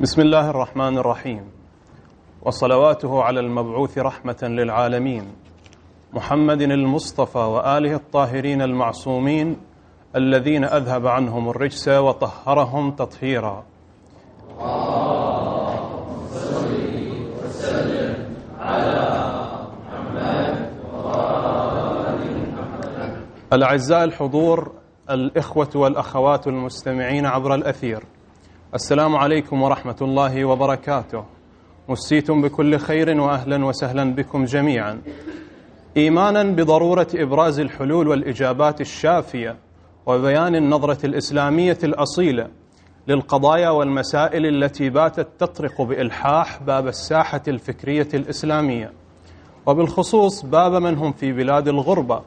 بسم الله الرحمن الرحيم. وصلواته على المبعوث رحمة للعالمين. محمد المصطفى وآله الطاهرين المعصومين الذين أذهب عنهم الرجس وطهرهم تطهيرا. الأعزاء الحضور الإخوة والأخوات المستمعين عبر الأثير. السلام عليكم ورحمة الله وبركاته. مسيتم بكل خير وأهلا وسهلا بكم جميعا. إيمانا بضرورة إبراز الحلول والإجابات الشافية وبيان النظرة الإسلامية الأصيلة للقضايا والمسائل التي باتت تطرق بإلحاح باب الساحة الفكرية الإسلامية. وبالخصوص باب من هم في بلاد الغربة.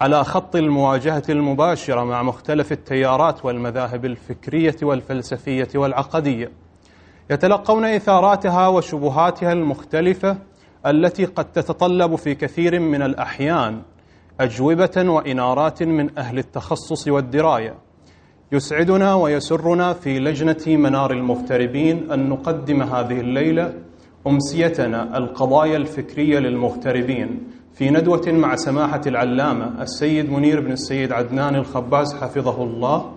على خط المواجهة المباشرة مع مختلف التيارات والمذاهب الفكرية والفلسفية والعقدية. يتلقون إثاراتها وشبهاتها المختلفة التي قد تتطلب في كثير من الأحيان أجوبة وإنارات من أهل التخصص والدراية. يسعدنا ويسرنا في لجنة منار المغتربين أن نقدم هذه الليلة أمسيتنا القضايا الفكرية للمغتربين. في ندوة مع سماحة العلامة السيد منير بن السيد عدنان الخباز حفظه الله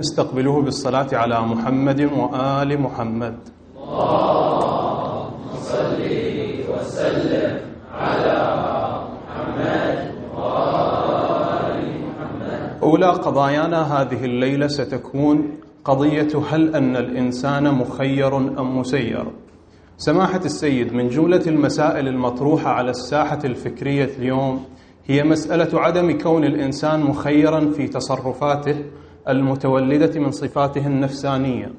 استقبلوه بالصلاة على محمد وآل محمد. اللهم صل وسلم على محمد وآل محمد أولى قضايانا هذه الليلة ستكون قضية هل أن الإنسان مخير أم مسير؟ سماحة السيد من جملة المسائل المطروحة على الساحة الفكرية اليوم هي مسألة عدم كون الإنسان مخيرا في تصرفاته المتولدة من صفاته النفسانية.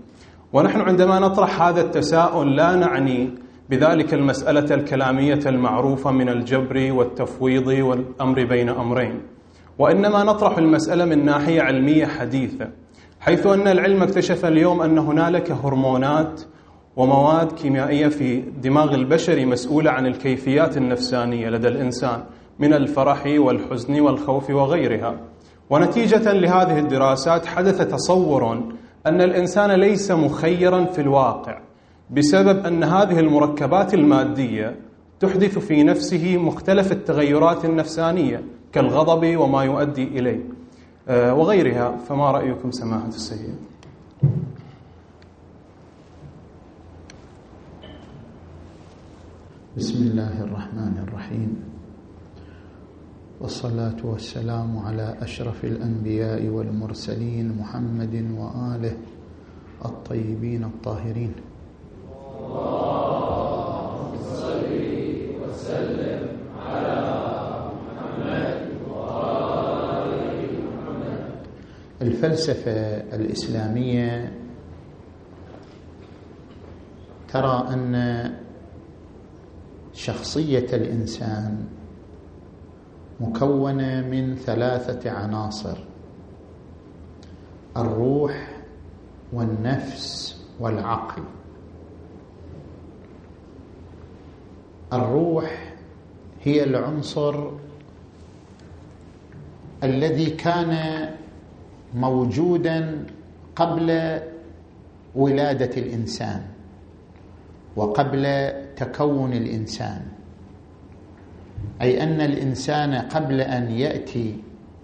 ونحن عندما نطرح هذا التساؤل لا نعني بذلك المسألة الكلامية المعروفة من الجبر والتفويض والأمر بين أمرين. وإنما نطرح المسألة من ناحية علمية حديثة حيث أن العلم اكتشف اليوم أن هنالك هرمونات ومواد كيميائية في دماغ البشري مسؤولة عن الكيفيات النفسانية لدى الإنسان من الفرح والحزن والخوف وغيرها ونتيجة لهذه الدراسات حدث تصور أن الإنسان ليس مخيرا في الواقع بسبب أن هذه المركبات المادية تحدث في نفسه مختلف التغيرات النفسانية كالغضب وما يؤدي إليه آه، وغيرها فما رأيكم سماحة السيد؟ بسم الله الرحمن الرحيم. والصلاة والسلام على أشرف الأنبياء والمرسلين محمد وآله الطيبين الطاهرين. اللهم صل وسلم على محمد وآل محمد الفلسفة الإسلامية ترى أن شخصية الإنسان مكونة من ثلاثة عناصر الروح والنفس والعقل. الروح هي العنصر الذي كان موجودا قبل ولادة الإنسان وقبل تكون الإنسان. أي أن الإنسان قبل أن يأتي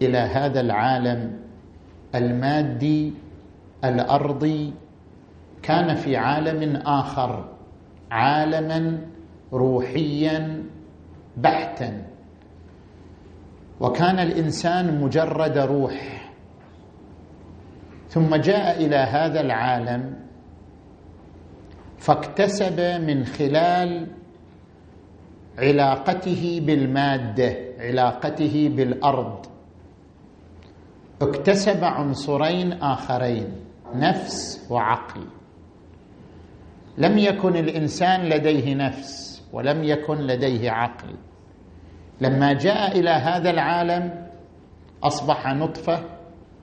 إلى هذا العالم المادي الأرضي كان في عالم آخر عالما روحيا بحتا. وكان الإنسان مجرد روح. ثم جاء إلى هذا العالم فاكتسب من خلال علاقته بالمادة علاقته بالأرض. اكتسب عنصرين آخرين نفس وعقل. لم يكن الإنسان لديه نفس ولم يكن لديه عقل. لما جاء إلى هذا العالم أصبح نطفة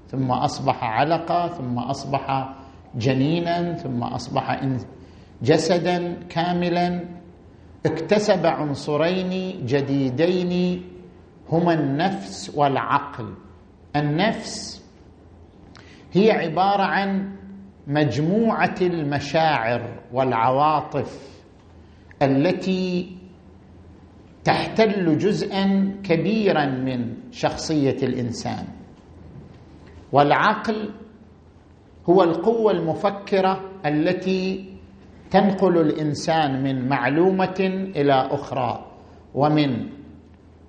ثم أصبح علقة ثم أصبح جنينا ثم أصبح جسدا كاملا اكتسب عنصرين جديدين هما النفس والعقل. النفس هي عبارة عن مجموعة المشاعر والعواطف التي تحتل جزءا كبيرا من شخصية الإنسان. والعقل هو القوة المفكرة التي تنقل الإنسان من معلومة إلى أخرى ومن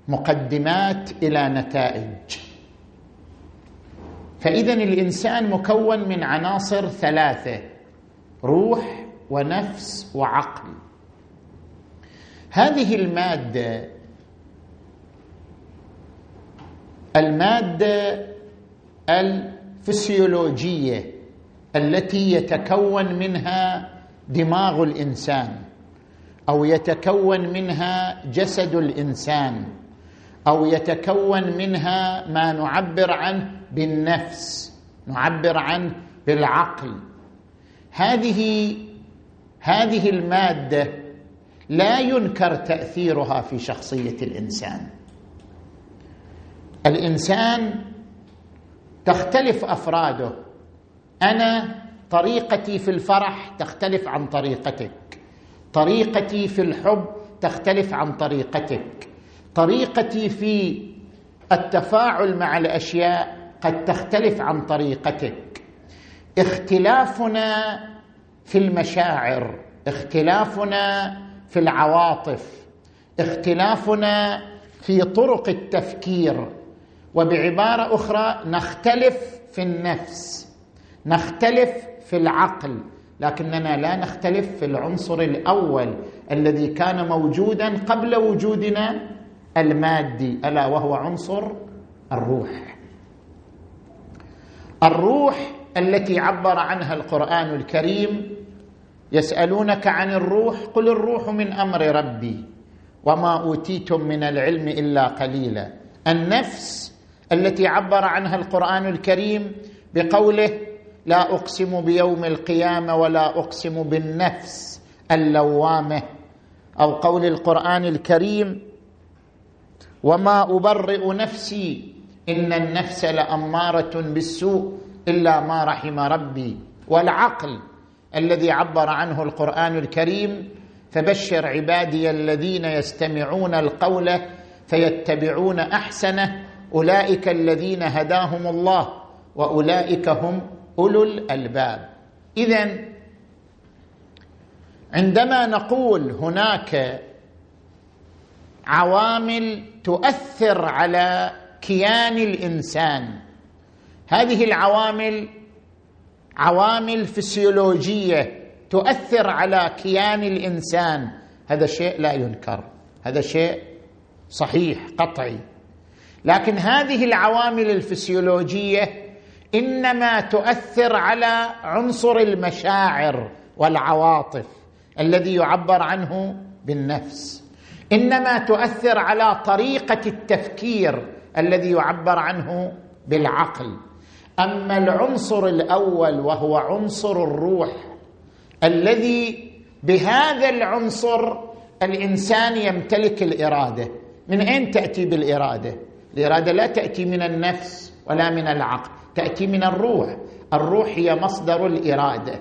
مقدمات إلى نتائج. فاذا الإنسان مكون من عناصر ثلاثة روح ونفس وعقل. هذه المادة المادة الفسيولوجية التي يتكون منها دماغ الإنسان أو يتكون منها جسد الإنسان أو يتكون منها ما نعبر عنه بالنفس نعبر عنه بالعقل. هذه هذه المادة لا ينكر تأثيرها في شخصية الإنسان. الإنسان تختلف أفراده. أنا طريقتي في الفرح تختلف عن طريقتك. طريقتي في الحب تختلف عن طريقتك. طريقتي في التفاعل مع الأشياء قد تختلف عن طريقتك. اختلافنا في المشاعر اختلافنا في العواطف اختلافنا في طرق التفكير. وبعبارة أخرى نختلف في النفس نختلف في العقل لكننا لا نختلف في العنصر الأول الذي كان موجودا قبل وجودنا المادي ألا وهو عنصر الروح. الروح التي عبر عنها القرآن الكريم يسألونك عن الروح قل الروح من أمر ربي وما أوتيتم من العلم إلا قليلا. النفس التي عبر عنها القرآن الكريم بقوله لا أقسم بيوم القيامة ولا أقسم بالنفس اللوامة أو قول القرآن الكريم وما أبرئ نفسي إن النفس لأمارة بالسوء إلا ما رحم ربي والعقل الذي عبر عنه القرآن الكريم فبشر عبادي الذين يستمعون القول فيتبعون أحسنه أولئك الذين هداهم الله وأولئك هم أولو الألباب. اذا عندما نقول هناك عوامل تؤثر على كيان الإنسان هذه العوامل عوامل فسيولوجية تؤثر على كيان الإنسان. هذا شيء لا ينكر هذا شيء صحيح قطعي. لكن هذه العوامل الفسيولوجية إنما تؤثر على عنصر المشاعر والعواطف الذي يعبر عنه بالنفس. إنما تؤثر على طريقة التفكير الذي يعبر عنه بالعقل. أما العنصر الأول وهو عنصر الروح الذي بهذا العنصر الإنسان يمتلك الإرادة. من أين تأتي بالإرادة؟ الإرادة لا تأتي من النفس ولا من العقل. تأتي من الروح. الروح هي مصدر الإرادة.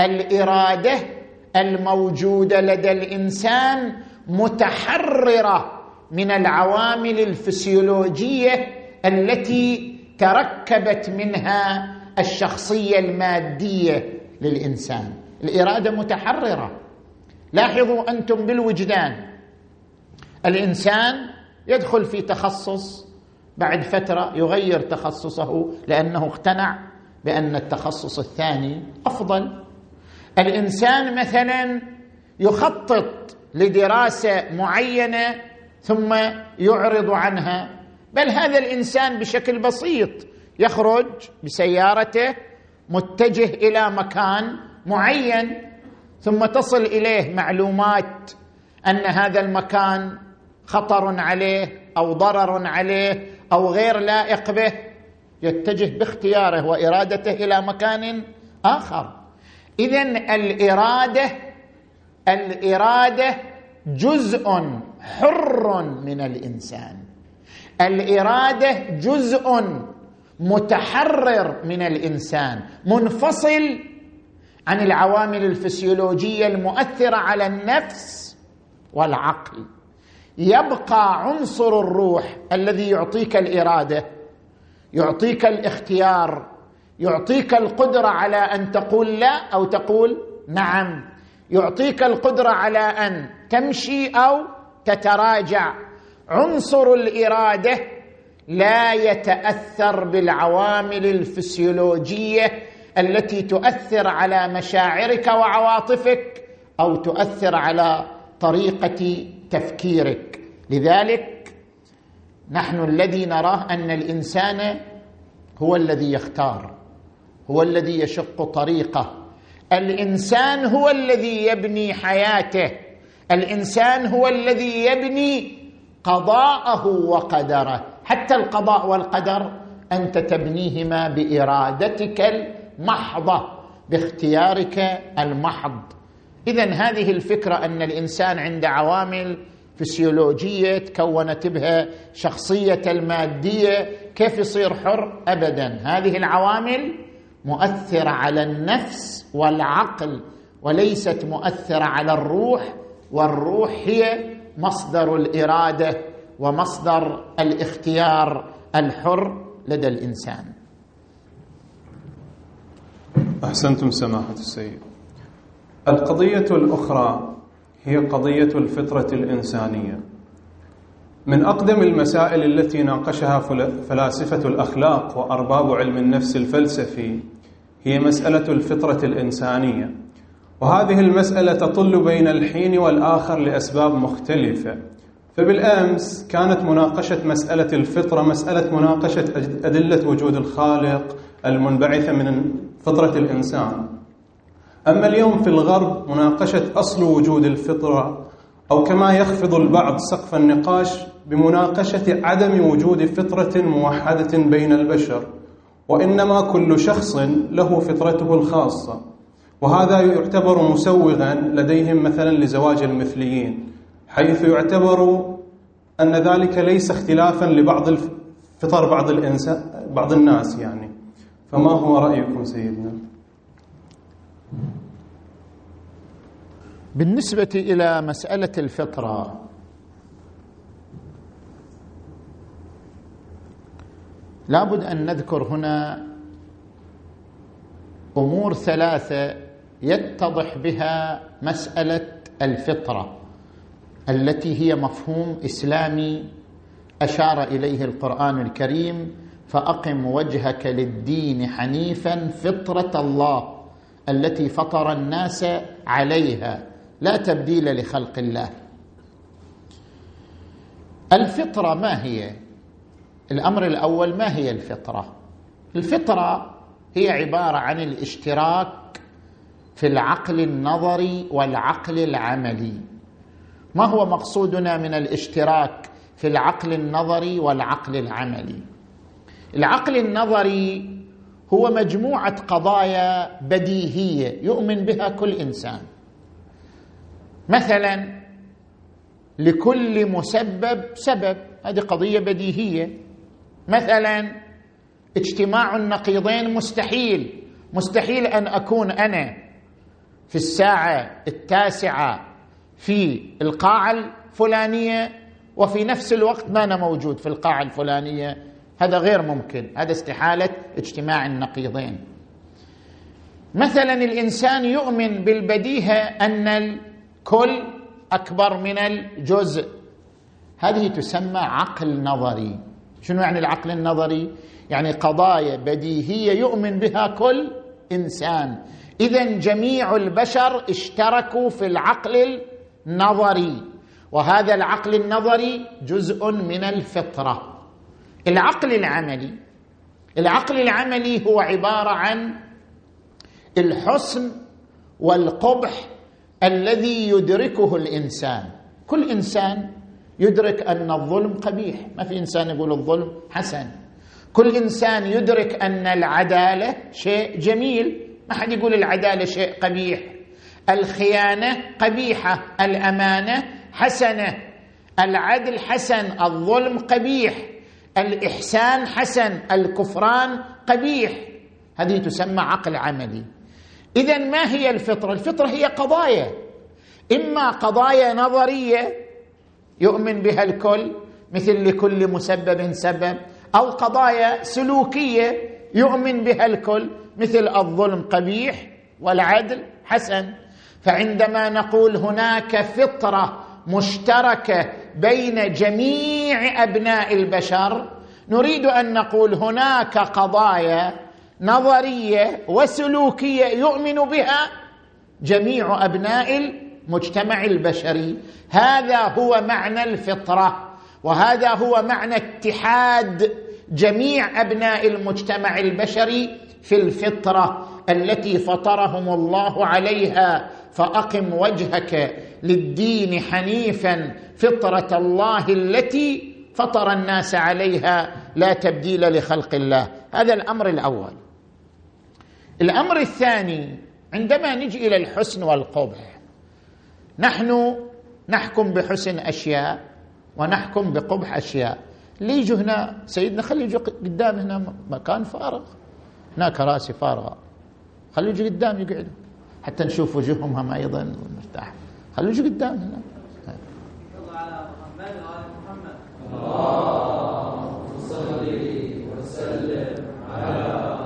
الإرادة الموجودة لدى الإنسان متحررة من العوامل الفسيولوجية التي تركبت منها الشخصية المادية للإنسان. الإرادة متحررة. لاحظوا أنتم بالوجدان. الإنسان يدخل في تخصص بعد فترة يغير تخصصه لأنه اقتنع بأن التخصص الثاني أفضل. الإنسان مثلا يخطط لدراسة معينة ثم يعرض عنها بل هذا الإنسان بشكل بسيط يخرج بسيارته متجه إلى مكان معين ثم تصل إليه معلومات أن هذا المكان خطر عليه أو ضرر عليه أو غير لائق به يتجه باختياره وإرادته إلى مكان آخر. اذا الإرادة الإرادة جزء حر من الإنسان. الإرادة جزء متحرر من الإنسان منفصل عن العوامل الفسيولوجية المؤثرة على النفس والعقل. يبقى عنصر الروح الذي يعطيك الإرادة يعطيك الاختيار يعطيك القدرة على أن تقول لا أو تقول نعم يعطيك القدرة على أن تمشي أو تتراجع. عنصر الإرادة لا يتأثر بالعوامل الفسيولوجية التي تؤثر على مشاعرك وعواطفك أو تؤثر على طريقة تفكيرك. لذلك نحن الذي نراه أن الإنسان هو الذي يختار هو الذي يشق طريقه. الإنسان هو الذي يبني حياته. الإنسان هو الذي يبني قضاءه وقدره. حتى القضاء والقدر أنت تبنيهما بإرادتك المحضة باختيارك المحض. اذا هذه الفكرة أن الإنسان عند عوامل فسيولوجية تكونت بها شخصية المادية كيف يصير حر؟ ابدا. هذه العوامل مؤثرة على النفس والعقل وليست مؤثرة على الروح والروح هي مصدر الإرادة ومصدر الاختيار الحر لدى الإنسان. أحسنتم سماحة السيد. القضية الأخرى هي قضية الفطرة الإنسانية. من أقدم المسائل التي ناقشها فلاسفة الأخلاق وأرباب علم النفس الفلسفي هي مسألة الفطرة الإنسانية. وهذه المسألة تطل بين الحين والآخر لأسباب مختلفة. فبالأمس كانت مناقشة مسألة الفطرة مسألة مناقشة أدلة وجود الخالق المنبعثه من فطرة الإنسان. أما اليوم في الغرب مناقشة أصل وجود الفطرة أو كما يخفض البعض سقف النقاش بمناقشة عدم وجود فطرة موحدة بين البشر وإنما كل شخص له فطرته الخاصة وهذا يعتبر مسوغا لديهم مثلا لزواج المثليين حيث يعتبر أن ذلك ليس اختلافا لبعض فطر بعض الانسان بعض الناس يعني. فما هو رأيكم سيدنا؟ بالنسبة إلى مسألة الفطرة لابد أن نذكر هنا أمور ثلاثة يتضح بها مسألة الفطرة التي هي مفهوم إسلامي أشار إليه القرآن الكريم فأقم وجهك للدين حنيفا فطرة الله التي فطر الناس عليها. لا تبديل لخلق الله. الفطرة ما هي؟ الأمر الأول ما هي الفطرة؟ الفطرة هي عبارة عن الاشتراك في العقل النظري والعقل العملي. ما هو مقصودنا من الاشتراك في العقل النظري والعقل العملي؟ العقل النظري هو مجموعة قضايا بديهية يؤمن بها كل إنسان. مثلا لكل مسبب سبب هذه قضية بديهية. مثلا اجتماع النقيضين مستحيل مستحيل أن أكون أنا في الساعة التاسعة في القاعة الفلانية وفي نفس الوقت ما أنا موجود في القاعة الفلانية. هذا غير ممكن هذا استحالة اجتماع النقيضين. مثلا الإنسان يؤمن بالبديهة أن الكل أكبر من الجزء. هذه تسمى عقل نظري. شنو يعني العقل النظري؟ يعني قضايا بديهية يؤمن بها كل إنسان. إذا جميع البشر اشتركوا في العقل النظري وهذا العقل النظري جزء من الفطرة. العقل العملي العقل العملي هو عبارة عن الحسن والقبح الذي يدركه الإنسان. كل إنسان يدرك أن الظلم قبيح. ما في إنسان يقول الظلم حسن. كل إنسان يدرك أن العدالة شيء جميل. ما حد يقول العدالة شيء قبيح. الخيانة قبيحة. الأمانة حسنة. العدل حسن. الظلم قبيح. الإحسان حسن. الكفران قبيح. هذه تسمى عقل عملي. اذا ما هي الفطرة؟ الفطرة هي قضايا. إما قضايا نظرية يؤمن بها الكل مثل لكل مسبب سبب أو قضايا سلوكية يؤمن بها الكل مثل الظلم قبيح والعدل حسن. فعندما نقول هناك فطرة مشتركة بين جميع أبناء البشر نريد أن نقول هناك قضايا نظرية وسلوكية يؤمن بها جميع أبناء المجتمع البشري. هذا هو معنى الفطرة وهذا هو معنى اتحاد جميع أبناء المجتمع البشري في الفطرة التي فطرهم الله عليها. فأقم وجهك للدين حنيفا فطرة الله التي فطر الناس عليها. لا تبديل لخلق الله. هذا الأمر الأول. الأمر الثاني عندما نجي إلى الحسن والقبح نحن نحكم بحسن أشياء ونحكم بقبح أشياء. اللي يجوا هنا سيدنا خلي يجوا قدام هنا مكان فارغ. هناك كراسي فارغة. خلوا يجوا قدام يقعدوا. حتى نشوف وجوههم هم أيضا مرتاح. خلوا يجوا قدام هنا. على محمد وعلى محمد. اللهم صل وسلم على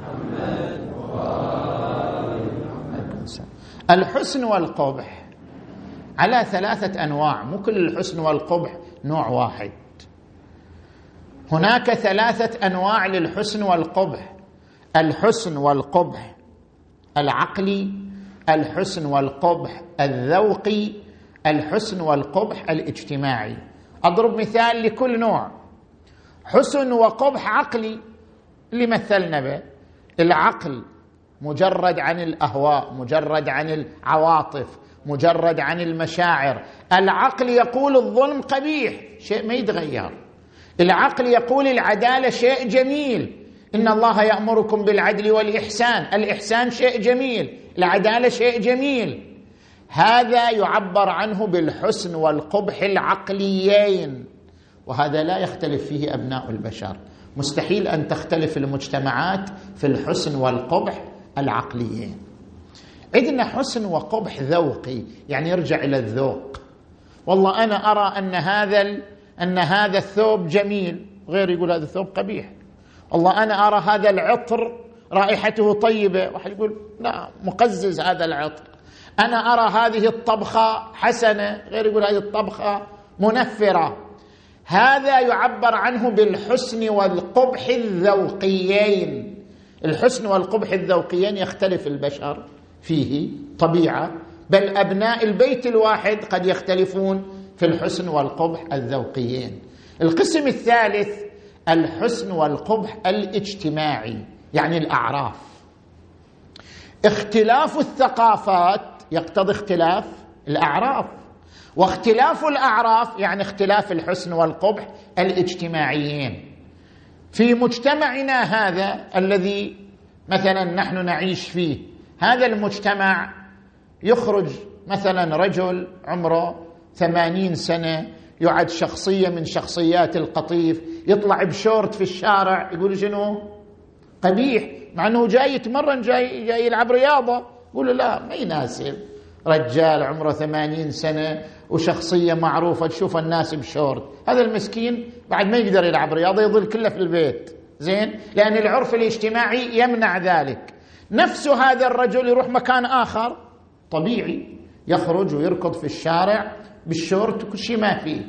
محمد وعلى محمد الحسن والقبح. على ثلاثة أنواع مو كل الحسن والقبح نوع واحد. هناك ثلاثة أنواع للحسن والقبح. الحسن والقبح العقلي الحسن والقبح الذوقي الحسن والقبح الاجتماعي. أضرب مثال لكل نوع. حسن وقبح عقلي اللي مثلنا به؟ العقل مجرد عن الأهواء مجرد عن العواطف مجرد عن المشاعر. العقل يقول الظلم قبيح شيء ما يتغير. العقل يقول العدالة شيء جميل. إن الله يأمركم بالعدل والإحسان الإحسان شيء جميل العدالة شيء جميل. هذا يعبر عنه بالحسن والقبح العقليين. وهذا لا يختلف فيه أبناء البشر. مستحيل أن تختلف المجتمعات في الحسن والقبح العقليين عندنا حسن وقبح ذوقي يعني يرجع إلى الذوق. والله أنا أرى أن هذا أن هذا الثوب جميل. غير يقول هذا الثوب قبيح. والله أنا أرى هذا العطر رائحته طيبة. واحد يقول لا مقزز هذا العطر. أنا أرى هذه الطبخة حسنة. غير يقول هذه الطبخة منفرة. هذا يعبر عنه بالحسن والقبح الذوقيين. الحسن والقبح الذوقيين يختلف البشر فيه طبيعة بل أبناء البيت الواحد قد يختلفون في الحسن والقبح الذوقيين. القسم الثالث الحسن والقبح الاجتماعي يعني الأعراف. اختلاف الثقافات يقتضي اختلاف الأعراف. واختلاف الأعراف يعني اختلاف الحسن والقبح الاجتماعيين. في مجتمعنا هذا الذي مثلا نحن نعيش فيه هذا المجتمع يخرج مثلا رجل عمره ثمانين سنة يعد شخصية من شخصيات القطيف يطلع بشورت في الشارع يقول شنو؟ قبيح مع أنه جاي يتمرن جاي, جاي يلعب رياضة يقول لا ما يناسب. رجال عمره ثمانين سنة وشخصية معروفة تشوف الناس بشورت. هذا المسكين بعد ما يقدر يلعب رياضة يظل كله في البيت. زين؟ لأن العرف الاجتماعي يمنع ذلك. نفس هذا الرجل يروح مكان آخر طبيعي. يخرج ويركض في الشارع بالشورت وكل شيء ما فيه.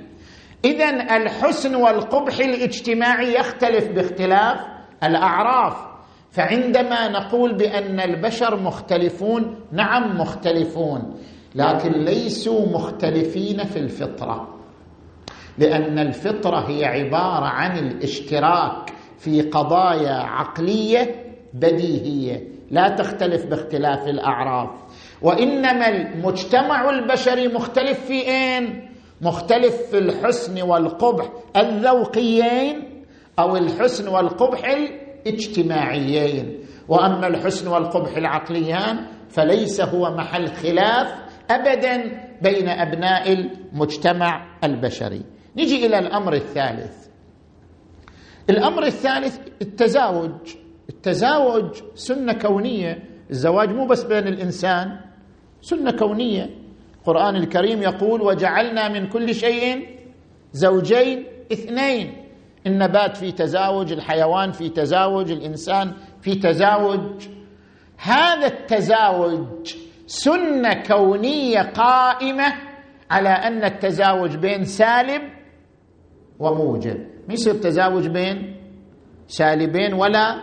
اذا الحسن والقبح الاجتماعي يختلف باختلاف الأعراف. فعندما نقول بأن البشر مختلفون نعم مختلفون لكن ليسوا مختلفين في الفطرة. لأن الفطرة هي عبارة عن الاشتراك في قضايا عقلية بديهية لا تختلف باختلاف الأعراف. وإنما المجتمع البشري مختلف في أين؟ مختلف في الحسن والقبح الذوقيين أو الحسن والقبح الاجتماعيين وأما الحسن والقبح العقليان فليس هو محل خلاف ابدا بين أبناء المجتمع البشري. نجي إلى الأمر الثالث. الأمر الثالث التزاوج. التزاوج سنة كونية. الزواج مو بس بين الإنسان سنة كونية. القرآن الكريم يقول وجعلنا من كل شيء زوجين اثنين النبات في تزاوج الحيوان في تزاوج الإنسان في تزاوج. هذا التزاوج سنة كونية قائمة على أن التزاوج بين سالب وموجب. ما يصير تزاوج بين سالبين ولا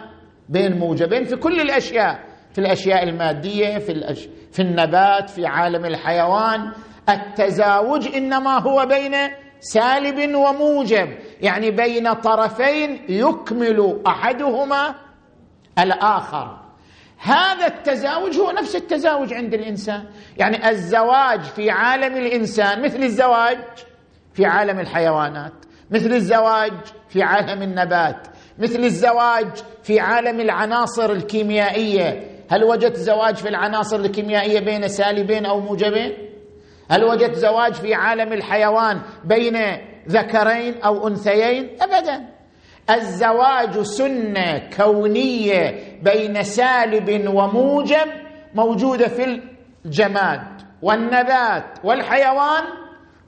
بين موجبين؟ في كل الأشياء في الأشياء المادية في الأش... في النبات في عالم الحيوان. التزاوج إنما هو بين سالب وموجب يعني بين طرفين يكمل أحدهما الآخر. هذا التزاوج هو نفس التزاوج عند الإنسان. يعني الزواج في عالم الإنسان مثل الزواج في عالم الحيوانات مثل الزواج في عالم النبات مثل الزواج في عالم العناصر الكيميائية. هل وجدت زواج في العناصر الكيميائية بين سالبين أو موجبين؟ هل وجدت زواج في عالم الحيوان بين ذكرين أو أنثيين؟ ابدا. الزواج سنة كونية بين سالب وموجب موجودة في الجماد والنبات والحيوان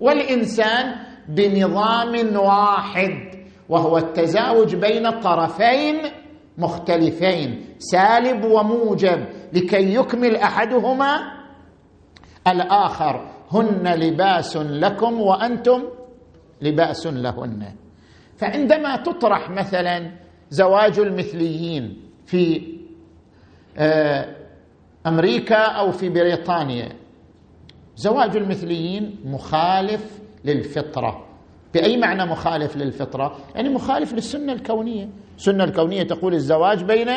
والإنسان بنظام واحد وهو التزاوج بين طرفين مختلفين سالب وموجب لكي يكمل أحدهما الآخر. هن لباس لكم وأنتم لباس لهن. فعندما تطرح مثلا زواج المثليين في آه، أمريكا أو في بريطانيا زواج المثليين مخالف للفطرة. بأي معنى مخالف للفطرة؟ يعني مخالف للسنة الكونية. السنة الكونية تقول الزواج بين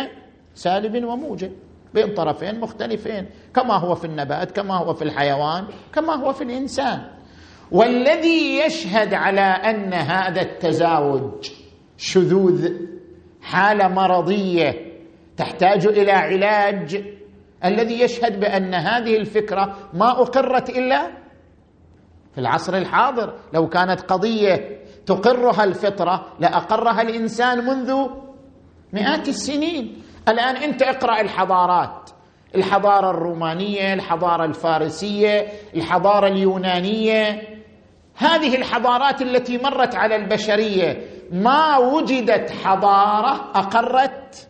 سالب وموجب. بين طرفين مختلفين. كما هو في النبات كما هو في الحيوان كما هو في الإنسان. والذي يشهد على أن هذا التزاوج شذوذ حالة مرضية تحتاج إلى علاج الذي يشهد بأن هذه الفكرة ما أقرت إلا في العصر الحاضر. لو كانت قضية تقرها الفطرة لأقرها الإنسان منذ مئات السنين. الآن أنت اقرأ الحضارات. الحضارة الرومانية الحضارة الفارسية الحضارة اليونانية. هذه الحضارات التي مرت على البشرية ما وجدت حضارة أقرت؟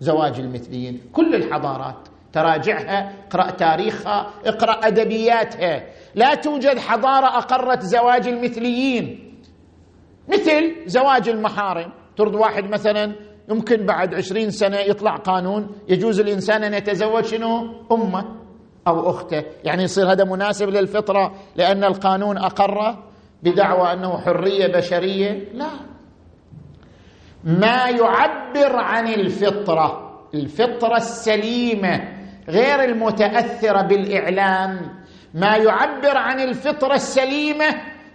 زواج المثليين. كل الحضارات تراجعها اقرأ تاريخها اقرأ أدبياتها. لا توجد حضارة أقرت زواج المثليين. مثل زواج المحارم. ترد واحد مثلا يمكن بعد عشرين سنة يطلع قانون يجوز الإنسان أن يتزوج شنو؟ أمه أو أخته. يعني يصير هذا مناسب للفطرة لأن القانون أقره بدعوى أنه حرية بشرية؟ لا. ما يعبر عن الفطرة. الفطرة السليمة غير المتأثرة بالإعلام. ما يعبر عن الفطرة السليمة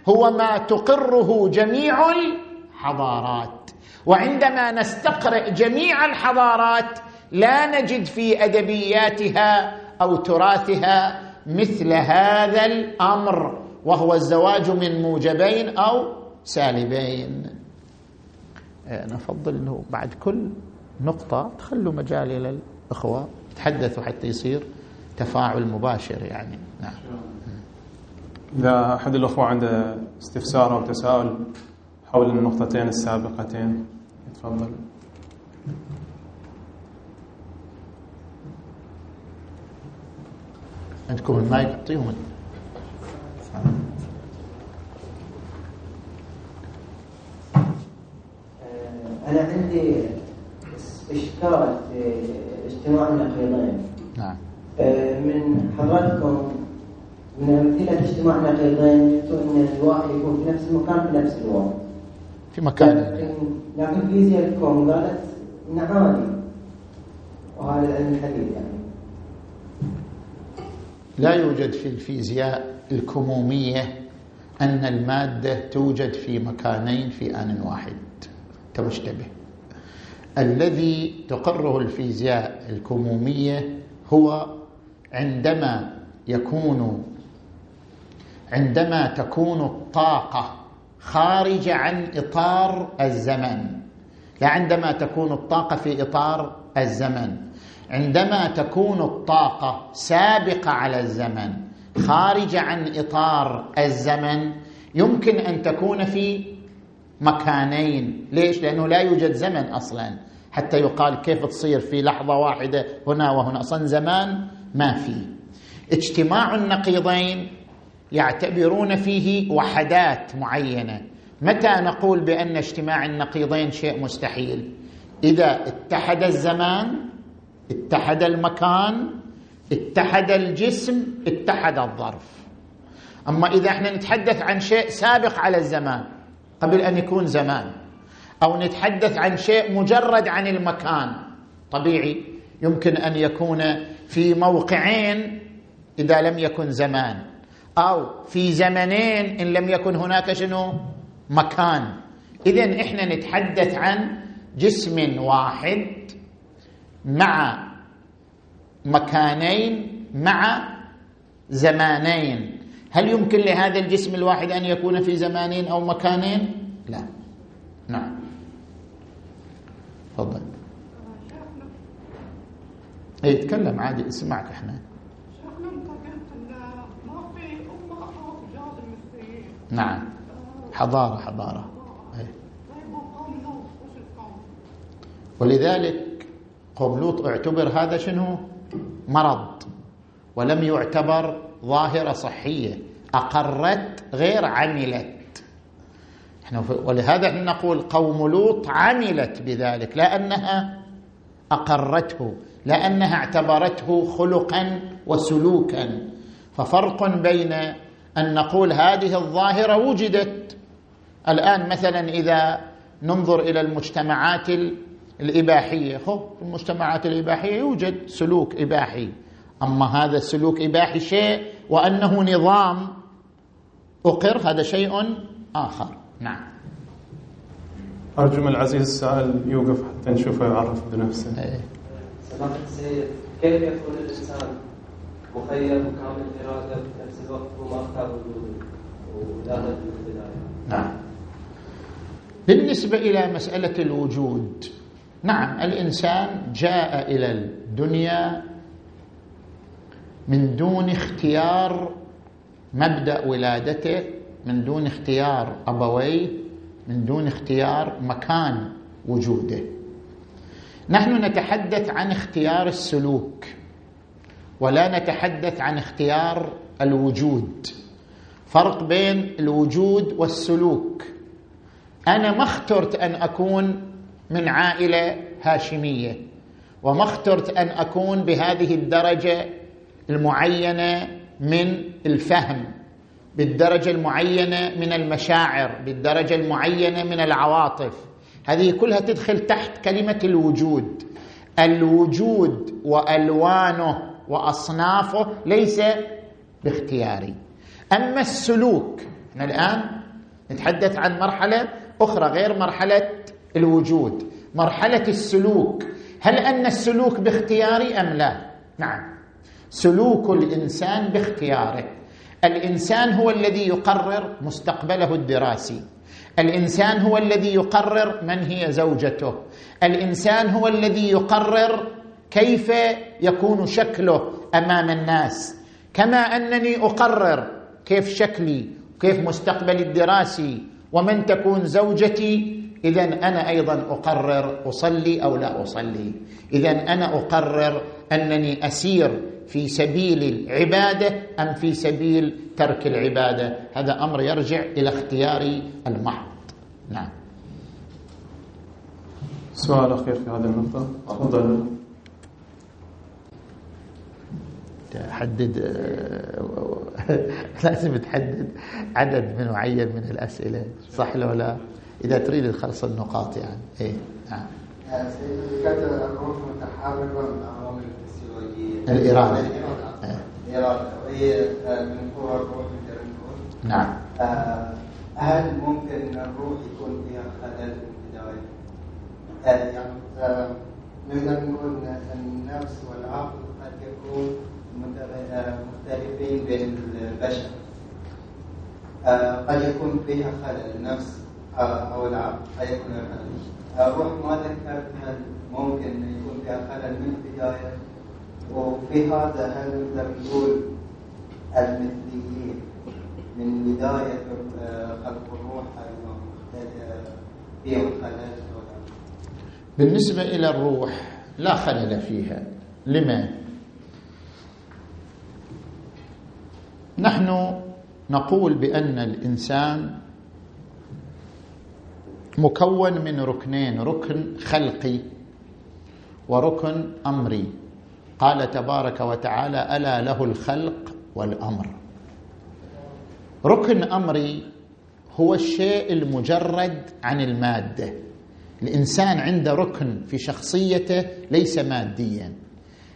هو ما تقره جميع الحضارات. وعندما نستقرئ جميع الحضارات لا نجد في أدبياتها أو تراثها مثل هذا الأمر وهو الزواج من موجبين أو سالبين. نفضل انه بعد كل نقطة تخلوا مجال إلى الإخوة يتحدثوا حتى يصير تفاعل مباشر يعني. نعم. إذا أحد الأخوة عنده استفسار أو تساؤل حول النقطتين السابقتين. تفضل. عندكم المايك؟ اعطيهم أنا عندي إشكال في اجتماع النقيضين نعم. آه، من حضراتكم من أمثلة اجتماع النقيضين أن الواحد يكون في نفس المكان في نفس الوقت. في مكان. لكن فيزياء الكون قالت نعاني وهذا الحديث يعني لا يوجد في الفيزياء الكمومية أن المادة توجد في مكانين في آن واحد. تشتبه الذي تقره الفيزياء الكمومية هو عندما يكون عندما تكون الطاقة خارجه عن إطار الزمن. لا عندما تكون الطاقة في إطار الزمن. عندما تكون الطاقة سابقة على الزمن خارجة عن إطار الزمن يمكن أن تكون في مكانين. ليش؟ لأنه لا يوجد زمن أصلا. حتى يقال كيف تصير في لحظة واحدة هنا وهنا. أصلا زمان ما في. اجتماع النقيضين يعتبرون فيه وحدات معينة. متى نقول بأن اجتماع النقيضين شيء مستحيل؟ إذا اتحد الزمان اتحد المكان اتحد الجسم اتحد الظرف. أما إذا إحنا نتحدث عن شيء سابق على الزمان قبل أن يكون زمان أو نتحدث عن شيء مجرد عن المكان طبيعي يمكن أن يكون في موقعين إذا لم يكن زمان. أو في زمنين إن لم يكن هناك شنو؟ مكان. إذا إحنا نتحدث عن جسم واحد مع مكانين مع زمانين. هل يمكن لهذا الجسم الواحد أن يكون في زمانين أو مكانين؟ لا. نعم. تفضل. اي عادي اسمعك إحنا. نعم. حضارة حضارة. أي. ولذلك قوم لوط اعتبر هذا شنو؟ مرض. ولم يعتبر ظاهرة صحية. أقرت غير عملت. إحنا ولهذا إحنا نقول قوم لوط عملت بذلك لأنها أقرته لأنها اعتبرته خلقا وسلوكا. ففرق بين أن نقول هذه الظاهرة وجدت. الآن مثلا إذا ننظر إلى المجتمعات الإباحية. هو في المجتمعات الإباحية يوجد سلوك إباحي. أما هذا السلوك إباحي شيء وأنه نظام أقر هذا شيء آخر. نعم. أرجو من العزيز السائل يوقف حتى نشوفه يعرف بنفسه. إيه. سماحة السيد كيف يكون الإنسان مخير وكامل إرادة في الوقت ولا من البداية نعم. بالنسبة إلى مسألة الوجود نعم الإنسان جاء إلى الدنيا من دون اختيار مبدأ ولادته من دون اختيار أبويه من دون اختيار مكان وجوده. نحن نتحدث عن اختيار السلوك. ولا نتحدث عن اختيار الوجود. فرق بين الوجود والسلوك. أنا ما اخترت أن أكون من عائلة هاشمية وما اخترت أن أكون بهذه الدرجة المعينة من الفهم بالدرجة المعينة من المشاعر بالدرجة المعينة من العواطف. هذه كلها تدخل تحت كلمة الوجود. الوجود وألوانه وأصنافه ليس باختياري. أما السلوك إحنا الآن نتحدث عن مرحلة أخرى غير مرحلة الوجود. مرحلة السلوك هل أن السلوك باختياري أم لا؟ نعم. سلوك الإنسان باختياره. الإنسان هو الذي يقرر مستقبله الدراسي. الإنسان هو الذي يقرر من هي زوجته. الإنسان هو الذي يقرر كيف يكون شكله أمام الناس؟ كما أنني أقرر كيف شكلي كيف مستقبلي الدراسي ومن تكون زوجتي. اذا أنا أيضا أقرر أصلي أو لا أصلي. اذا أنا أقرر أنني أسير في سبيل العبادة أم في سبيل ترك العبادة. هذا أمر يرجع إلى اختياري المحض. نعم. سؤال أخير في هذه النقطة. تفضل. تحدد لازم تحدد عدد من معين من الأسئلة صح لو لا؟ إذا تريد تخلص النقاط يعني. إيه نعم. الفسيولوجيه الاراده الاراده وهي من الروح نعم. آه، هل ممكن الروح يكون فيها خلل في البداية؟ آه، يعني آه، نقدر نقول النفس والعقل قد يكون مختلفين بين البشر. قد يكون فيها خلل النفس أو العقل فيكون خلل الروح ما ذكرت هل ممكن يكون فيها خلل من البداية؟ وفي هذا هل نقدر نقول المثليين من بداية خلق الروح فيهم خلل بالنسبة إلى الروح لا خلل فيها. لما؟ نحن نقول بأن الإنسان مكون من ركنين ركن خلقي وركن أمري. قال تبارك وتعالى ألا له الخلق والأمر. ركن أمري هو الشيء المجرد عن المادة. الإنسان عنده ركن في شخصيته ليس ماديا.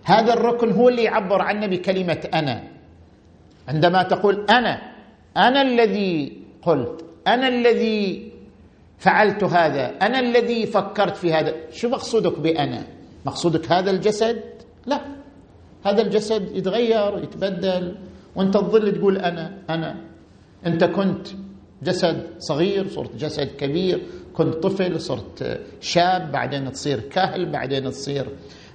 هذا الركن هو اللي يعبر عنه بكلمة أنا. عندما تقول أنا أنا الذي قلت أنا الذي فعلت هذا أنا الذي فكرت في هذا شو مقصودك بأنا؟ مقصودك هذا الجسد؟ لا. هذا الجسد يتغير يتبدل وأنت تظل تقول أنا أنا. أنت كنت جسد صغير صرت جسد كبير كنت طفل صرت شاب بعدين تصير كهل بعدين تصير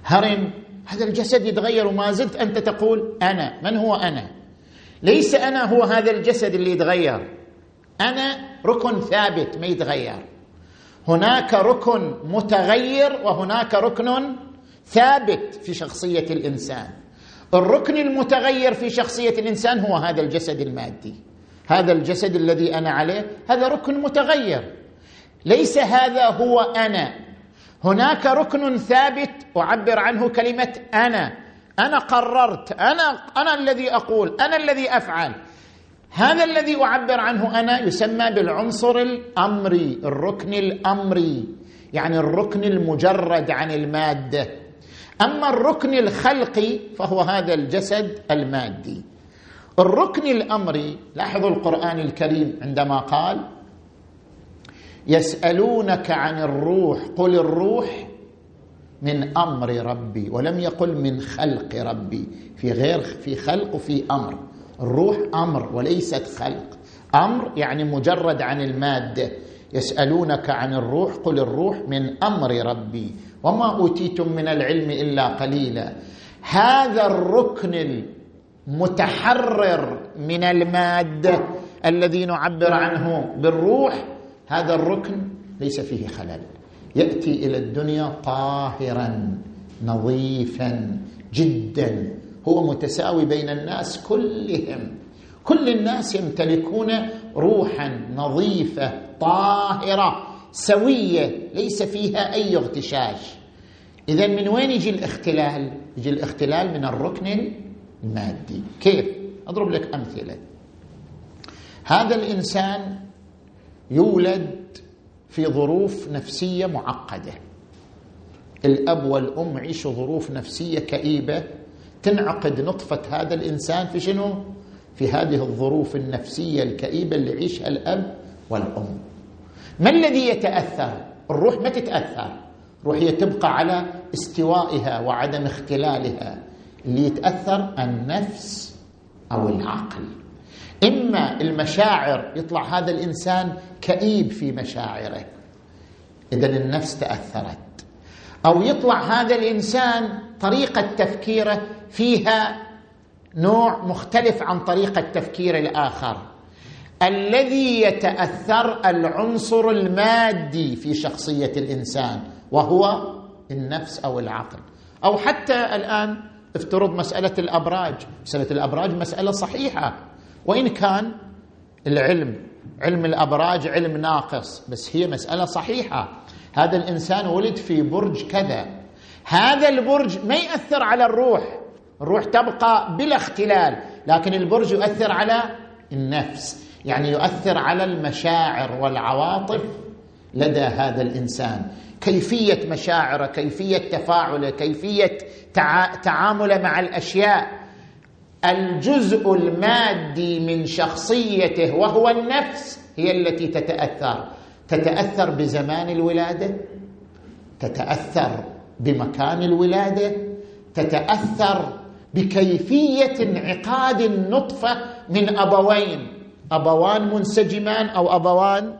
هرم. هذا الجسد يتغير وما زلت أنت تقول أنا. من هو أنا؟ ليس أنا هو هذا الجسد اللي يتغير. أنا ركن ثابت ما يتغير. هناك ركن متغير وهناك ركن ثابت في شخصية الإنسان. الركن المتغير في شخصية الإنسان هو هذا الجسد المادي. هذا الجسد الذي أنا عليه هذا ركن متغير. ليس هذا هو أنا. هناك ركن ثابت أعبر عنه كلمة أنا. أنا قررت أنا أنا الذي أقول أنا الذي أفعل. هذا الذي أعبر عنه أنا يسمى بالعنصر الأمري الركن الأمري يعني الركن المجرد عن المادة. أما الركن الخلقي فهو هذا الجسد المادي. الركن الأمري لاحظوا القرآن الكريم عندما قال يسألونك عن الروح قل الروح من أمر ربي ولم يقل من خلق ربي. في غير في خلق وفي أمر. الروح أمر وليست خلق. أمر يعني مجرد عن المادة. يسألونك عن الروح قل الروح من أمر ربي. وما أوتيتم من العلم إلا قليلا. هذا الركن المتحرر من المادة الذي نعبر عنه بالروح هذا الركن ليس فيه خلل. يأتي إلى الدنيا طاهرا نظيفا جدا. هو متساوي بين الناس كلهم. كل الناس يمتلكون روحا نظيفة طاهرة سوية ليس فيها أي اغتشاش. إذا من وين يجي الاختلال؟ يجي الاختلال من الركن المادي. كيف؟ أضرب لك أمثلة. هذا الإنسان يولد في ظروف نفسية معقدة. الأب والأم يعيشوا ظروف نفسية كئيبة. تنعقد نطفة هذا الإنسان في شنو؟ في هذه الظروف النفسية الكئيبة اللي يعيشها الأب والأم. ما الذي يتأثر؟ الروح ما تتأثر. الروح هي تبقى على استوائها وعدم اختلالها. اللي يتأثر النفس أو العقل. إما المشاعر يطلع هذا الإنسان كئيب في مشاعره. اذا النفس تأثرت. أو يطلع هذا الإنسان طريقة تفكيره فيها نوع مختلف عن طريقة تفكير الآخر. الذي يتأثر العنصر المادي في شخصية الإنسان وهو النفس أو العقل. أو حتى الآن افترض مسألة الأبراج. مسألة الأبراج مسألة صحيحة. وإن كان العلم علم الأبراج علم ناقص بس هي مسألة صحيحة. هذا الإنسان ولد في برج كذا. هذا البرج ما ياثر على الروح. الروح تبقى بلا اختلال لكن البرج يؤثر على النفس. يعني يؤثر على المشاعر والعواطف لدى هذا الإنسان. كيفية مشاعره كيفية تفاعله كيفية تعامله مع الأشياء. الجزء المادي من شخصيته وهو النفس هي التي تتأثر. تتأثر بزمان الولادة تتأثر بمكان الولادة تتأثر بكيفية انعقاد النطفة من أبوين. أبوان منسجمان أو أبوان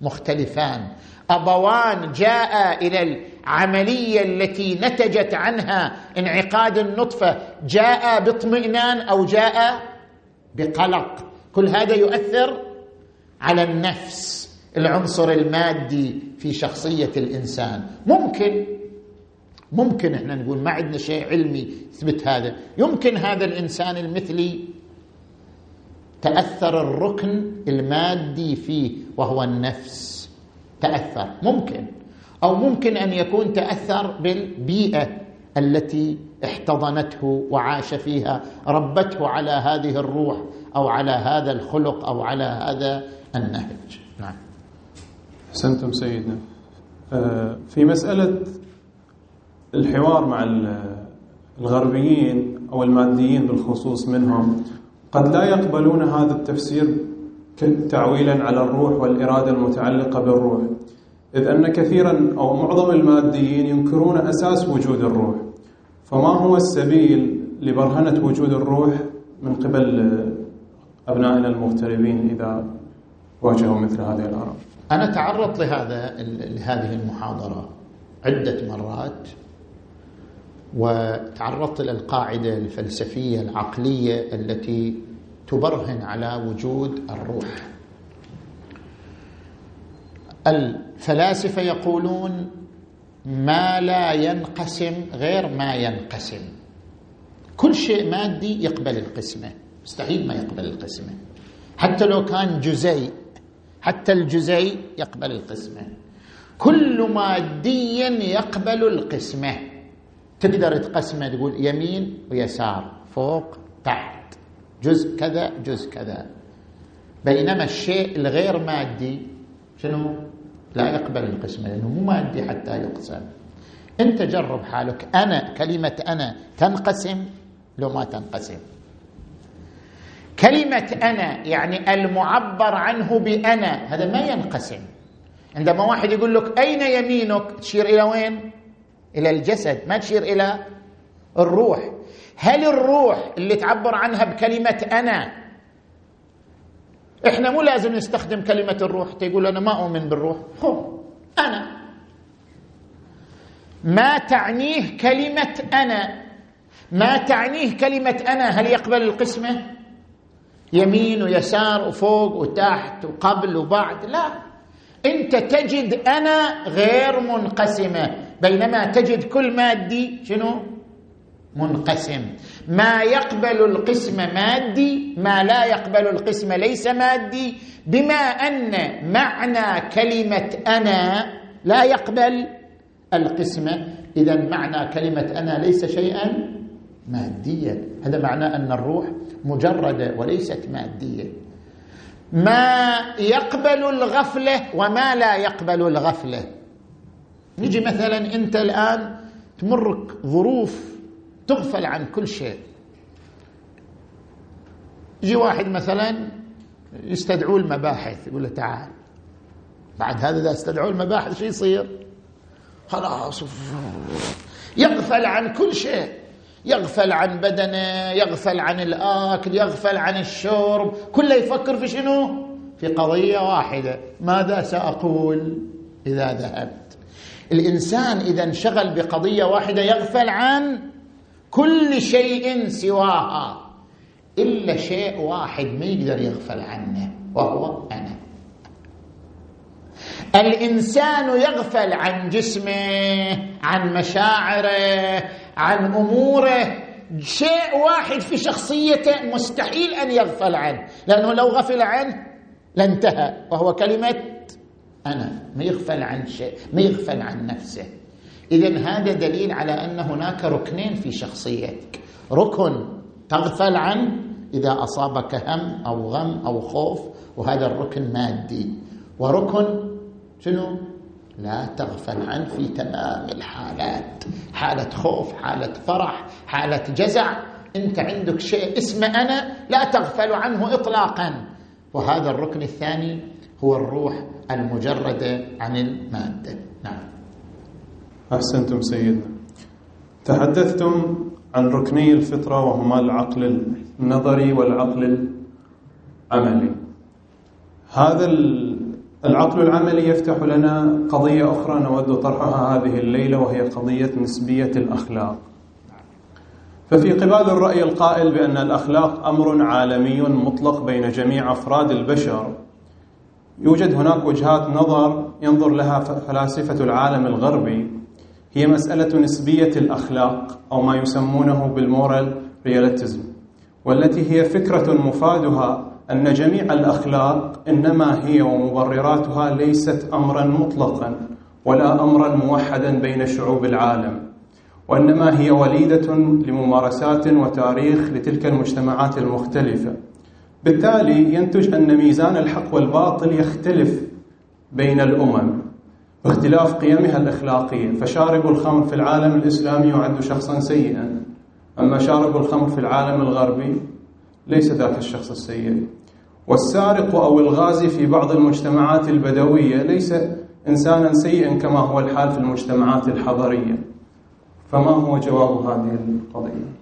مختلفان. أبوان جاء إلى العملية التي نتجت عنها انعقاد النطفة جاء باطمئنان أو جاء بقلق. كل هذا يؤثر على النفس العنصر المادي في شخصية الإنسان. ممكن ممكن إحنا نقول ما عندنا شيء علمي يثبت هذا. يمكن هذا الإنسان المثلي تأثر الركن المادي فيه وهو النفس. تأثر. ممكن. أو ممكن أن يكون تأثر بالبيئة التي احتضنته وعاش فيها ربته على هذه الروح أو على هذا الخلق أو على هذا النهج. نعم. أحسنتم سيدنا. آه، في مسألة الحوار مع الغربيين أو الماديين بالخصوص منهم قد لا يقبلون هذا التفسير تعويلا على الروح والإرادة المتعلقة بالروح. إذ أن كثيرا أو معظم الماديين ينكرون أساس وجود الروح. فما هو السبيل لبرهنة وجود الروح من قبل أبنائنا المغتربين إذا واجهوا مثل هذه الآراء أنا تعرضت لهذا لهذه المحاضرة عدة مرات وتعرضت إلى القاعدة الفلسفية العقلية التي تبرهن على وجود الروح. الفلاسفة يقولون ما لا ينقسم غير ما ينقسم. كل شيء مادي يقبل القسمة مستحيل ما يقبل القسمة. حتى لو كان جزيء حتى الجزيء يقبل القسمة. كل مادي يقبل القسمة. تقدر تقسمه تقول يمين ويسار فوق تحت. جزء كذا جزء كذا. بينما الشيء الغير مادي شنو؟ لا يقبل القسمة لأنه مو مادي حتى يقسم. أنت جرب حالك أنا كلمة أنا تنقسم لو ما تنقسم. كلمة أنا يعني المعبر عنه بأنا هذا ما ينقسم. عندما واحد يقول لك أين يمينك؟ تشير إلى وين؟ إلى الجسد ما تشير إلى الروح. هل الروح اللي تعبر عنها بكلمة أنا إحنا مو لازم نستخدم كلمة الروح. تقول أنا ما أؤمن بالروح. هو أنا. ما تعنيه كلمة أنا. ما تعنيه كلمة أنا. هل يقبل القسمة؟ يمين ويسار وفوق وتحت وقبل وبعد. لا. أنت تجد أنا غير منقسمة. بينما تجد كل مادي شنو؟ منقسم. ما يقبل القسم مادي ما لا يقبل القسم ليس مادي بما أن معنى كلمة أنا لا يقبل القسمه إذا معنى كلمة أنا ليس شيئا ماديا. هذا معناه أن الروح مجرده وليست مادية. ما يقبل الغفلة وما لا يقبل الغفلة. نجي مثلا أنت الآن تمرك ظروف تغفل عن كل شيء. يجي واحد مثلا يستدعوا المباحث يقول له تعال. بعد هذا إذا استدعوا المباحث شو يصير؟ خلاص. يغفل عن كل شيء. يغفل عن بدنه يغفل عن الأكل يغفل عن الشرب. كله يفكر في شنو؟ في قضية واحدة. ماذا سأقول إذا ذهبت؟ الإنسان إذا انشغل بقضية واحدة يغفل عن كل شيء سواها. إلا شيء واحد ما يقدر يغفل عنه وهو أنا. الإنسان يغفل عن جسمه عن مشاعره عن أموره. شيء واحد في شخصيته مستحيل أن يغفل عنه لأنه لو غفل عنه لانتهى وهو كلمة أنا. ما يغفل عن شيء ما يغفل عن نفسه. اذا هذا دليل على أن هناك ركنين في شخصيتك. ركن تغفل عنه إذا أصابك هم أو غم أو خوف وهذا الركن مادي. وركن شنو؟ لا تغفل عنه في تمام الحالات. حالة خوف حالة فرح حالة جزع. أنت عندك شيء اسمه أنا لا تغفل عنه اطلاقا. وهذا الركن الثاني هو الروح المجردة عن المادة. نعم. أحسنتم سيدنا. تحدثتم عن ركني الفطرة وهما العقل النظري والعقل العملي. هذا العقل العملي يفتح لنا قضية أخرى نود طرحها هذه الليلة وهي قضية نسبية الأخلاق. ففي قبال الرأي القائل بأن الأخلاق أمر عالمي مطلق بين جميع أفراد البشر. يوجد هناك وجهات نظر ينظر لها فلاسفة العالم الغربي. هي مسألة نسبية الأخلاق أو ما يسمونه بالمورال رياليتيزم والتي هي فكرة مفادها أن جميع الأخلاق إنما هي ومبرراتها ليست أمرا مطلقا ولا أمرا موحدا بين شعوب العالم وإنما هي وليدة لممارسات وتاريخ لتلك المجتمعات المختلفة. بالتالي ينتج أن ميزان الحق والباطل يختلف بين الأمم. باختلاف قيمها الأخلاقية. فشارب الخمر في العالم الإسلامي يعد شخصا سيئا. أما شارب الخمر في العالم الغربي ليس ذاك الشخص السيء. والسارق أو الغازي في بعض المجتمعات البدوية ليس إنسانا سيئا كما هو الحال في المجتمعات الحضرية. فما هو جواب هذه القضية؟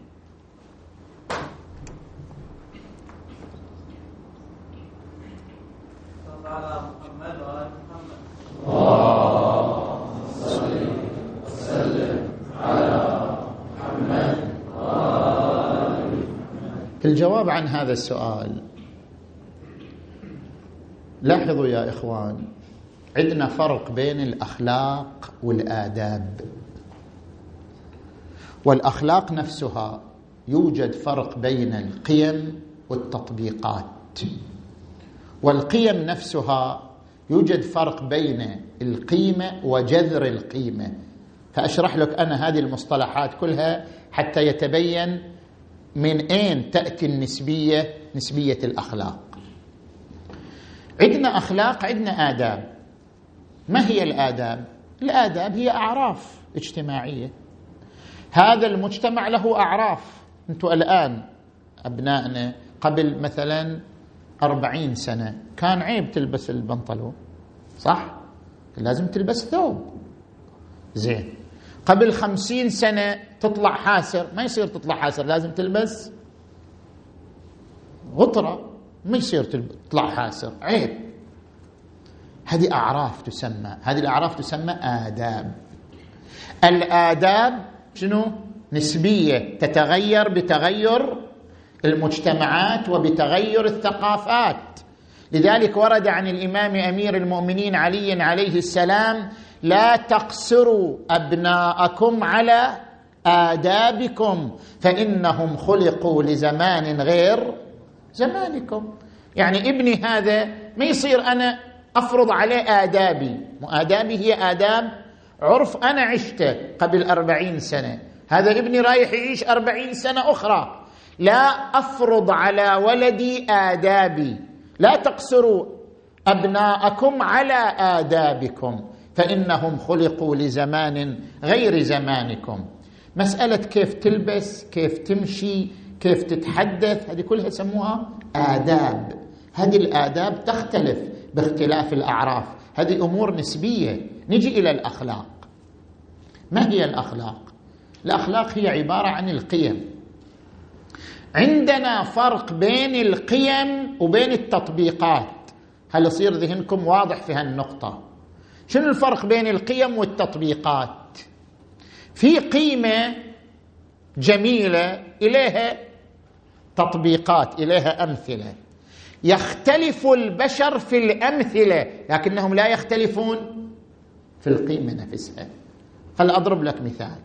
الجواب عن هذا السؤال. لاحظوا يا إخوان عندنا فرق بين الأخلاق والآداب. والأخلاق نفسها يوجد فرق بين القيم والتطبيقات. والقيم نفسها يوجد فرق بين القيمة وجذر القيمة. فأشرح لك أنا هذه المصطلحات كلها حتى يتبين من أين تأتي النسبية؟ نسبية الأخلاق. عندنا أخلاق عندنا آداب. ما هي الآداب؟ الآداب هي أعراف اجتماعية. هذا المجتمع له أعراف. أنتم الآن أبنائنا قبل مثلا أربعين سنة كان عيب تلبس البنطلون صح؟ لازم تلبس ثوب. زين. قبل خمسين سنة تطلع حاسر ما يصير تطلع حاسر لازم تلبس غطرة ما يصير تطلع حاسر عيب. هذه أعراف تسمى هذه الأعراف تسمى آداب. الآداب شنو؟ نسبية تتغير بتغير المجتمعات وبتغير الثقافات. لذلك ورد عن الإمام أمير المؤمنين علي عليه السلام لا تقصروا أبناءكم على آدابكم فإنهم خلقوا لزمان غير زمانكم. يعني ابني هذا ما يصير أنا أفرض عليه آدابي. آدابي هي آداب عرف أنا عشته قبل أربعين سنة. هذا ابني رايح يعيش أربعين سنة أخرى. لا أفرض على ولدي آدابي. لا تقصروا أبناءكم على آدابكم. فإنهم خلقوا لزمان غير زمانكم. مسألة كيف تلبس كيف تمشي كيف تتحدث هذه كلها يسموها آداب. هذه الآداب تختلف باختلاف الأعراف. هذه أمور نسبية. نجي إلى الأخلاق. ما هي الأخلاق؟ الأخلاق هي عبارة عن القيم. عندنا فرق بين القيم وبين التطبيقات. هل يصير ذهنكم واضح في هالنقطة؟ شنو الفرق بين القيم والتطبيقات؟ في قيمة جميلة إليها تطبيقات إليها أمثلة. يختلف البشر في الأمثلة لكنهم لا يختلفون في القيمة نفسها. خل أضرب لك مثال.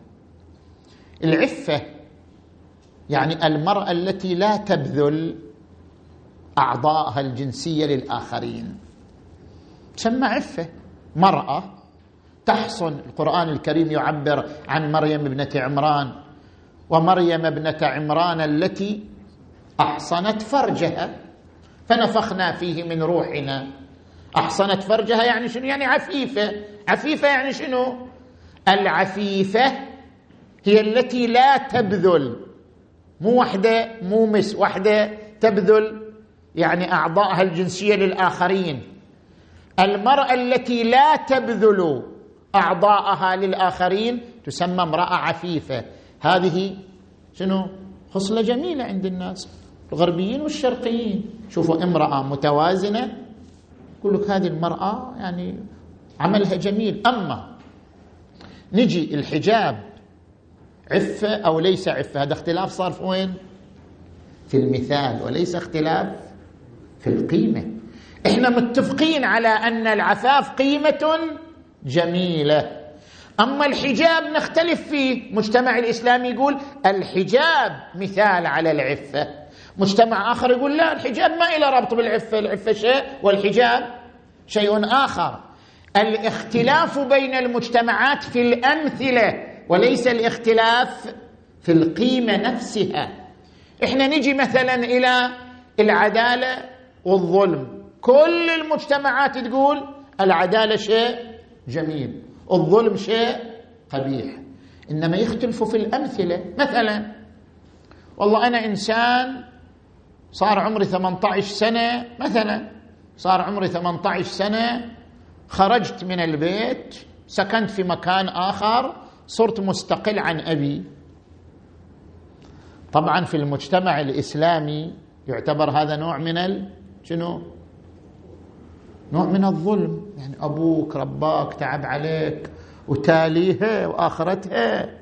العفة يعني المرأة التي لا تبذل اعضائها الجنسية للآخرين. تسمى عفة مرأة تحصن. القرآن الكريم يعبر عن مريم ابنة عمران ومريم ابنة عمران التي أحصنت فرجها فنفخنا فيه من روحنا. أحصنت فرجها يعني شنو؟ يعني عفيفة. عفيفة يعني شنو؟ العفيفة هي التي لا تبذل. مو وحدة مو مس وحدة تبذل يعني أعضائها الجنسية للآخرين. المرأة التي لا تبذل أعضاءها للآخرين تسمى امرأة عفيفة. هذه شنو؟ خصلة جميلة عند الناس الغربيين والشرقيين. شوفوا امرأة متوازنة يقول لك هذه المرأة يعني عملها جميل. أما نجي الحجاب عفة أو ليس عفة؟ هذا اختلاف صار في وين؟ في المثال وليس اختلاف في القيمة. إحنا متفقين على أن العفاف قيمة جميلة. أما الحجاب نختلف فيه. مجتمع الإسلامي يقول الحجاب مثال على العفة. مجتمع آخر يقول لا الحجاب ما إلى ربط بالعفة. العفة شيء والحجاب شيء آخر. الاختلاف بين المجتمعات في الأمثلة وليس الاختلاف في القيمة نفسها. إحنا نجي مثلا إلى العدالة والظلم. كل المجتمعات تقول العدالة شيء جميل. الظلم شيء قبيح. إنما يختلفوا في الأمثلة. مثلا والله أنا إنسان صار عمري 18 سنة مثلا صار عمري 18 سنة خرجت من البيت سكنت في مكان آخر صرت مستقل عن أبي. طبعا في المجتمع الإسلامي يعتبر هذا نوع من ال شنو؟ نوع من الظلم. يعني أبوك رباك تعب عليك وتاليها وآخرتها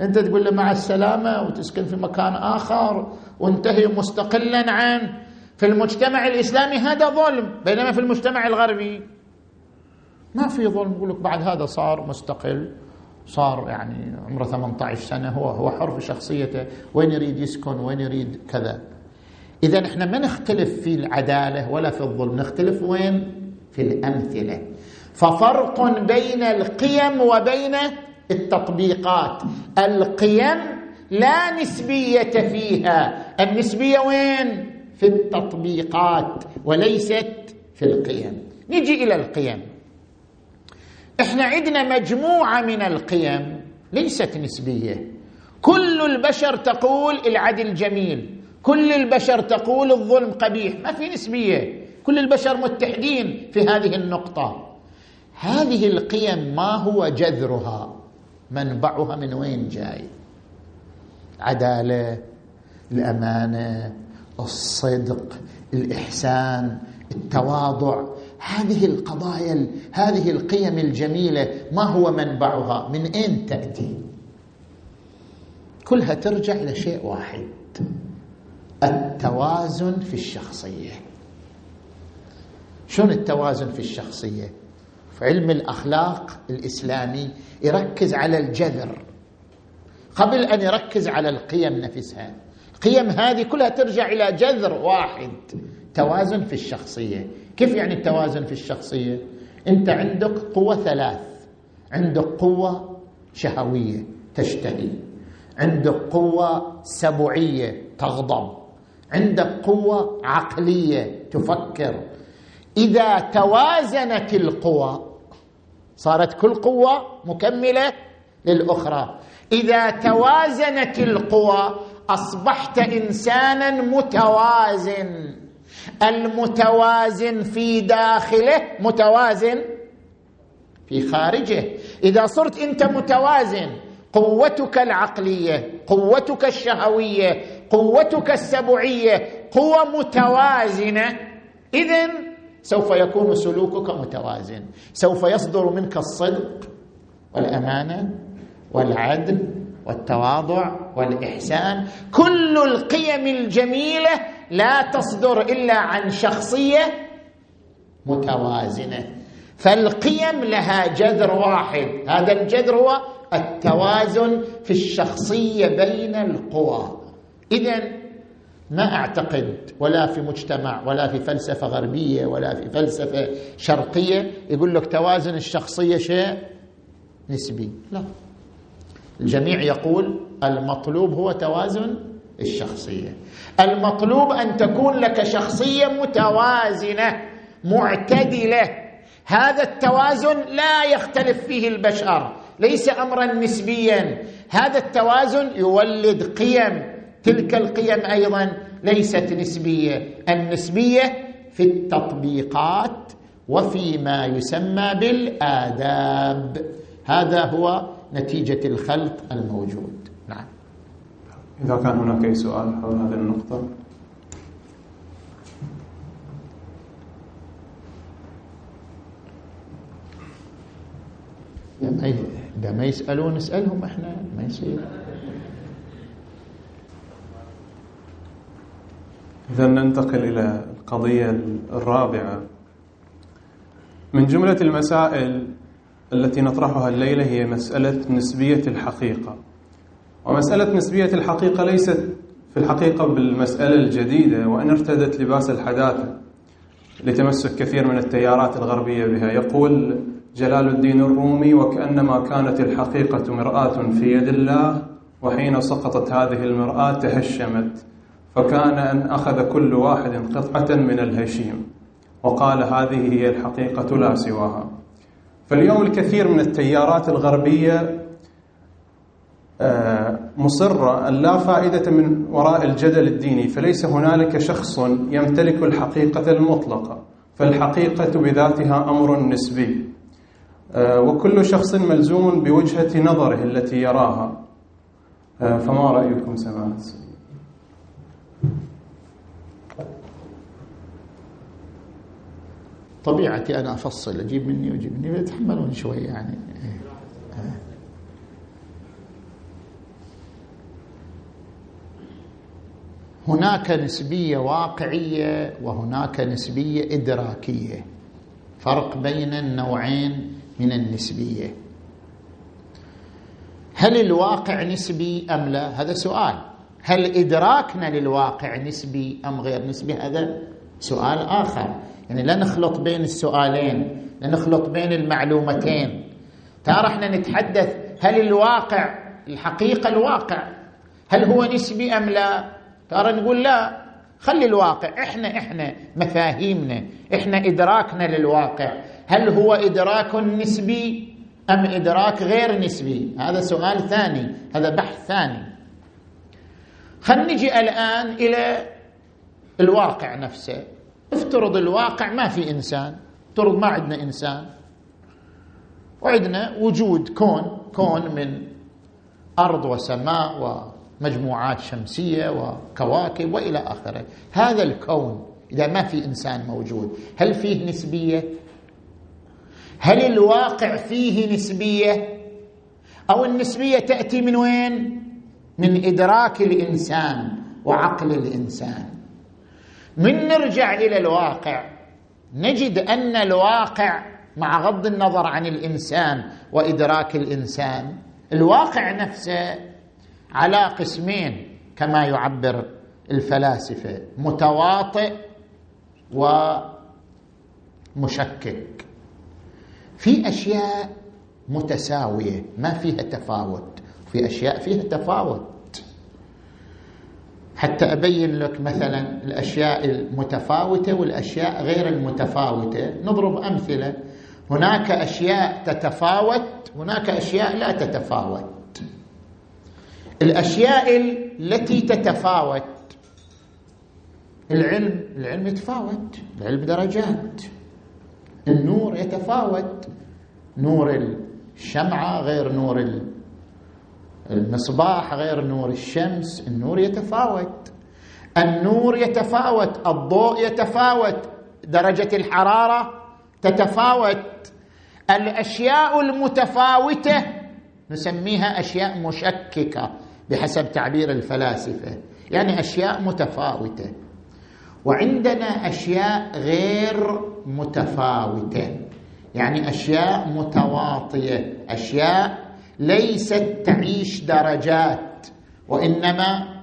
أنت تقول له مع السلامة وتسكن في مكان آخر وانتهي مستقلا عنه في المجتمع الإسلامي هذا ظلم بينما في المجتمع الغربي ما في ظلم. يقول لك بعد هذا صار مستقل صار يعني عمره 18 سنة هو هو حر في شخصيته. وين يريد يسكن؟ وين يريد كذا؟ إذا إحنا ما نختلف في العدالة ولا في الظلم. نختلف وين؟ في الأمثلة. ففرق بين القيم وبين التطبيقات. القيم لا نسبية فيها. النسبية وين؟ في التطبيقات وليست في القيم. نجي إلى القيم. إحنا عندنا مجموعة من القيم ليست نسبية. كل البشر تقول العدل جميل. كل البشر تقول الظلم قبيح. ما في نسبية. كل البشر متحدين في هذه النقطة. هذه القيم ما هو جذرها؟ منبعها من وين جاي؟ عدالة الأمانة الصدق الإحسان التواضع. هذه القضايا هذه القيم الجميلة ما هو منبعها؟ من أين تأتي؟ كلها ترجع إلى شيء واحد التوازن في الشخصية. شلون التوازن في الشخصية؟ في علم الأخلاق الإسلامي يركز على الجذر. قبل أن يركز على القيم نفسها القيم هذه كلها ترجع إلى جذر واحد توازن في الشخصية. كيف يعني التوازن في الشخصية؟ أنت عندك قوة ثلاث. عندك قوة شهوية تشتهي. عندك قوة سبعية تغضب. عندك قوة عقلية تفكر. إذا توازنت القوى صارت كل قوة مكملة للأخرى. إذا توازنت القوى أصبحت إنسانا متوازن. المتوازن في داخله متوازن في خارجه. إذا صرت أنت متوازن قوتك العقلية قوتك الشهوية قوتك السبعية قوة متوازنة اذا سوف يكون سلوكك متوازن. سوف يصدر منك الصدق والامانه والعدل والتواضع والإحسان. كل القيم الجميلة لا تصدر إلا عن شخصية متوازنة. فالقيم لها جذر واحد. هذا الجذر هو التوازن في الشخصية بين القوى. اذا ما أعتقد ولا في مجتمع ولا في فلسفة غربية ولا في فلسفة شرقية يقول لك توازن الشخصية شيء نسبي. لا. الجميع يقول المطلوب هو توازن الشخصية. المطلوب أن تكون لك شخصية متوازنة معتدلة. هذا التوازن لا يختلف فيه البشر ليس امرا نسبيا. هذا التوازن يولد قيم. تلك القيم أيضا ليست نسبية. النسبية في التطبيقات وفيما يسمى بالآداب. هذا هو نتيجة الخلق الموجود. نعم. إذا كان هناك أي سؤال حول هذه النقطة؟ ده ما يسألون اسالهم إحنا. ما يصير. إذا ننتقل إلى القضية الرابعة. من جملة المسائل التي نطرحها الليلة هي مسألة نسبية الحقيقة. ومسألة نسبية الحقيقة ليست في الحقيقة بالمسألة الجديدة وأن ارتدت لباس الحداثة لتمسك كثير من التيارات الغربية بها. يقول جلال الدين الرومي وكأنما كانت الحقيقة مرآة في يد الله وحين سقطت هذه المرآة تهشمت. فكان أن أخذ كل واحد قطعة من الهشيم وقال هذه هي الحقيقة لا سواها. فاليوم الكثير من التيارات الغربية آه، مصرة أن لا فائدة من وراء الجدل الديني فليس هنالك شخص يمتلك الحقيقة المطلقة فالحقيقة بذاتها أمر نسبي. آه، وكل شخص ملزوم بوجهة نظره التي يراها. آه، فما رأيكم سماحة طبيعتي أنا أفصل أجيب مني وأجيب مني يتحملون شوية يعني. هناك نسبية واقعية وهناك نسبية إدراكية. فرق بين النوعين من النسبية. هل الواقع نسبي أم لا؟ هذا سؤال. هل إدراكنا للواقع نسبي أم غير نسبي؟ هذا سؤال آخر. يعني لا نخلط بين السؤالين لا نخلط بين المعلومتين. ترى إحنا نتحدث هل الواقع الحقيقة الواقع هل هو نسبي أم لا؟ ترى نقول لا. خلي الواقع إحنا إحنا مفاهيمنا إحنا إدراكنا للواقع. هل هو إدراك نسبي أم إدراك غير نسبي؟ هذا سؤال ثاني هذا بحث ثاني. خلينا نجي الآن إلى الواقع نفسه. افترض الواقع ما في إنسان افترض ما عندنا إنسان. وعندنا وجود كون كون من أرض وسماء مجموعات شمسية وكواكب وإلى آخره. هذا الكون إذا ما في إنسان موجود هل فيه نسبية؟ هل الواقع فيه نسبية؟ أو النسبية تأتي من وين؟ من إدراك الإنسان وعقل الإنسان. من نرجع إلى الواقع نجد أن الواقع مع غض النظر عن الإنسان وإدراك الإنسان الواقع نفسه على قسمين كما يعبر الفلاسفة متواطئ ومشكك. في أشياء متساوية ما فيها تفاوت. في أشياء فيها تفاوت. حتى أبين لك مثلا الأشياء المتفاوتة والأشياء غير المتفاوتة. نضرب أمثلة. هناك أشياء تتفاوت هناك أشياء لا تتفاوت. الأشياء التي تتفاوت العلم العلم يتفاوت العلم درجات. النور يتفاوت. نور الشمعة غير نور المصباح غير نور الشمس النور يتفاوت. النور يتفاوت الضوء يتفاوت درجة الحرارة تتفاوت. الأشياء المتفاوتة نسميها أشياء مشككة بحسب تعبير الفلاسفة يعني أشياء متفاوتة. وعندنا أشياء غير متفاوتة يعني أشياء متواطية أشياء ليست تعيش درجات وإنما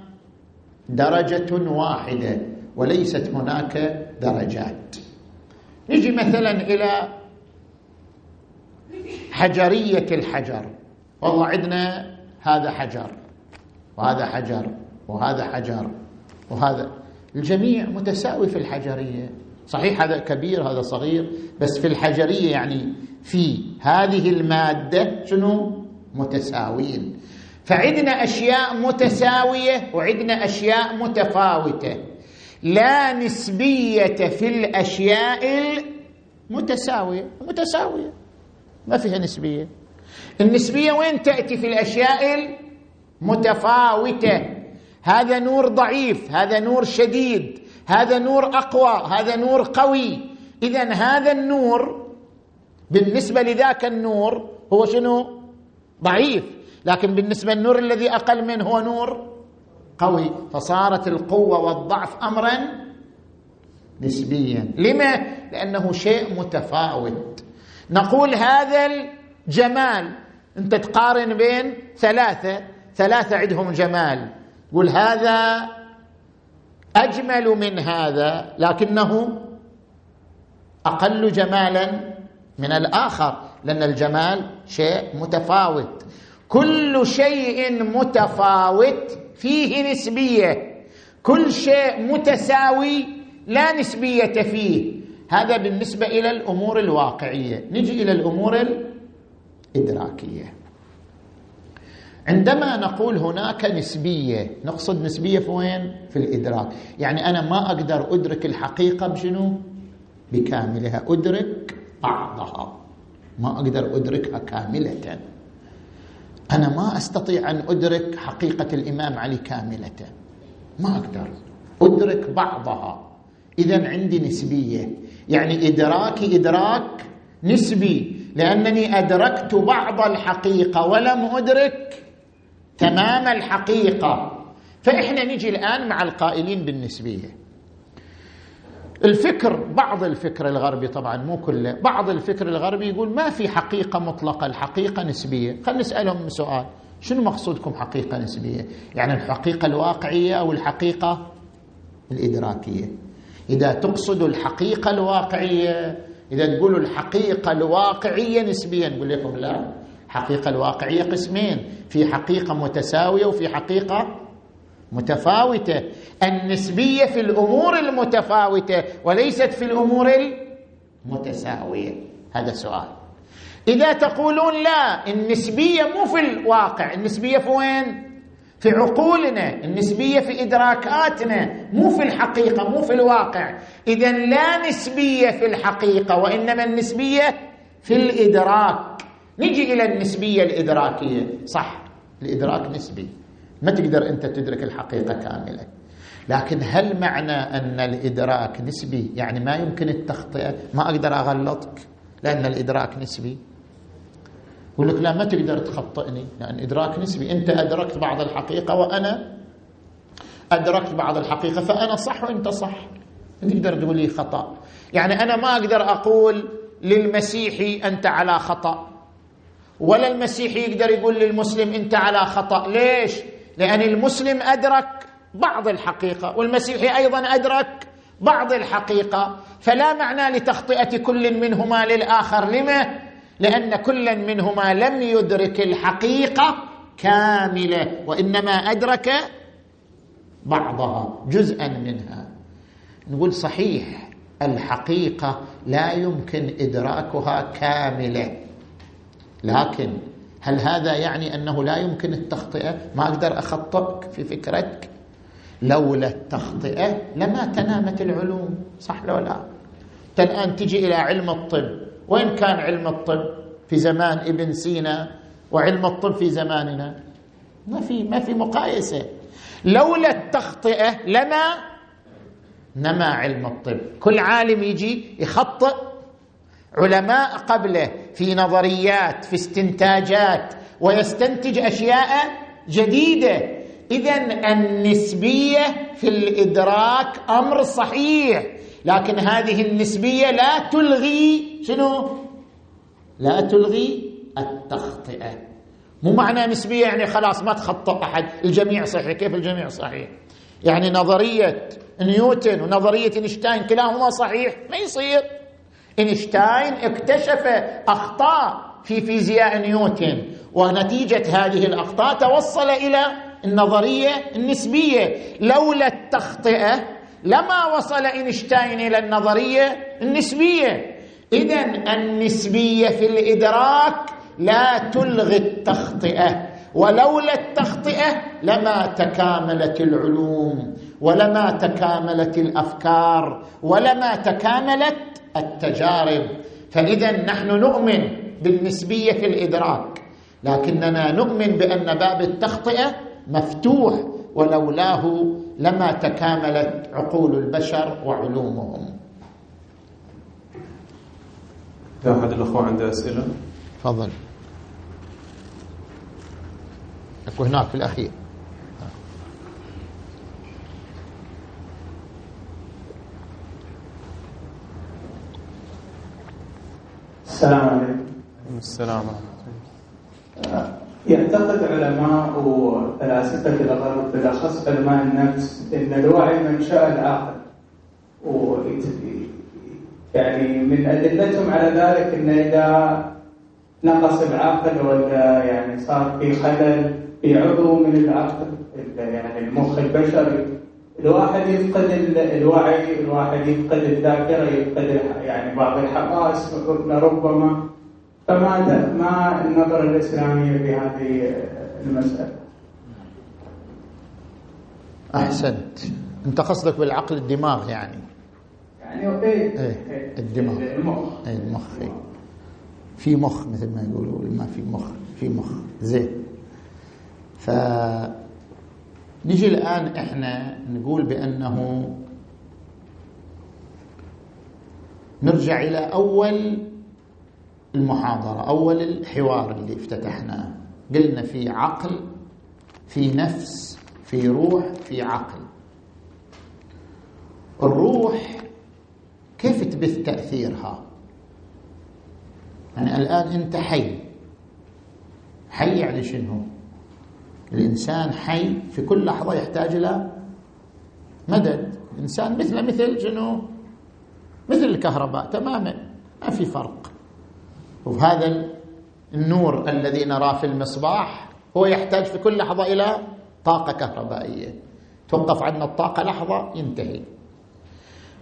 درجة واحدة وليست هناك درجات. نجي مثلا إلى حجرية الحجر. والله عندنا هذا حجر وهذا حجر وهذا حجر وهذا. الجميع متساوي في الحجرية. صحيح هذا كبير هذا صغير بس في الحجرية يعني في هذه المادة شنو؟ متساويين. فعندنا أشياء متساوية وعندنا أشياء متفاوتة. لا نسبية في الأشياء المتساوية. متساوية. ما فيها نسبية. النسبية وين تأتي في الأشياء متفاوته هذا نور ضعيف هذا نور شديد هذا نور أقوى هذا نور قوي. اذا هذا النور بالنسبة لذاك النور هو شنو؟ ضعيف. لكن بالنسبة للنور الذي أقل منه هو نور قوي فصارت القوة والضعف أمرا نسبيا. لما؟ لأنه شيء متفاوت. نقول هذا الجمال أنت تقارن بين ثلاثة ثلاثة عندهم جمال. قل هذا أجمل من هذا لكنه أقل جمالا من الآخر. لأن الجمال شيء متفاوت. كل شيء متفاوت فيه نسبية. كل شيء متساوي لا نسبية فيه. هذا بالنسبة إلى الأمور الواقعية. نجي إلى الأمور الإدراكية. عندما نقول هناك نسبية نقصد نسبية في وين؟ في الإدراك. يعني أنا ما أقدر أدرك الحقيقة بشنو؟ بكاملها. أدرك بعضها. ما أقدر ادركها كامله أنا ما أستطيع أن أدرك حقيقة الإمام علي كاملة. ما أقدر أدرك بعضها. اذا عندي نسبية. يعني ادراكي إدراك نسبي. لأنني أدركت بعض الحقيقة ولم أدرك تمام الحقيقة. فإحنا نجي الآن مع القائلين بالنسبية. الفكر بعض الفكر الغربي طبعا مو كله بعض الفكر الغربي يقول ما في حقيقة مطلقة الحقيقة نسبية. خلينا نسألهم سؤال شنو مقصودكم حقيقة نسبية؟ يعني الحقيقة الواقعية أو الحقيقة الإدراكية؟ إذا تقصدوا الحقيقة الواقعية إذا تقولوا الحقيقة الواقعية نسبيا نقول لكم لا الحقيقة الواقعية قسمين في حقيقة متساوية وفي حقيقة متفاوتة. النسبية في الأمور المتفاوتة وليست في الأمور المتساوية. هذا سؤال إذا تقولون لا النسبية مو في الواقع. النسبية في وين؟ في عقولنا. النسبية في إدراكاتنا. مو في الحقيقة مو في الواقع. اذا لا نسبية في الحقيقة وإنما النسبية في الإدراك. نجي إلى النسبية الإدراكية. صح الإدراك نسبي. ما تقدر أنت تدرك الحقيقة كاملة. لكن هل معنى أن الإدراك نسبي؟ يعني ما يمكن التخطئه ما أقدر أغلطك لأن الإدراك نسبي. يقول لك لا ما تقدر تخطئني لأن إدراك نسبي. أنت أدركت بعض الحقيقة وأنا أدركت بعض الحقيقة فأنا صح وأنت صح. تقدر تقول لي خطأ. يعني أنا ما أقدر أقول للمسيحي أنت على خطأ ولا المسيحي يقدر يقول للمسلم أنت على خطأ. ليش؟ لأن المسلم أدرك بعض الحقيقة والمسيحي أيضا أدرك بعض الحقيقة فلا معنى لتخطئة كل منهما للآخر لما؟ لأن كل منهما لم يدرك الحقيقة كاملة وإنما أدرك بعضها جزءا منها نقول صحيح الحقيقة لا يمكن إدراكها كاملة لكن هل هذا يعني أنه لا يمكن التخطئة؟ ما أقدر أخطئك في فكرتك. لولا التخطئة لما تنامت العلوم. صح لو لا؟ انت الان تجي إلى علم الطب. وين كان علم الطب في زمان ابن سينا وعلم الطب في زماننا ما في ما في مقايسة. لولا التخطئة لما نما علم الطب. كل عالم يجي يخطئ علماء قبله في نظريات في استنتاجات ويستنتج أشياء جديدة. اذا النسبية في الإدراك أمر صحيح لكن هذه النسبية لا تلغي شنو؟ لا تلغي التخطئة. مو معنى نسبية يعني خلاص ما تخطئ أحد. الجميع صحيح. كيف الجميع صحيح؟ يعني نظرية نيوتن ونظرية إينشتاين كلاهما صحيح. ما يصير. إينشتاين اكتشف أخطاء في فيزياء نيوتن ونتيجة هذه الأخطاء توصل إلى النظرية النسبية. لولا التخطئة لما وصل إينشتاين إلى النظرية النسبية. اذا النسبية في الإدراك لا تلغي التخطئة ولولا التخطئة لما تكاملت العلوم. ولما تكاملت الأفكار ولما تكاملت التجارب. فإذا نحن نؤمن بالنسبية في الإدراك لكننا نؤمن بأن باب التخطئة مفتوح ولولاه لما تكاملت عقول البشر وعلومهم. احد الأخوة عنده أسئلة؟ تفضل. وهناك في الأخير. السلام عليكم. السلام يعتقد علماء وفلاسفة الغرب بالأخص علماء النفس أن الوعي منشأ العقل. و يعني من أدلتهم على ذلك أن إذا نقص العقل ولا يعني صار في خلل في عضو من العقل يعني المخ البشري الواحد يفقد الوعي الواحد يفقد الذاكرة يفقد يعني بعض الحواس ربما فما ما النظرة الإسلامية في هذه المسألة؟ أحسنت. أنت قصدك بالعقل الدماغ يعني. يعني إيه, إيه الدماغ. المخ. إيه المخ إيه. في مخ مثل ما يقولوا ما في مخ في مخ. زين. ف نجي الآن إحنا نقول بأنه نرجع إلى أول المحاضرة أول الحوار اللي افتتحناه. قلنا في عقل في نفس في روح في عقل. الروح كيف تبث تأثيرها؟ يعني الآن أنت حي. حي يعني شنو؟ الإنسان حي في كل لحظة يحتاج إلى مدد. الإنسان مثله مثل شنو؟ مثل الكهرباء تماما. ما في فرق. وهذا النور الذي نراه في المصباح هو يحتاج في كل لحظة إلى طاقة كهربائية. توقف عنا الطاقة لحظة ينتهي.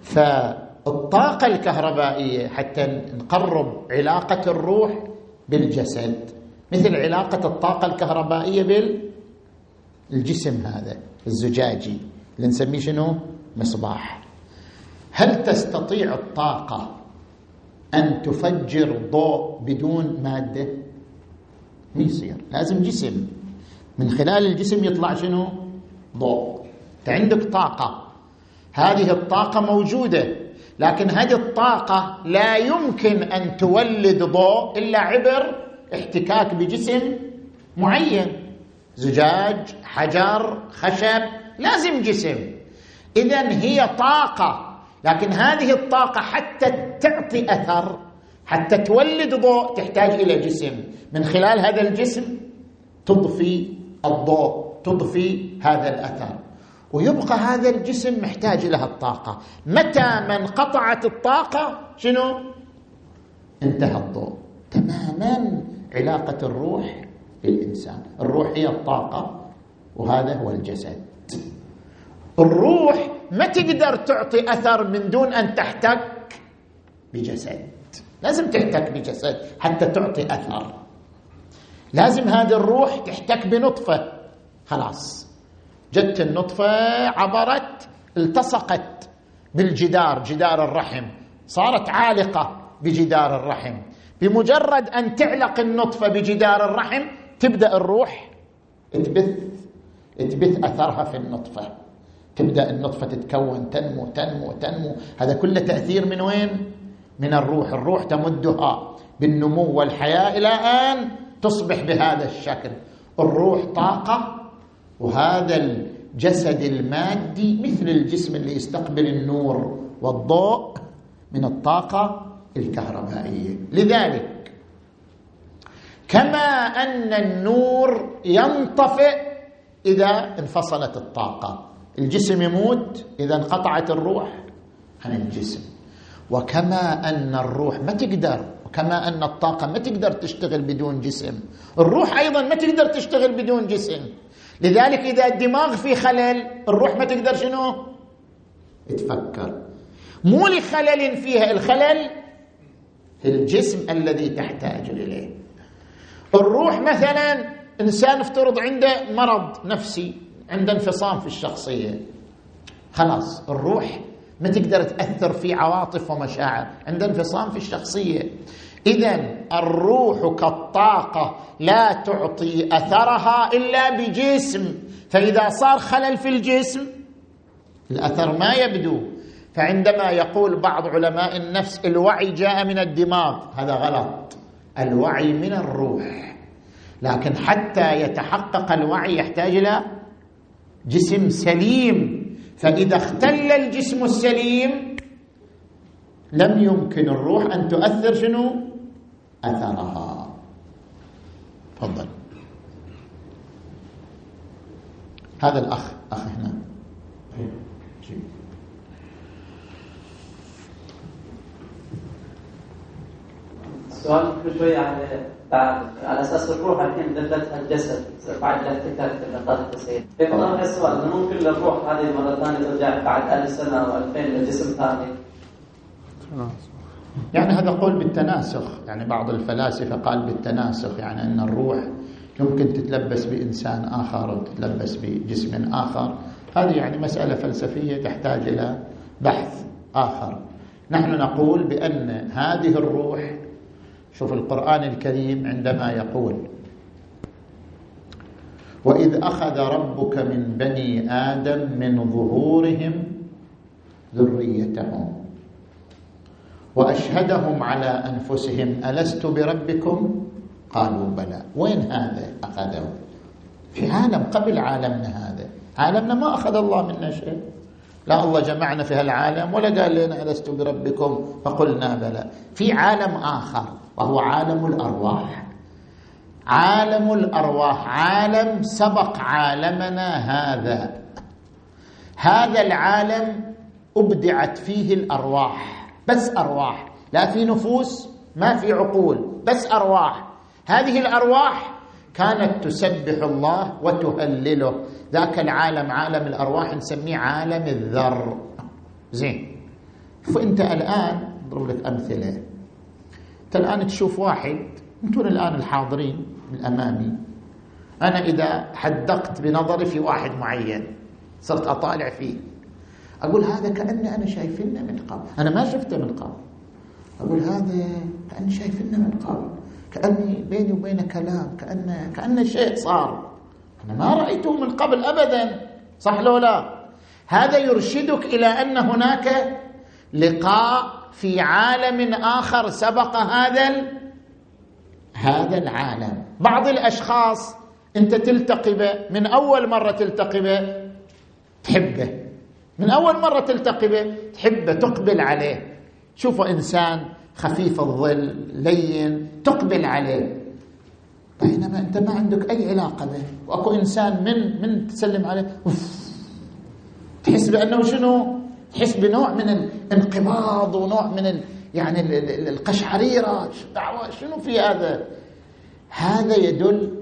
فالطاقة الكهربائية حتى نقرب علاقة الروح بالجسد مثل علاقة الطاقة الكهربائية بالجسم هذا الزجاجي اللي نسميه شنو؟ مصباح. هل تستطيع الطاقة أن تفجر ضوء بدون مادة؟ ما يصير. لازم جسم. من خلال الجسم يطلع شنو؟ ضوء. أنت عندك طاقة. هذه الطاقة موجودة لكن هذه الطاقة لا يمكن أن تولد ضوء إلا عبر احتكاك بجسم معين. زجاج حجر خشب لازم جسم. إذا هي طاقة لكن هذه الطاقة حتى تعطي أثر حتى تولد ضوء تحتاج إلى جسم. من خلال هذا الجسم تضفي الضوء تضفي هذا الأثر. ويبقى هذا الجسم محتاج له الطاقة. متى ما انقطعت الطاقة؟ شنو؟ انتهى الضوء. تماما علاقة الروح بالإنسان الروح هي الطاقة وهذا هو الجسد. الروح ما تقدر تعطي أثر من دون أن تحتك بجسد. لازم تحتك بجسد حتى تعطي أثر. لازم هذه الروح تحتك بنطفة. خلاص. جت النطفة عبرت التصقت بالجدار جدار الرحم. صارت عالقة بجدار الرحم. بمجرد أن تعلق النطفة بجدار الرحم تبدأ الروح تبث تبث أثرها في النطفة. تبدأ النطفة تتكون تنمو تنمو تنمو. هذا كله تأثير من وين؟ من الروح. الروح تمدها بالنمو والحياة إلى أن تصبح بهذا الشكل. الروح طاقة وهذا الجسد المادي مثل الجسم اللي يستقبل النور والضوء من الطاقة الكهربائية. لذلك كما أن النور ينطفئ إذا انفصلت الطاقة. الجسم يموت إذا انقطعت الروح عن الجسم. وكما أن الروح ما تقدر وكما أن الطاقة ما تقدر تشتغل بدون جسم. الروح أيضا ما تقدر تشتغل بدون جسم. لذلك إذا الدماغ في خلل الروح ما تقدر شنو؟ تفكر مو لخلل فيها الخلل في الجسم الذي تحتاج إليه. الروح مثلا إنسان افترض عنده مرض نفسي عنده انفصام في الشخصية. خلاص الروح ما تقدر تأثر في عواطف ومشاعر عنده انفصام في الشخصية. اذا الروح كالطاقة لا تعطي أثرها إلا بجسم. فإذا صار خلل في الجسم الأثر ما يبدو. فعندما يقول بعض علماء النفس الوعي جاء من الدماغ. هذا غلط. الوعي من الروح. لكن حتى يتحقق الوعي يحتاج إلى جسم سليم. فإذا اختل الجسم السليم لم يمكن الروح أن تؤثر شنو؟ أثرها. تفضل. هذا الأخ أخ هنا. السؤال كل شوي على بعد. على أساس الروح الحين دلتها الجسد بعد الاحتكاك اللي التسعير. في طرح السؤال إنه ممكن الروح هذه مرة ثانية ترجع بعد ألف سنة أو 2000 لجسم ثاني؟ يعني هذا قول بالتناسخ. يعني بعض الفلاسفة قال بالتناسخ يعني إن الروح يمكن تتلبس بإنسان آخر وتتلبس بجسم آخر. هذه يعني مسألة فلسفية تحتاج إلى بحث آخر. نحن نقول بأن هذه الروح شوف القرآن الكريم عندما يقول وإذ أخذ ربك من بني آدم من ظهورهم ذريتهم وأشهدهم على أنفسهم ألست بربكم؟ قالوا بلى. وين هذا أخذه؟ في عالم قبل عالمنا هذا. عالمنا ما أخذ الله منا شيء. لا الله جمعنا في هالعالم ولا قال لنا ألست بربكم؟ فقلنا بلى. في عالم آخر وهو عالم الأرواح. عالم الأرواح عالم سبق عالمنا هذا. هذا العالم أبدعت فيه الأرواح. بس أرواح. لا في نفوس ما في عقول. بس أرواح. هذه الأرواح كانت تسبح الله وتهلله. ذاك العالم عالم الأرواح نسميه عالم الذر. زين. فأنت الآن أضرب لك أمثلة. أنت الآن تشوف واحد أنتم الآن الحاضرين من أمامي. أنا إذا حدقت بنظري في واحد معين صرت أطالع فيه. أقول هذا كأني أنا شايفنه من قبل. أنا ما شفته من قبل. أقول هذا كأني شايفنه من قبل. كأني بيني وبينه كلام كانه كانه شيء صار. أنا ما رأيته من قبل ابدا. صح لو لا؟ هذا يرشدك إلى أن هناك لقاء في عالم آخر سبق هذا هذا العالم. بعض الأشخاص أنت تلتقي به من أول مرة تلتقي به تحبه. من أول مرة تلتقي به تحبه تقبل عليه. تشوفه إنسان خفيف الظل لين تقبل عليه. بينما انت ما عندك أي علاقة به. وأكو إنسان من من تسلم عليه أوف. تحس بأنه شنو؟ تحس بنوع من الانقباض ونوع من ال يعني القشعريرة. شنو في هذا؟ هذا يدل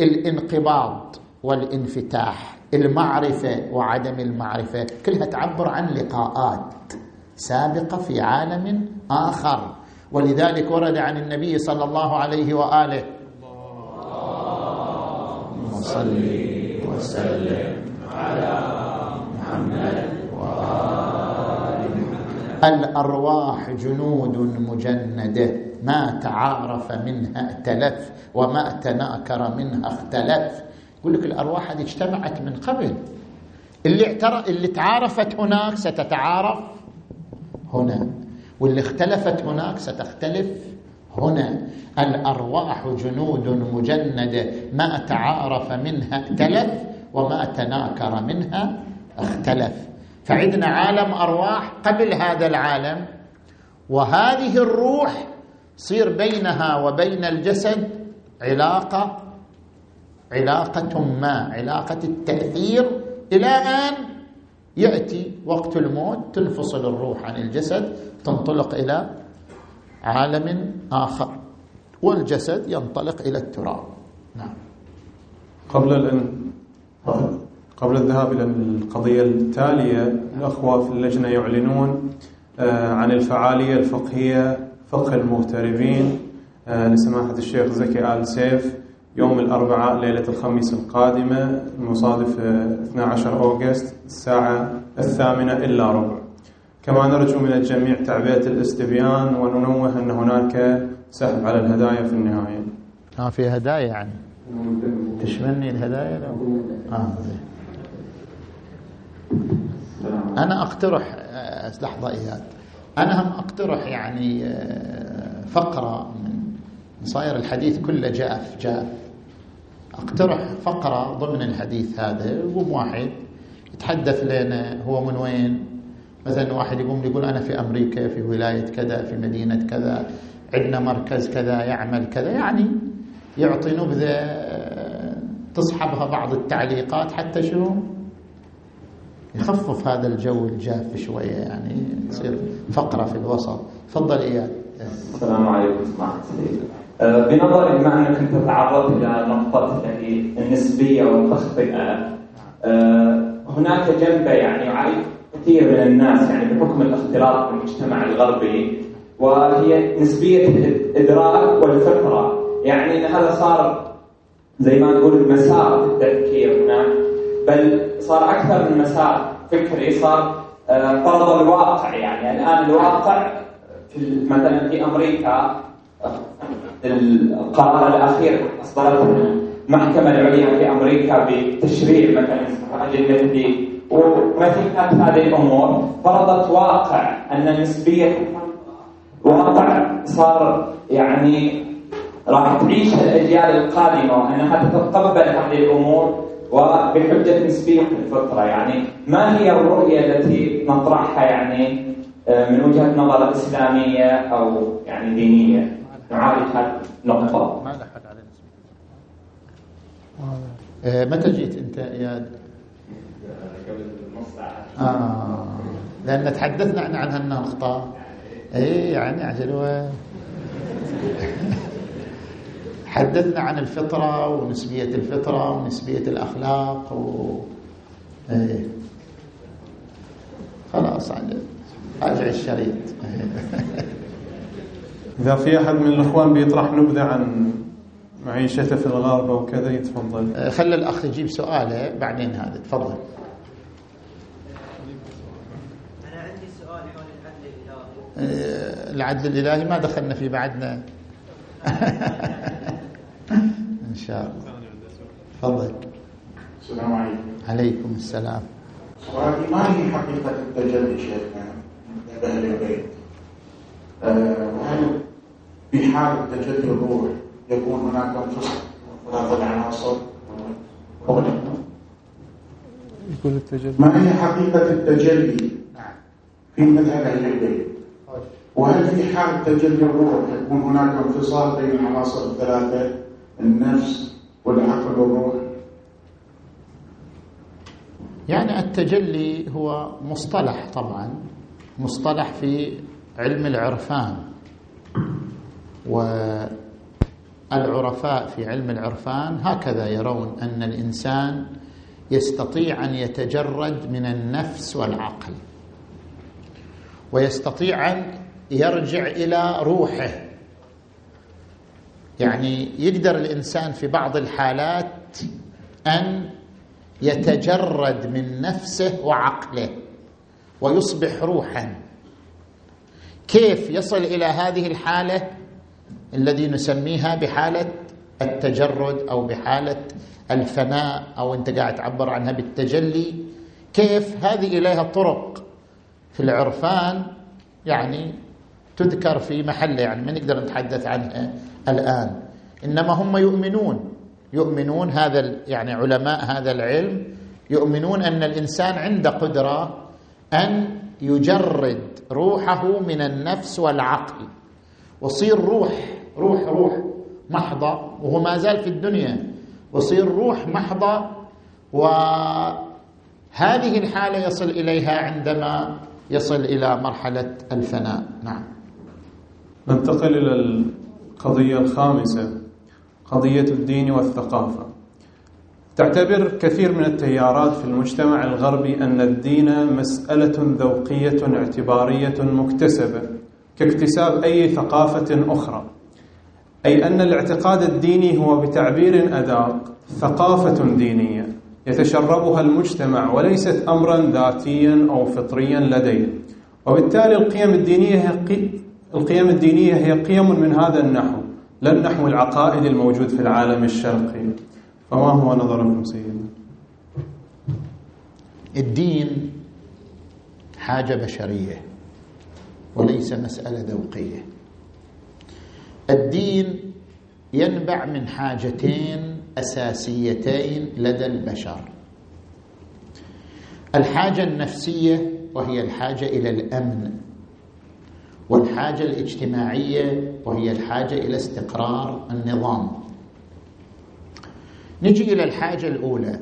الانقباض والانفتاح المعرفة وعدم المعرفة. كلها تعبر عن لقاءات. سابقة في عالم آخر. ولذلك ورد عن النبي صلى الله عليه وآله. اللهم صل وسلم على محمد الأرواح جنود مجندة. ما تعارف منها ائتلف وما تناكر منها اختلف. يقول لك الأرواح هذه اجتمعت من قبل. اللي اللي تعارفت هناك ستتعارف. هنا. واللي اختلفت هناك ستختلف هنا. الأرواح جنود مجنده ما تعارف منها ائتلف وما تناكر منها اختلف. فعندنا عالم أرواح قبل هذا العالم وهذه الروح صير بينها وبين الجسد علاقة علاقة ما علاقة التأثير إلى ان يأتي وقت الموت تنفصل الروح عن الجسد تنطلق إلى عالم آخر والجسد ينطلق إلى التراب. نعم. قبل الان قبل الذهاب إلى القضية التالية الأخوة في اللجنة يعلنون آه، عن الفعالية الفقهية فقه المغتربين آه، لسماحة الشيخ زكي آل سيف يوم الأربعاء ليلة الخميس القادمة المصادف 12 آه، أوغست الساعة الثامنة إلا ربع. كما نرجو من الجميع تعبئة الاستبيان وننوه أن هناك سحب على الهدايا في النهاية. ها في هدايا يعني. تشملني الهدايا آه أنا أقترح آه، لحظة إياد. أنا هم أقترح يعني آه، فقرة من صاير الحديث كله جاف جاف اقترح فقرة ضمن الحديث هذا يقوم واحد يتحدث لنا هو من وين. مثلا واحد يقوم يقول أنا في أمريكا في ولاية كذا في مدينة كذا عندنا مركز كذا يعمل كذا. يعني يعطي نبذة تصحبها بعض التعليقات حتى شو يخفف هذا الجو الجاف شوية يعني تصير فقرة في الوسط. تفضل إياد السلام عليكم السيد أه، بنظري بما أنك كنت تتعرض إلى نقطة يعني النسبية والتخطئة أه، هناك جنبة يعني يعرف كثير من الناس يعني بحكم الاختلاط بالمجتمع الغربي وهي نسبية الإدراك والفكرة. يعني أن هذا صار زي ما نقول مسار في التفكير هناك بل صار أكثر من مسار فكري صار فرض الواقع. يعني الآن الواقع في مثلا في أمريكا القرار الأخير اصدرته المحكمة العليا في أمريكا بتشريع مثلا المثلي ومثل كانت هذه الأمور. فرضت واقع أن نسبية واقع صار يعني راح تعيش الأجيال القادمة وأنها تتقبل هذه الأمور وبحجة نسبية الفطرة. يعني ما هي الرؤية التي نطرحها يعني آه، من وجهة نظر إسلامية أو يعني دينية؟ هذه النقطه. ما لحق على آه، متى جيت أنت اياد؟ قبل نص ساعه. آه لأن تحدثنا عن عن هالنقطة. اي يعني عجل حدثنا عن الفطرة ونسبية الفطرة ونسبية الأخلاق و إيه خلاص عجل راجع الشريط إذا في أحد من الإخوان بيطرح نبذة عن معيشته في الغرب أو كذا يتفضل. أه، خلي الأخ يجيب سؤاله بعدين هذا. تفضل. أنا عندي سؤال حول العدل الإلهي. أه، العدل الإلهي ما دخلنا فيه بعدنا. إن شاء الله. تفضل. السلام عليكم. عليكم السلام. سؤالي ما هي حقيقة التجلي شيخنا أهل البيت. وهل في حال تجلي الروح يكون هناك انفصال ثلاثة العناصر يقول التجلي. ما هي حقيقة التجلي؟ في مذهب أهل البيت. وهل في حال تجلي الروح يكون هناك انفصال بين العناصر الثلاثة؟ النفس والعقل والروح. يعني التجلي هو مصطلح طبعا مصطلح في علم العرفان. والعرفاء في علم العرفان هكذا يرون أن الإنسان يستطيع أن يتجرد من النفس والعقل ويستطيع أن يرجع إلى روحه. يعني يقدر الإنسان في بعض الحالات أن يتجرد من نفسه وعقله ويصبح روحا. كيف يصل إلى هذه الحالة؟ الذي نسميها بحالة التجرد أو بحالة الفناء أو أنت قاعد تعبر عنها بالتجلي. كيف؟ هذه إليها طرق في العرفان يعني تذكر في محله يعني ما نقدر نتحدث عنها الآن. إنما هم يؤمنون يؤمنون هذا يعني علماء هذا العلم يؤمنون أن الإنسان عنده قدرة أن يجرد روحه من النفس والعقل. وصير روح روح روح محضة وهو ما زال في الدنيا. وصير روح محضة وهذه الحالة يصل إليها عندما يصل إلى مرحلة الفناء. نعم. ننتقل إلى القضية الخامسة قضية الدين والثقافة. تعتبر كثير من التيارات في المجتمع الغربي أن الدين مسألة ذوقية اعتبارية مكتسبة كاكتساب أي ثقافة أخرى. أي أن الاعتقاد الديني هو بتعبير أدق ثقافة دينية يتشربها المجتمع وليست أمرا ذاتيا أو فطريا لديه. وبالتالي القيم الدينية هي القيم الدينية هي قيم من هذا النحو لا النحو العقائدي الموجود في العالم الشرقي. فما هو نظركم سيدنا؟ الدين حاجة بشرية وليس مسألة ذوقية. الدين ينبع من حاجتين أساسيتين لدى البشر. الحاجة النفسية وهي الحاجة إلى الأمن والحاجة الاجتماعية وهي الحاجة إلى استقرار النظام. نجي إلى الحاجة الأولى.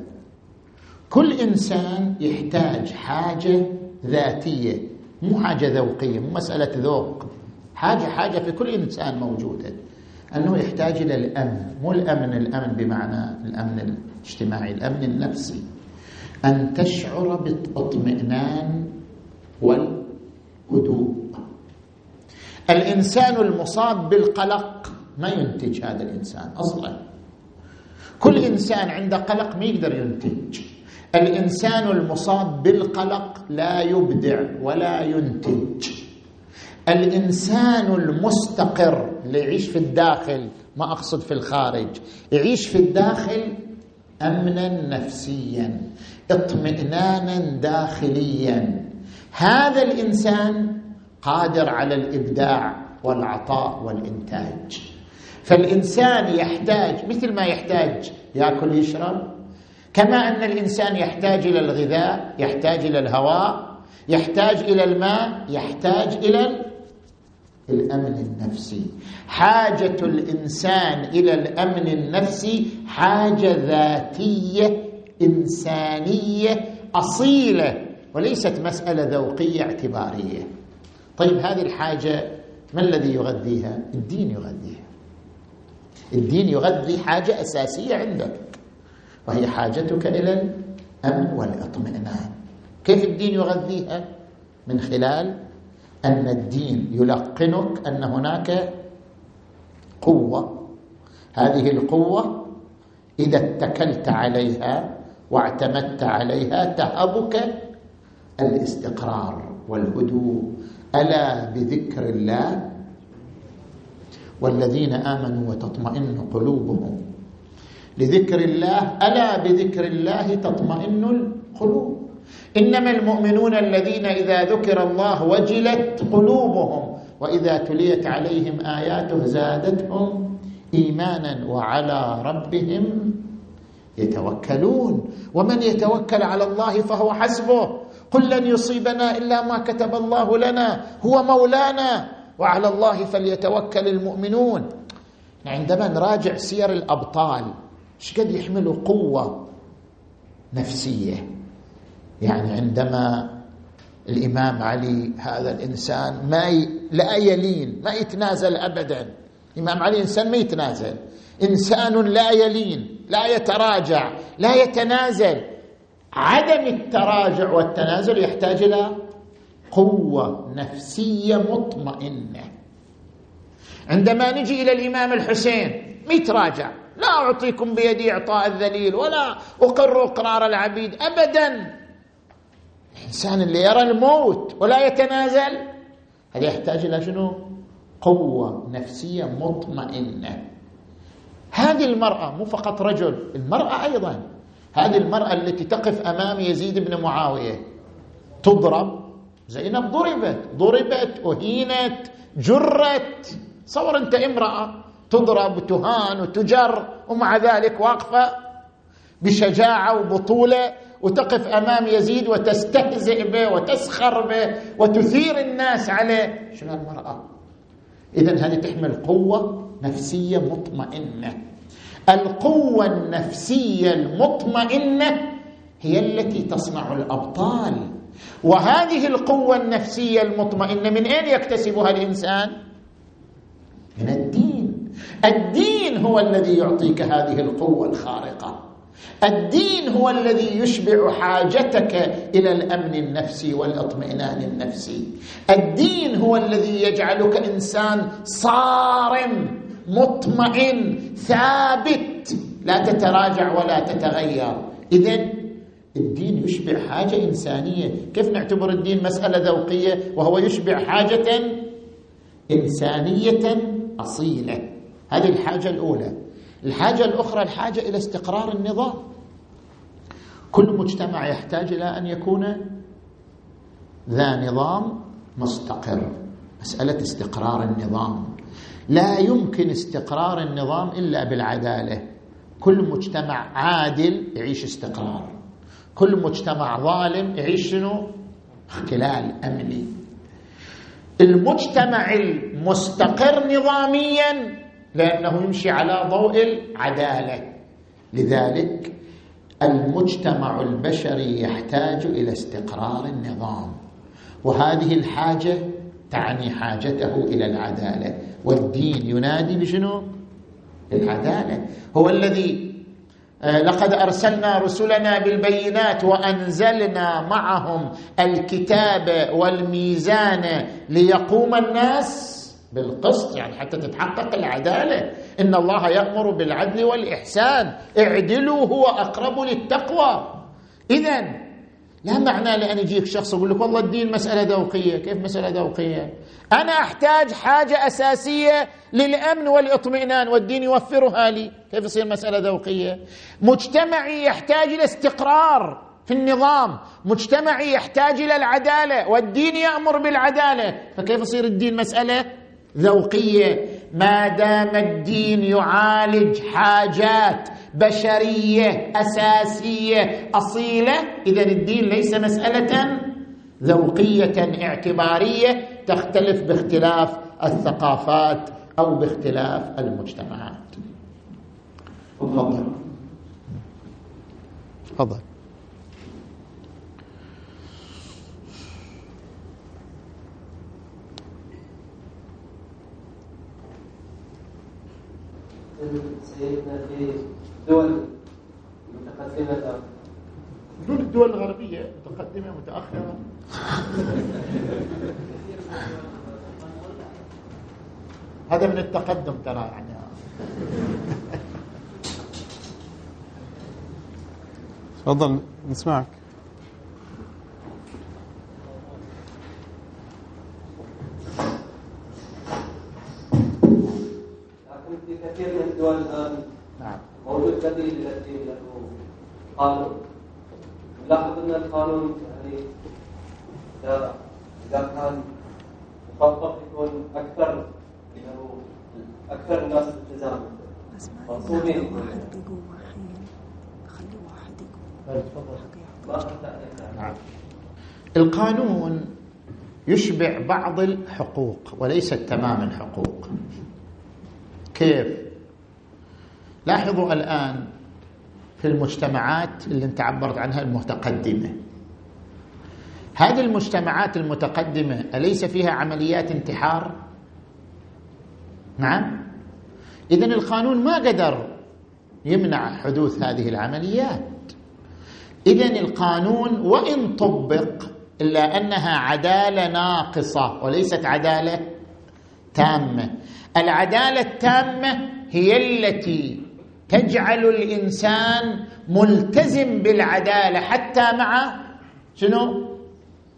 كل إنسان يحتاج حاجة ذاتية مو حاجة ذوقية مو مسألة ذوق. حاجة حاجة في كل إنسان موجودة أنه يحتاج إلى الأمن مو الأمن الأمن بمعنى الأمن الاجتماعي الأمن النفسي. أن تشعر باطمئنان والهدوء. الإنسان المصاب بالقلق ما ينتج هذا الإنسان أصلا. كل إنسان عنده قلق ما يقدر ينتج. الإنسان المصاب بالقلق لا يبدع ولا ينتج. الإنسان المستقر اللي يعيش في الداخل ما أقصد في الخارج يعيش في الداخل امنا نفسيا اطمئنانا داخليا. هذا الإنسان قادر على الإبداع والعطاء والإنتاج. فالإنسان يحتاج مثل ما يحتاج يأكل يشرب كما أن الإنسان يحتاج إلى الغذاء يحتاج إلى الهواء يحتاج إلى الماء يحتاج إلى الأمن النفسي. حاجة الإنسان إلى الأمن النفسي حاجة ذاتية إنسانية أصيلة وليست مسألة ذوقية اعتبارية. طيب هذه الحاجة ما الذي يغذيها؟ الدين يغذيها. الدين يغذي حاجة أساسية عندك وهي حاجتك إلى الأمن والإطمئنان. كيف الدين يغذيها؟ من خلال أن الدين يلقنك أن هناك قوة. هذه القوة إذا اتكلت عليها واعتمدت عليها تهبك الاستقرار والهدوء. ألا بذكر الله؟ والذين آمنوا وتطمئن قلوبهم. لذكر الله ألا بذكر الله تطمئن القلوب. إنما المؤمنون الذين إذا ذكر الله وجلت قلوبهم وإذا تليت عليهم آياته زادتهم إيمانا وعلى ربهم يتوكلون. ومن يتوكل على الله فهو حسبه. قل لن يصيبنا إلا ما كتب الله لنا. هو مولانا. وعلى الله فليتوكل المؤمنون. عندما نراجع سير الأبطال إيش قد يحملوا قوة نفسية؟ يعني عندما الإمام علي هذا الإنسان ما ي... لا يلين ما يتنازل ابدا. الامام علي إنسان ما يتنازل. إنسان لا يلين لا يتراجع لا يتنازل. عدم التراجع والتنازل يحتاج إلى قوة نفسية مطمئنة. عندما نجي إلى الإمام الحسين ما يتراجع. لا أعطيكم بيدي إعطاء الذليل ولا أقر إقرار العبيد. ابدا. الانسان اللي يرى الموت ولا يتنازل هذا يحتاج إلى شنو؟ قوة نفسية مطمئنة. هذه المرأة مو فقط رجل المرأة أيضا. هذه المرأة التي تقف أمام يزيد بن معاوية. تضرب زينب ضربت ضربت أهينت جرت. صور أنت امرأة تضرب وتهان وتجر ومع ذلك واقفة بشجاعة وبطولة. وتقف أمام يزيد وتستهزئ به وتسخر به وتثير الناس عليه. شنو المرأة؟ اذا هذه تحمل قوة نفسية مطمئنة. القوة النفسية المطمئنة هي التي تصنع الأبطال. وهذه القوة النفسية المطمئنة من أين يكتسبها الإنسان؟ من الدين. الدين هو الذي يعطيك هذه القوة الخارقة. الدين هو الذي يشبع حاجتك إلى الأمن النفسي والإطمئنان النفسي. الدين هو الذي يجعلك إنسان صارم مطمئن ثابت. لا تتراجع ولا تتغير. اذا الدين يشبع حاجة إنسانية. كيف نعتبر الدين مسألة ذوقية؟ وهو يشبع حاجة إنسانية أصيلة. هذه الحاجة الأولى. الحاجة الأخرى الحاجة إلى استقرار النظام. كل مجتمع يحتاج إلى أن يكون ذا نظام مستقر. مسألة استقرار النظام. لا يمكن استقرار النظام إلا بالعدالة. كل مجتمع عادل يعيش استقرار. كل مجتمع ظالم يعيش شنو؟ اختلال أمني. المجتمع المستقر نظاميا لأنه يمشي على ضوء العدالة. لذلك المجتمع البشري يحتاج إلى استقرار النظام. وهذه الحاجة تعني حاجته إلى العدالة. والدين ينادي بشنو؟ العدالة هو الذي آه، لقد أرسلنا رسلنا بالبينات وأنزلنا معهم الكتاب والميزان ليقوم الناس بالقسط يعني حتى تتحقق العدالة. إن الله يأمر بالعدل والإحسان. اعدلوا هو أقرب للتقوى. إذا لا معنى لأن يجيك شخص يقول لك والله الدين مسألة ذوقية. كيف مسألة ذوقية؟ أنا أحتاج حاجة أساسية للأمن والإطمئنان والدين يوفرها لي. كيف يصير مسألة ذوقية؟ مجتمعي يحتاج إلى استقرار في النظام. مجتمعي يحتاج إلى العدالة والدين يأمر بالعدالة. فكيف يصير الدين مسألة ذوقية ما دام الدين يعالج حاجات بشرية أساسية أصيلة اذا الدين ليس مسألة ذوقية اعتبارية تختلف باختلاف الثقافات أو باختلاف المجتمعات. تفضل. تفضل. سيدنا في دول متقدمة دول الدول الغربية متقدمة متأخرة. هذا من التقدم ترى يعني. تفضل نسمعك. كثير من الدول الآن نعم. موجود بديل للدين له قانون. نلاحظ أن القانون يعني اذا إذا كان مخطط يكون أكثر إنه أكثر الناس التزاما. منصوبين. نعم القانون يشبع بعض الحقوق وليست تمام الحقوق كيف؟ لاحظوا الآن في المجتمعات اللي انت عبرت عنها المتقدمة. هذه المجتمعات المتقدمة أليس فيها عمليات انتحار؟ نعم. إذا القانون ما قدر يمنع حدوث هذه العمليات. إذا القانون وإن طبق إلا أنها عدالة ناقصة وليست عدالة تامة. العدالة التامة هي التي تجعل الإنسان ملتزم بالعدالة حتى مع شنو؟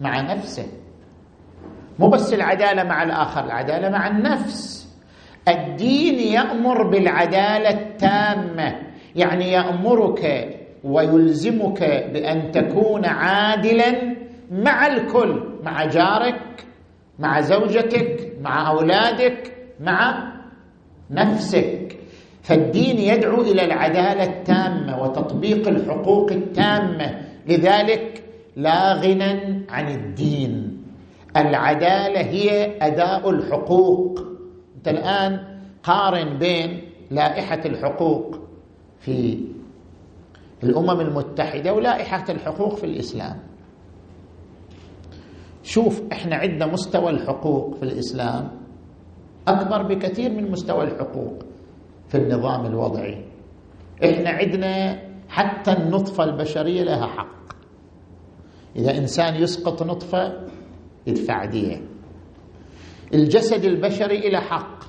مع نفسه. مو بس العدالة مع الآخر العدالة مع النفس. الدين يأمر بالعدالة التامة. يعني يأمرك ويلزمك بأن تكون عادلا مع الكل مع جارك مع زوجتك مع أولادك. مع نفسك. فالدين يدعو إلى العدالة التامة وتطبيق الحقوق التامة. لذلك لا غنى عن الدين. العدالة هي أداء الحقوق. أنت الآن قارن بين لائحة الحقوق في الأمم المتحدة ولائحة الحقوق في الإسلام. شوف إحنا عندنا مستوى الحقوق في الإسلام. أكبر بكثير من مستوى الحقوق في النظام الوضعي. إحنا عندنا حتى النطفة البشرية لها حق. إذا إنسان يسقط نطفة يدفع دية. الجسد البشري له حق.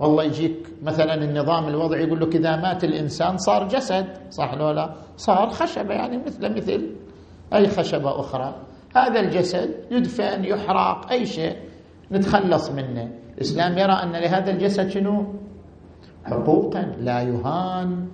والله يجيك مثلا النظام الوضعي يقول لك إذا مات الإنسان صار جسد. صح ولا لا؟ صار خشبة يعني مثل مثل أي خشبة أخرى. هذا الجسد يدفن يحرق أي شيء. نتخلص منه. الإسلام يرى أن لهذا الجسد شنو؟ حقوقا. لا يهان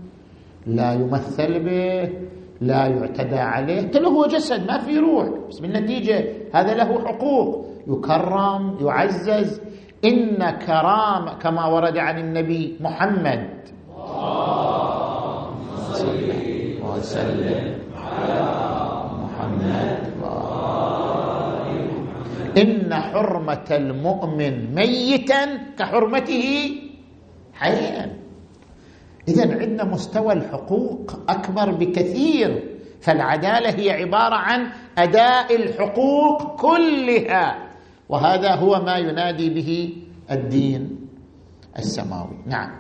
لا يمثل به لا يعتدى عليه. حتى هو جسد ما في روح. بس بالنتيجة هذا له حقوق. يكرم يعزز. إن كرام كما ورد عن النبي محمد. وسلم على محمد. إن حرمة المؤمن ميتا كحرمته حيا إذا عندنا مستوى الحقوق أكبر بكثير فالعدالة هي عبارة عن أداء الحقوق كلها وهذا هو ما ينادي به الدين السماوي. نعم.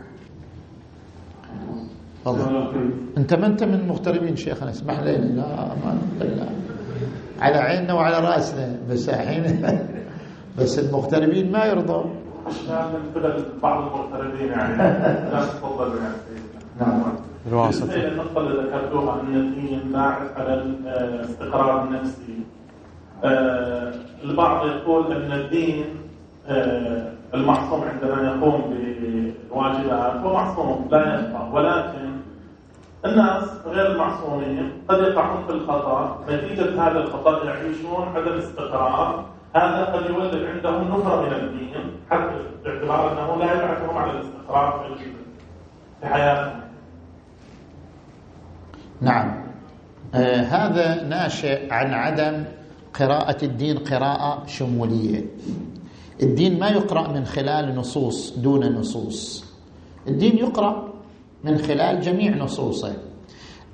والله. أنت ما أنت من المغتربين شيخنا؟ اسمح لي. لا ما لا. على عيننا وعلى رأسنا بس الحين بس المغتربين ما يرضوا من قبل بعض المغتربين يعني لا تفضل يعني نعم. الواسطة. النقطة اللي ذكرتوها أن الدين باعث على الاستقرار النفسي. آه، البعض يقول أن الدين آه، المعصوم عندما يقوم بالواجبات هو معصوم لا يخطأ ولكن الناس غير المعصومين قد يقعون في الخطأ نتيجة هذا الخطأ يعيشون عدم استقرار هذا قد يولد عندهم نفرة من الدين حتى باعتبار أنه لا يبعثهم على الاستقرار في حياتهم. نعم. آه هذا ناشئ عن عدم قراءة الدين قراءة شمولية. الدين ما يقرأ من خلال نصوص دون نصوص. الدين يقرأ من خلال جميع نصوصه.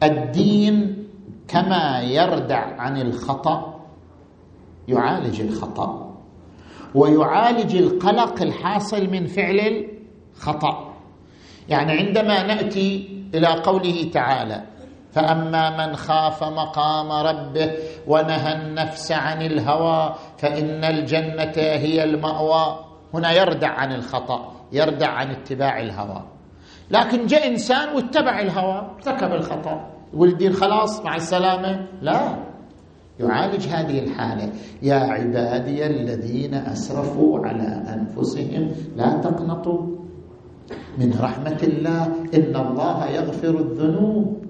الدين كما يردع عن الخطأ يعالج الخطأ ويعالج القلق الحاصل من فعل الخطأ. يعني عندما نأتي إلى قوله تعالى فأما من خاف مقام ربه ونهى النفس عن الهوى فإن الجنة هي المأوى. هنا يردع عن الخطأ يردع عن اتباع الهوى. لكن جاء إنسان واتبع الهوى ارتكب الخطأ. يقول الدين خلاص مع السلامة؟ لا. يعالج هذه الحالة. يا عبادي الذين أسرفوا على أنفسهم لا تقنطوا من رحمة الله. إن الله يغفر الذنوب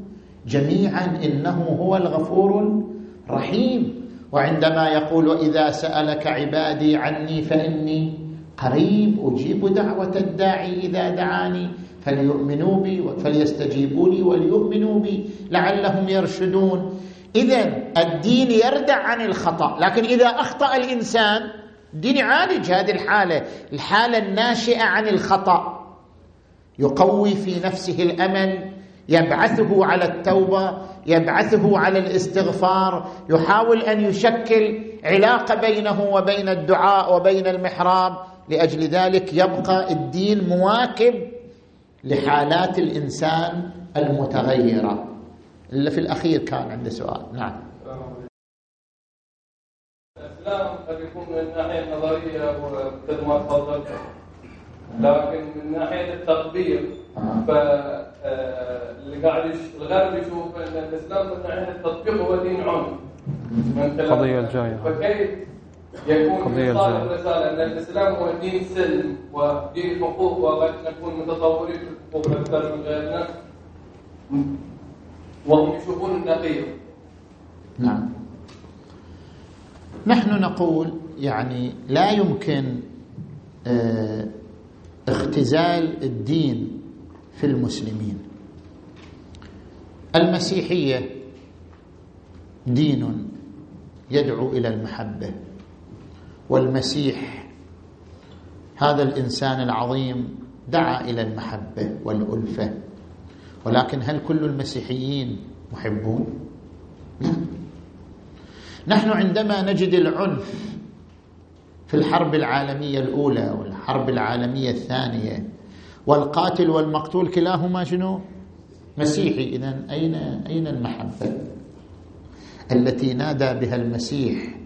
جميعا إنه هو الغفور الرحيم. وعندما يقول وإذا سألك عبادي عني فإني قريب أجيب دعوة الداعي إذا دعاني. فليؤمنوا بي فليستجيبوا لي وليؤمنوا بي لعلهم يرشدون. إذا الدين يردع عن الخطأ لكن إذا أخطأ الإنسان الدين يعالج هذه الحالة الحالة الناشئة عن الخطأ. يقوي في نفسه الأمل يبعثه على التوبة يبعثه على الاستغفار يحاول أن يشكل علاقة بينه وبين الدعاء وبين المحراب. لأجل ذلك يبقى الدين مواكب لحالات الإنسان المتغيرة. اللي في الأخير كان عنده سؤال. نعم. الإسلام قد يكون من الناحية النظرية ومثل ما تفضلت لكن من ناحية التطبيق فاللي قاعد الغرب يشوف أن الإسلام من ناحية التطبيق هو دين عنف القضية الجاية. فكيف يكون إيصال الرسالة أن الإسلام هو دين سلم ودين حقوق وقد نكون متطورين في الحقوق أكثر من غيرنا وهم يشوفون النقيض. نعم. نحن نقول يعني لا يمكن آه اختزال الدين في المسلمين. المسيحية دين يدعو إلى المحبة. والمسيح هذا الإنسان العظيم دعا إلى المحبة والألفة ولكن هل كل المسيحيين محبون؟ لا نحن عندما نجد العنف في الحرب العالمية الأولى والحرب العالمية الثانية والقاتل والمقتول كلاهما شنو؟ مسيحي إذا أين أين المحبة التي نادى بها المسيح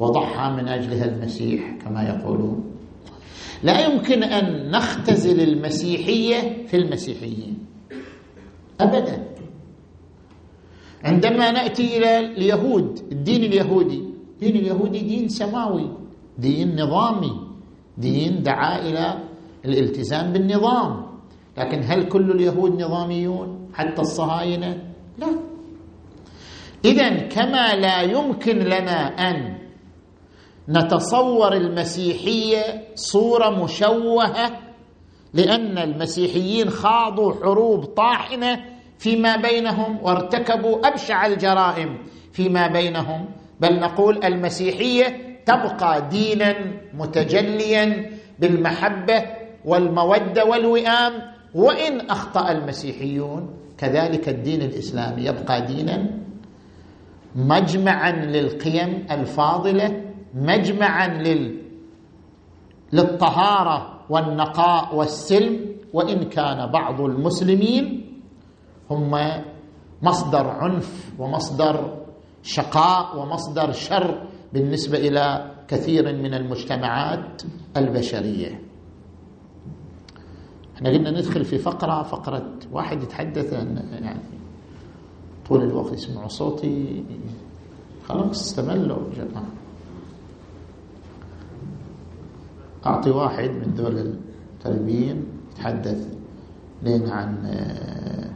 وضحى من أجلها المسيح كما يقولون. لا يمكن أن نختزل المسيحية في المسيحيين. أبدا. عندما نأتي إلى اليهود الدين اليهودي الدين اليهودي دين سماوي دين نظامي دين دعا إلى الالتزام بالنظام. لكن هل كل اليهود نظاميون؟ حتى الصهاينة؟ لا. إذا كما لا يمكن لنا أن نتصور المسيحية صورة مشوهة لأن المسيحيين خاضوا حروب طاحنة فيما بينهم وارتكبوا أبشع الجرائم فيما بينهم. بل نقول المسيحية تبقى دينا متجليا بالمحبة والمودة والوئام وإن أخطأ المسيحيون كذلك الدين الإسلامي يبقى دينا مجمعا للقيم الفاضلة مجمعا لل للطهارة والنقاء والسلم وإن كان بعض المسلمين هم مصدر عنف ومصدر شقاء ومصدر شر بالنسبة إلى كثير من المجتمعات البشرية. إحنا قلنا ندخل في فقرة فقرة واحد يتحدث يعني طول الوقت يسمعوا صوتي. خلاص استملوا جماعة. أعطي واحد من دول التربيين يتحدث. لين عن آه،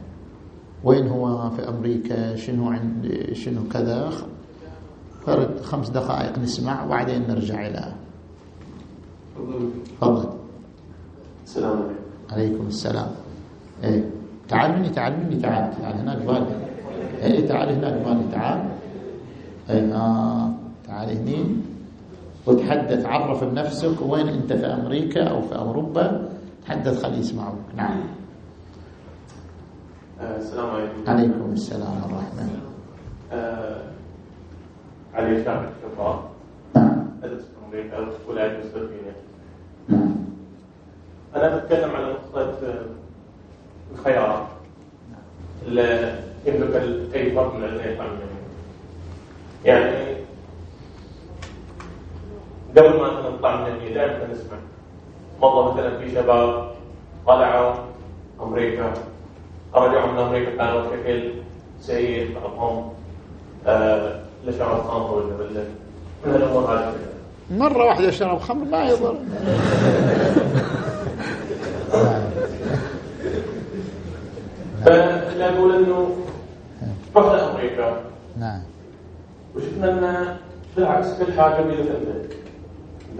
وين هو في أمريكا شنو عند شنو كذا. فرد خمس دقائق نسمع وبعدين نرجع إلى. تفضل. السلام عليكم. عليكم السلام. إيه تعال مني تعال مني تعال تعال هناك بالي إيه تعال هناك بالي تعال. إيه آه تعال هني. وتحدث عرف بنفسك وين انت في أمريكا أو في أوروبا تحدث خلي يسمعوك نعم. آه، السلام عليكم. عليكم السلام ورحمة آه علي شاكر شفاء أدرس في أمريكا ولايه مستقبليه أنا بتكلم على نقطة آه، الخيار اللي يملك اي فرد من يفهم يعني قبل ما نطلع من النية دائما نسمع والله مثلا في شباب طلعوا أمريكا رجعوا من أمريكا كانوا بشكل سيء بعضهم آه لشرب خمر ولا ولا من الأمور هذه مرة واحدة شرب خمر ما يضر. فاللي أقول إنه رحنا أمريكا. نعم. وشفنا ان بالعكس كل حاجة بيدك انت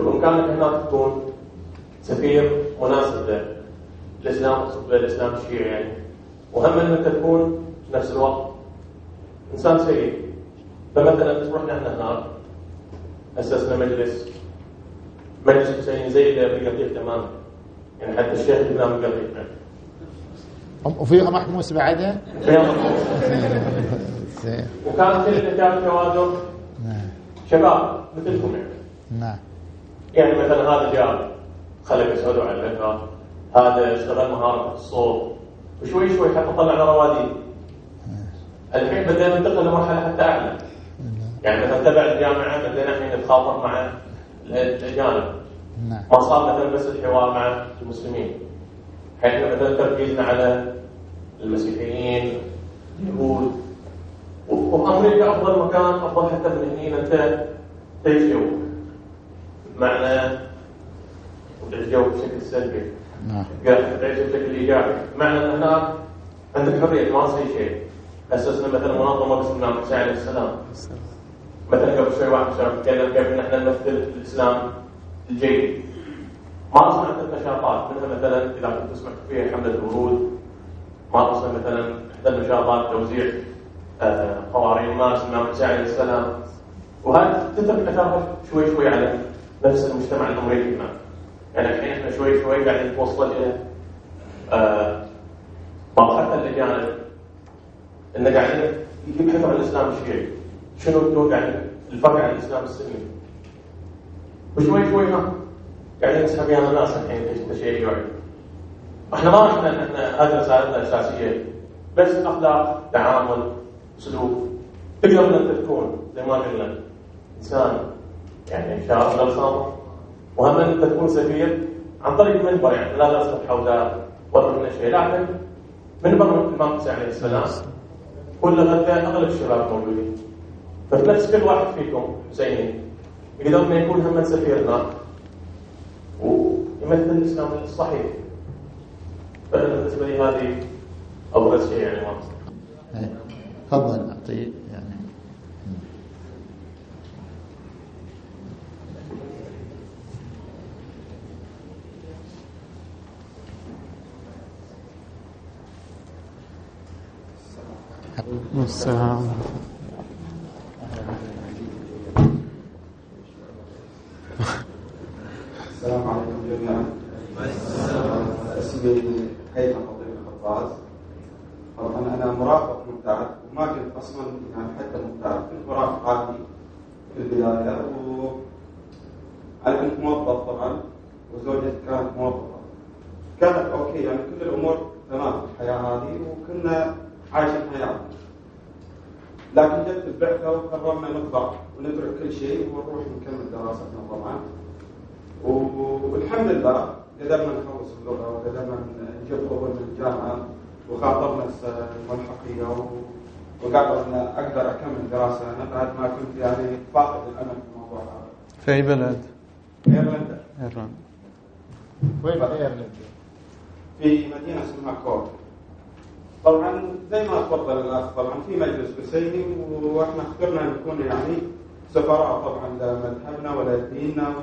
بامكانك هناك تكون سفير مناسب للاسلام اقصد الشيعي. يعني وهم انك تكون في نفس الوقت إنسان سيء. فمثلا رحنا إحنا هناك أسسنا مجلس. مجلس حسين زي اللي بقطيع تماما يعني حتى الشيخ الامام بقطيع وفيها محموس بعدها وكان كل اللي كان توازن. نعم. شباب مثلكم يعني. نعم. يعني مثلا هذا جاب خلق اسود وعلقها هذا اشتغل مهارة الصوت. وشوي شوي حتى طلعنا رواديد الحين بدينا ننتقل لمرحلة حتى أعلى. يعني مثلا تبع الجامعة بدينا الحين نتخاطب مع الأجانب. نعم. ما صار مثلا بس الحوار مع المسلمين. حين مثلا تركيزنا على المسيحيين اليهود. وأمريكا أفضل مكان أفضل حتى من هنا انت تعيش تعيش جوك بشكل سلبي. نعم. تعيش بشكل إيجابي. بمعنى أن عندك حرية ما تصير شيء. اسسنا مثلا منظمة باسم الامام حسين عليه السلام. مثلا قبل شوي واحد شرف يتكلم كيف إن إحنا نمثل الإسلام الجيد. ما أصلا عندنا نشاطات. منها مثلا إذا كنت تسمع فيها حملة الورود ما أصلا مثلا إحدى النشاطات توزيع آه، قوارير ماس الامام حسين عليه السلام. وهذه تترك اثرها شوي شوي على نفس المجتمع الأمريكي هناك يعني الحين إحنا شوي شوي قاعدين نتوصل إلى آه، حتى الاجانب إن قاعدين يبحثوا عن الإسلام الشيعي شنو الدور يعني الفرق عن الإسلام السني. وشوي شوي ها قاعدين نسحب ويانا الناس الحين تشيعي إحنا ما إحنا إحنا هذه رسالتنا الاساسيه بس أخلاق تعامل سلوك. تقدر ان انت تكون زي ما قلنا إنسان يعني شارب للخمر وهم أن انت تكون سفير عن طريق المنبر يعني لا لازم حوزات ولا من شيء. لكن منبر حسين عليه السلام كل غدا أغلب الشباب موجودين. فنفس كل واحد فيكم حسيني يقدر انه يكون هم سفير هناك ويمثل الإسلام الصحيح. فانا بالنسبة لي هذه أبرز شيء يعني ما إيه. تفضل اعطي يعني السلام السلام عليكم جميعا. أسمي هيثم خطيب الخطاز طبعا أنا مرافق مبتعث وما كنت أصلا يعني حتى مبتعث كنت مرافق عادي في البدايه و أنا كنت موظف طبعا وزوجتي كانت موظفة. كانت أوكي يعني كل الأمور تمام في الحياة هذه وكنا عايشين حياتنا لكن جت البعثه وقررنا نطلع ونترك كل شيء ونروح نكمل دراستنا طبعا والحمد لله قدرنا نخلص اللغة وقدرنا نجيب قبول من الجامعة وخاطرنا الملحقيه وقبل ان أقدر أكمل دراسة أنا بعد ما كنت يعني فاقد الأمل في الموضوع هذا. في اي بلد؟ إيرلندا. إيرلندا. وين إيرلندا؟ في مدينة اسمها كورك. طبعا زي ما تفضل الأخ طبعا في مجلس بسيني وإحنا اخترنا نكون يعني سفراء طبعا لمذهبنا ولا ديننا.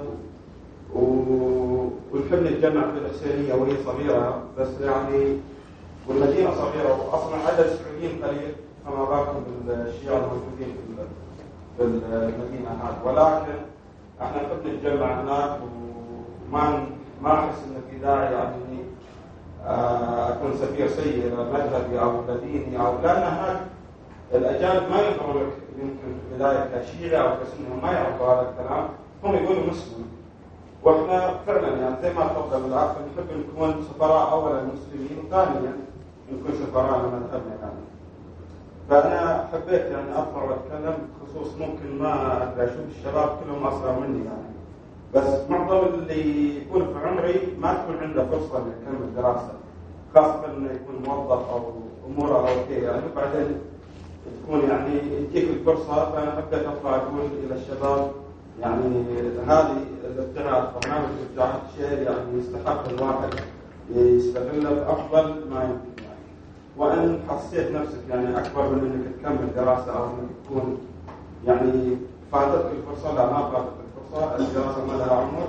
ونحب نتجمع في الحسينيه وهي صغيرة بس يعني والمدينة صغيرة واصلا عدد السعوديين قليل فما بالكم بالشيعة الموجودين في المدينة هذه ولكن إحنا نحب نتجمع هناك وما ما أحس ان في داعي يعني اكون سفير سيء مذهبي أو ديني أو لأن هناك الأجانب ما ينظروا لك يمكن في البدايه كشيعة أو كسنة ما يعرفوا هذا الكلام هم يقولوا مسلم وإحنا فعلا يعني زي ما تفضل الأخ نحب نكون سفراء اولا المسلمين وثانيا نكون سفراء لمذهبنا يعني. فأنا حبيت يعني اطلع واتكلم بخصوص ممكن ما أشوف الشباب كلهم أصغر مني يعني. بس معظم اللي يكون في عمري ما تكون عنده فرصة انه يكمل دراسه خاصة إنه يكون موظف أو اموره أوكي يعني وبعدين تكون يعني تجيك الفرصة فأنا حبيت أطلع أقول إلى الشباب يعني هذه الابتعاث برنامج الابتعاث شيء يعني يستحق الواحد يستغله بافضل ما يمكن يعني. وأن حسيت نفسك يعني أكبر من إنك تكمل دراسة أو إنك تكون يعني فاتتك الفرصة لا ما فاتتك. الفرصه الدراسه ما لها عمر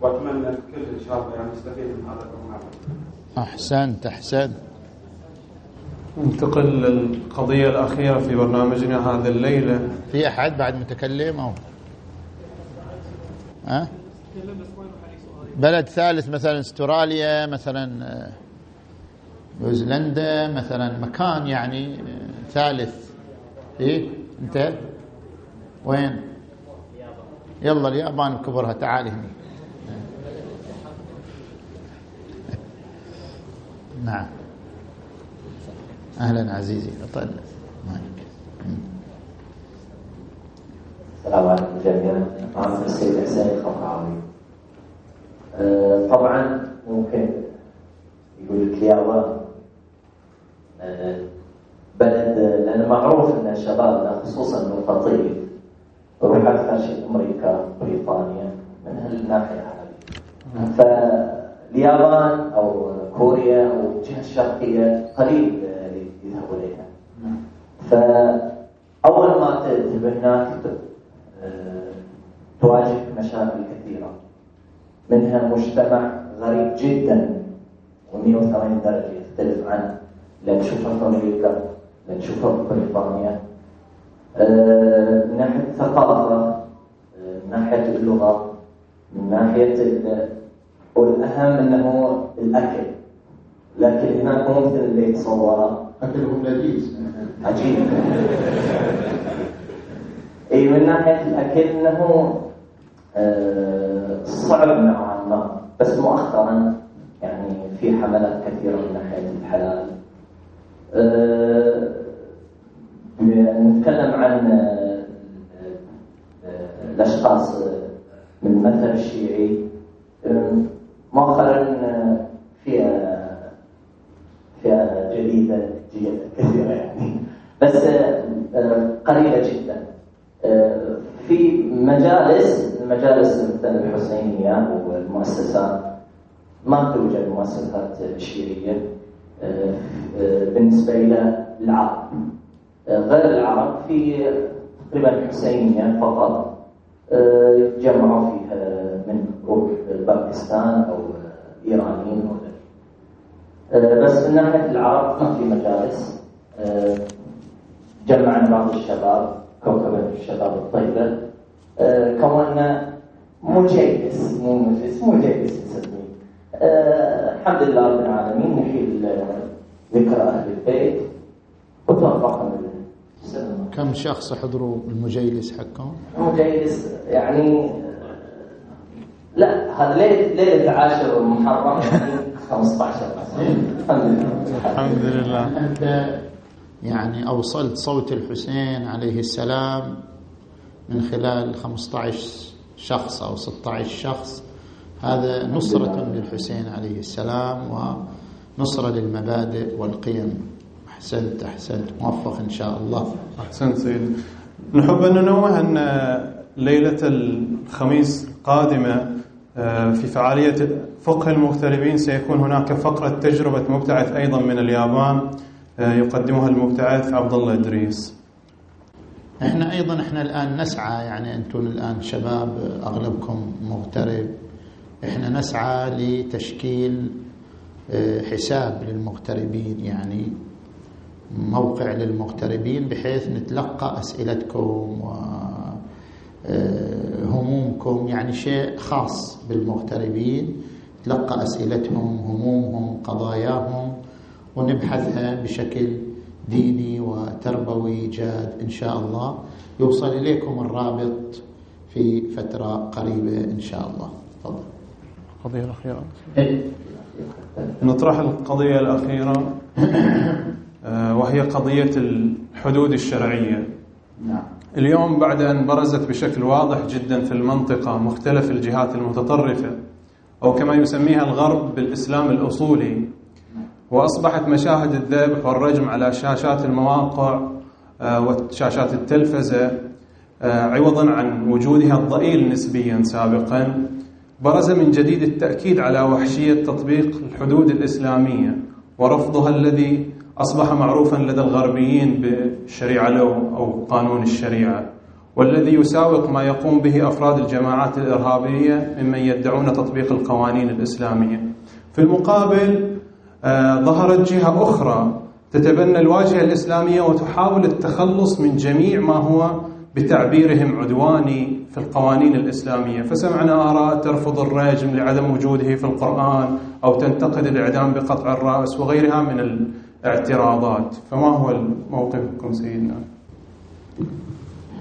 واتمنى الكل ان شاء الله يعني يستفيد من هذا البرنامج. أحسنت أحسنت. ننتقل للقضية الأخيرة في برنامجنا هذه الليلة. في أحد بعد متكلم أو؟ ها؟ بلد ثالث مثلا استراليا مثلا آه، نيوزيلندا مثلا مكان يعني آه، ثالث إيه أنت وين يلا اليابان بكبرها تعال هنا نعم. أهلا عزيزي اطل السلام عليكم جميعا. معكم السيد حسين الخفراوي أه طبعا ممكن يقول لك اليابان أه بلد لأن معروف إن شبابنا خصوصا من القطيف يروح أكثر شيء أمريكا بريطانيا من هالناحية هذه. فاليابان أو كوريا أو الجهة الشرقية قليل يذهبوا اليها فأول ما تذهب هناك تواجه مشاكل كثيرة. منها مجتمع غريب جدا و180 درجة يختلف عن اللي نشوفه في أمريكا اللي نشوفه في بريطانيا. من ناحية الثقافة من ناحية اللغة من ناحية والأهم أنه الأكل. الأكل هناك مو مثل اللي يتصوره. أكلهم لذيذ. عجيب. إي من ناحية الأكل إنه آه صعب نوعا ما بس مؤخرا يعني في حملات كثيرة من ناحية الحلال. آه نتكلم عن آه الأشخاص من المذهب الشيعي. مؤخرا فئه فئه جديدة كثيرة يعني. بس قليله جدا. في مجالس المجالس مثل الحسينية والمؤسسات ما توجد مؤسسات شيعية بالنسبة إلى العرب. غير العرب في تقريبا الحسينية فقط جمعوا فيها من باكستان أو إيرانيين بس من ناحية العرب ما في مجالس. جمعنا بعض الشباب كوكب الشباب الطيبة. آه، كونا مجلس مو مجلس مجلس نسميه آه، الحمد لله رب العالمين نحيل ذكرى أهل البيت وتوفقنا كم شخص حضروا المجيلس حقهم؟ المجيلس يعني لا هذا ليله ليلة العاشر المحرم يعني 15 الحمد لله الحمد لله أنت يعني أوصلت صوت الحسين عليه السلام من خلال 15 شخص أو 16 شخص. هذا نصرة للحسين عليه السلام ونصرة للمبادئ والقيم. أحسنت أحسنت. موفق إن شاء الله. أحسنت سيد. نحب أن ننوه أن ليلة الخميس القادمة آه، في فعالية فقه المغتربين سيكون هناك فقرة تجربة مبتعث أيضا من اليابان آه، يقدمها المبتعث عبد الله إدريس. إحنا أيضا إحنا الآن نسعى يعني أنتم الآن شباب أغلبكم مغترب. إحنا نسعى لتشكيل آه، حساب للمغتربين يعني موقع للمغتربين بحيث نتلقى أسئلتكم وهمومكم يعني شيء خاص بالمغتربين. تلقى أسئلتهم همومهم قضاياهم ونبحثها بشكل ديني وتربوي جاد إن شاء الله. يوصل إليكم الرابط في فترة قريبة إن شاء الله. تفضل. القضية الأخيرة. نطرح القضية الأخيرة. آه، وهي قضية الحدود الشرعية نعم. اليوم بعد أن برزت بشكل واضح جدا في المنطقة مختلف الجهات المتطرفة أو كما يسميها الغرب بالإسلام الأصولي وأصبحت مشاهد الذبح والرجم على شاشات المواقع آه، وشاشات التلفزة آه، عوضا عن وجودها الضئيل نسبيا سابقا برز من جديد التأكيد على وحشية تطبيق الحدود الإسلامية ورفضها الذي أصبح معروفا لدى الغربيين بالشريعة لو أو قانون الشريعة. والذي يساوق ما يقوم به أفراد الجماعات الإرهابية ممن يدعون تطبيق القوانين الإسلامية. في المقابل آه، ظهرت جهة أخرى تتبنى الواجهة الإسلامية وتحاول التخلص من جميع ما هو بتعبيرهم عدواني في القوانين الإسلامية. فسمعنا آراء ترفض الرجم لعدم وجوده في القرآن أو تنتقد الإعدام بقطع الرأس وغيرها من اعتراضات فما هو موقفكم سيدنا؟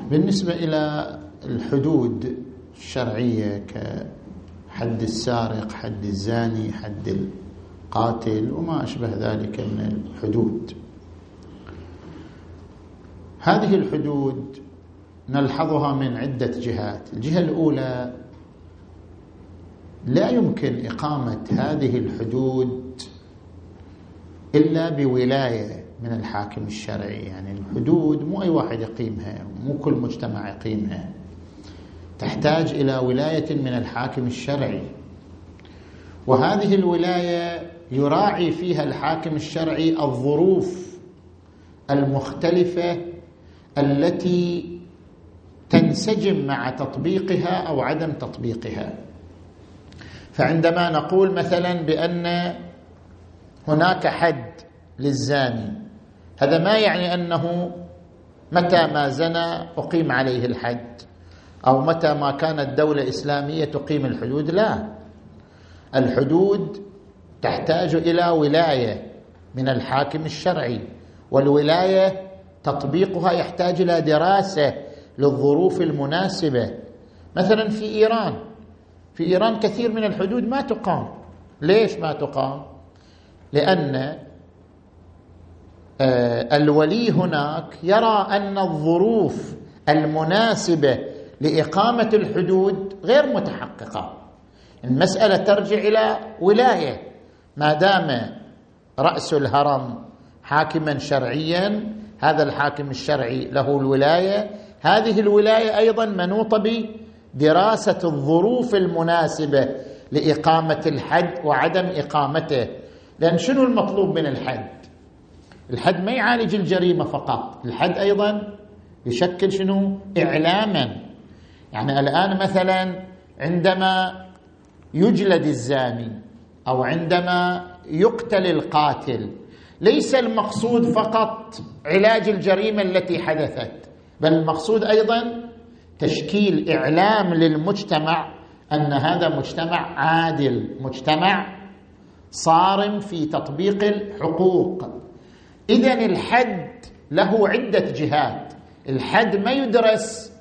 بالنسبة إلى الحدود الشرعية كحد السارق حد الزاني حد القاتل وما أشبه ذلك من الحدود. هذه الحدود نلحظها من عدة جهات. الجهة الأولى لا يمكن إقامة هذه الحدود إلا بولاية من الحاكم الشرعي. يعني الحدود مو أي واحد يقيمها مو كل مجتمع يقيمها. تحتاج إلى ولاية من الحاكم الشرعي. وهذه الولاية يراعي فيها الحاكم الشرعي الظروف المختلفة التي تنسجم مع تطبيقها أو عدم تطبيقها. فعندما نقول مثلا بأن هناك حد للزاني. هذا ما يعني أنه متى ما زنى أقيم عليه الحد أو متى ما كانت دولة إسلامية تقيم الحدود؟ لا. الحدود تحتاج إلى ولاية من الحاكم الشرعي والولاية تطبيقها يحتاج إلى دراسة للظروف المناسبة. مثلا في إيران في إيران كثير من الحدود ما تقام. ليش ما تقام؟ لأن آه، الولي هناك يرى أن الظروف المناسبة لإقامة الحدود غير متحققة. المسألة ترجع إلى ولاية. ما دام رأس الهرم حاكما شرعيا هذا الحاكم الشرعي له الولاية. هذه الولاية أيضا منوطة بدراسة الظروف المناسبة لإقامة الحد وعدم إقامته. لأن شنو المطلوب من الحد؟ الحد ما يعالج الجريمة فقط الحد أيضا يشكل شنو؟ إعلاما. يعني الآن مثلا عندما يجلد الزاني أو عندما يقتل القاتل ليس المقصود فقط علاج الجريمة التي حدثت بل المقصود أيضا تشكيل إعلام للمجتمع أن هذا مجتمع عادل مجتمع صارم في تطبيق الحقوق. اذا الحد له عدة جهات. الحد ما يدرس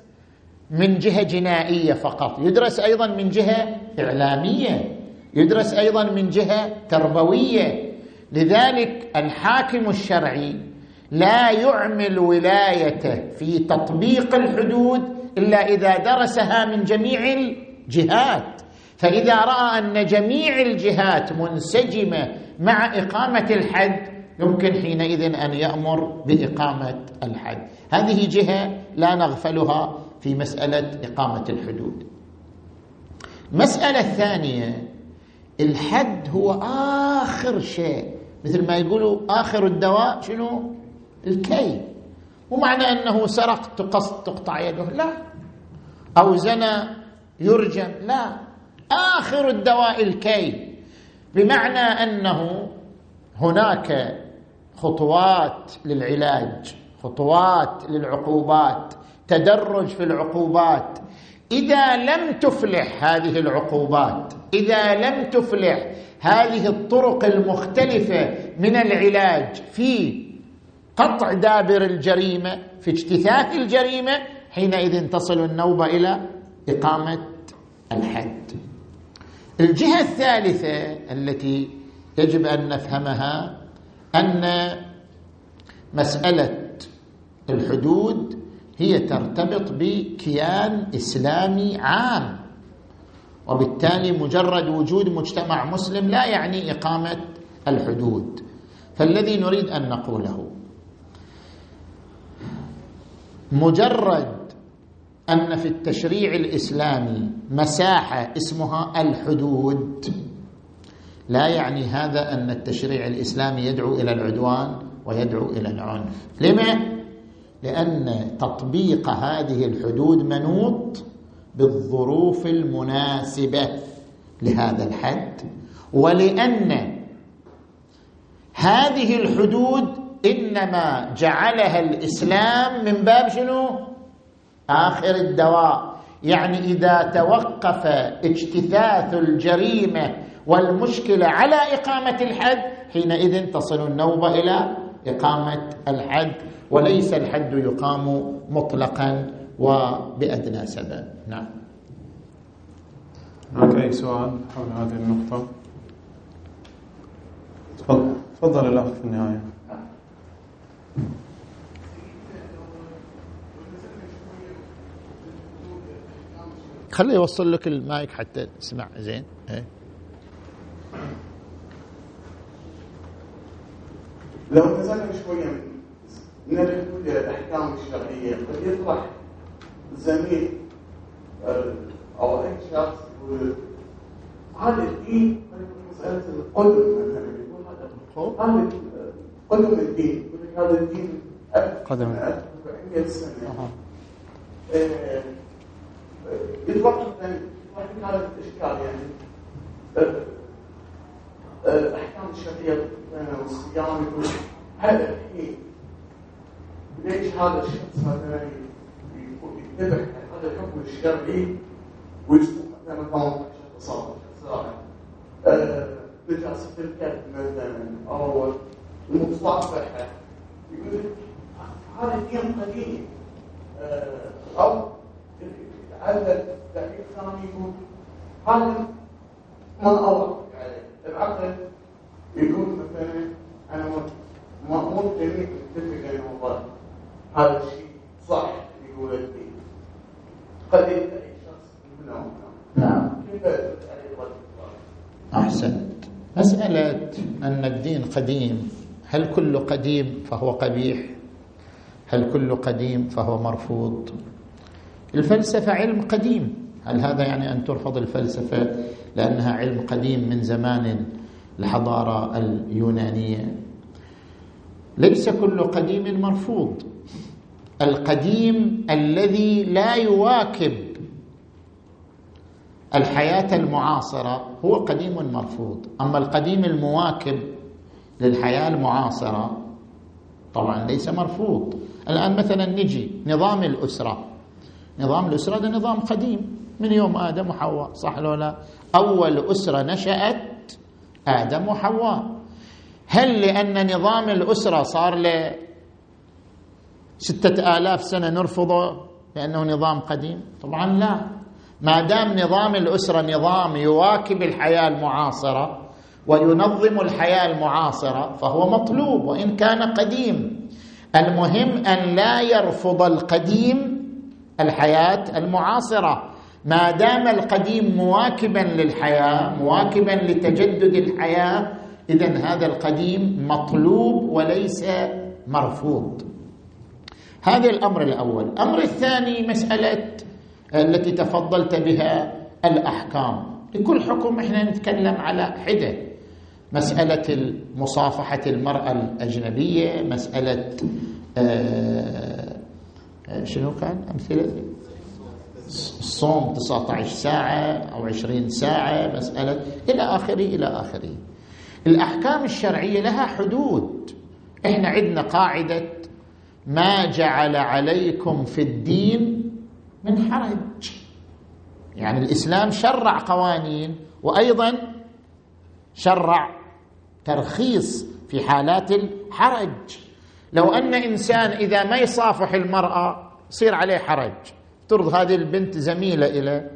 من جهة جنائية فقط يدرس أيضا من جهة إعلامية يدرس أيضا من جهة تربوية. لذلك الحاكم الشرعي لا يعمل ولايته في تطبيق الحدود إلا إذا درسها من جميع الجهات. فإذا رأى أن جميع الجهات منسجمة مع إقامة الحد يمكن حينئذ أن يأمر بإقامة الحد. هذه جهة لا نغفلها في مسألة إقامة الحدود. المساله الثانية الحد هو آخر شيء. مثل ما يقولوا آخر الدواء شنو؟ الكي. ومعنى أنه سرق تقص تقطع يده لا. أو زنى يرجم لا. آخر الدواء الكي بمعنى أنه هناك خطوات للعلاج خطوات للعقوبات تدرج في العقوبات. إذا لم تفلح هذه العقوبات إذا لم تفلح هذه الطرق المختلفة من العلاج في قطع دابر الجريمة في اجتثاث الجريمة حينئذ تصل النوبة إلى إقامة الحد. الجهة الثالثة التي يجب أن نفهمها أن مسألة الحدود هي ترتبط بكيان إسلامي عام وبالتالي مجرد وجود مجتمع مسلم لا يعني إقامة الحدود. فالذي نريد أن نقوله مجرد أن في التشريع الإسلامي مساحة اسمها الحدود. لا يعني هذا أن التشريع الإسلامي يدعو إلى العدوان ويدعو إلى العنف. لما لأن تطبيق هذه الحدود منوط بالظروف المناسبة لهذا الحد ولأن هذه الحدود إنما جعلها الإسلام من باب شنو؟ آخر الدواء. يعني إذا توقف اجتثاث الجريمة والمشكلة على إقامة الحد حينئذ تصل النوبه إلى إقامة الحد. وليس الحد يقام مطلقا وبأدنى سبب. نعم. هناك أي سؤال حول هذه النقطة؟ تفضل. تفضل الأخ في النهاية. خليه يوصل لك المايك حتى تسمع. زين. إيه. لو نزلنا شوية من الحدود الأحكام الشرعية قد يطرح زميل آه، أو أي شخص يقول هذا الدين مسألة القدم مثلا. يقول هذا قدم الدين. يقول لك هذا الدين قدم. 100 سنة. يطرح مثلا يطرح هذا الأشكال يعني. الأحكام الشرعية والصيام يقول هذا الحين ليش هذا الشخص مثلا يتبع هذا الحكم الشرعي ويسوق مثلا 18 تصرف نجاسة الكلب مثلا أو المصافحة يقول هذا دين قديم. أو هذا دليل ثاني يقول هذا ما اوافق عليه العقل يقول مثلا أنا مأمور جميع نتفق أنا وضع هذا الشيء صح يقول الدين قد أي شخص منهم. نعم. كيف أحسنت. مسألة أن الدين قديم. هل كل قديم فهو قبيح؟ هل كل قديم فهو مرفوض؟ الفلسفة علم قديم. هل هذا يعني أن ترفض الفلسفة لأنها علم قديم من زمان الحضارة اليونانية؟ ليس كل قديم مرفوض. القديم الذي لا يواكب الحياة المعاصرة هو قديم مرفوض. أما القديم المواكب للحياة المعاصرة طبعا ليس مرفوض. الآن مثلا نجي نظام الأسرة. نظام الأسرة ده نظام قديم. من يوم آدم وحواء صح لو لا؟ أول أسرة نشأت آدم وحواء. هل لأن نظام الأسرة صار له ستة آلاف سنة نرفضه لأنه نظام قديم؟ طبعا لا. ما دام نظام الأسرة نظام يواكب الحياة المعاصرة وينظم الحياة المعاصرة فهو مطلوب وإن كان قديم. المهم أن لا يرفض القديم الحياة المعاصرة. ما دام القديم مواكبا للحياة مواكبا لتجدد الحياة إذا هذا القديم مطلوب وليس مرفوض. هذا الأمر الأول. الأمر الثاني مسألة التي تفضلت بها الأحكام. لكل حكم إحنا نتكلم على حدة. مسألة المصافحة المرأة الأجنبية مسألة آه شنو كان؟ أمثلة. الصوم 19 ساعة أو 20 ساعة مسألة إلى آخره إلى آخره. الأحكام الشرعية لها حدود. إحنا عندنا قاعدة ما جعل عليكم في الدين من حرج. يعني الإسلام شرع قوانين وأيضا شرع ترخيص في حالات الحرج. لو أن إنسان إذا ما يصافح المرأة يصير عليه حرج. افترض هذه البنت زميلة إلى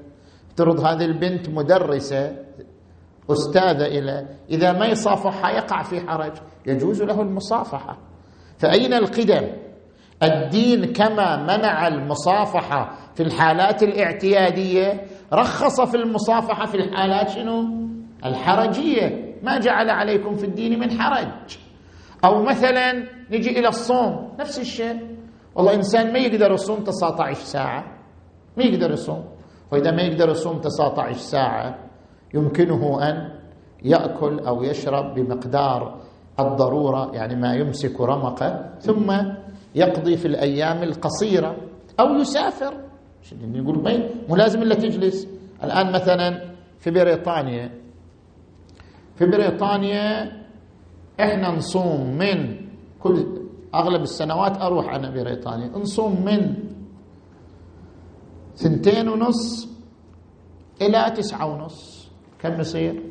افترض هذه البنت مدرسة أستاذة إلى. إذا ما يصافحها يقع في حرج. يجوز له المصافحة. فأين القدم؟ الدين كما منع المصافحة في الحالات الاعتيادية رخص في المصافحة في الحالات شنو؟ الحرجية. ما جعل عليكم في الدين من حرج. أو مثلا نجي إلى الصوم نفس الشيء. والله إنسان ما يقدر يصوم 19 ساعة. ما يقدر يصوم. وإذا ما يقدر يصوم 19 ساعة يمكنه أن يأكل أو يشرب بمقدار الضرورة يعني ما يمسك رمقه ثم يقضي في الأيام القصيرة أو يسافر. بين مو لازم إلا تجلس. الآن مثلا في بريطانيا. في بريطانيا إحنا نصوم من كل أغلب السنوات أروح أنا بريطانيا. نصوم من ثنتين ونص إلى تسعة ونص. كم يصير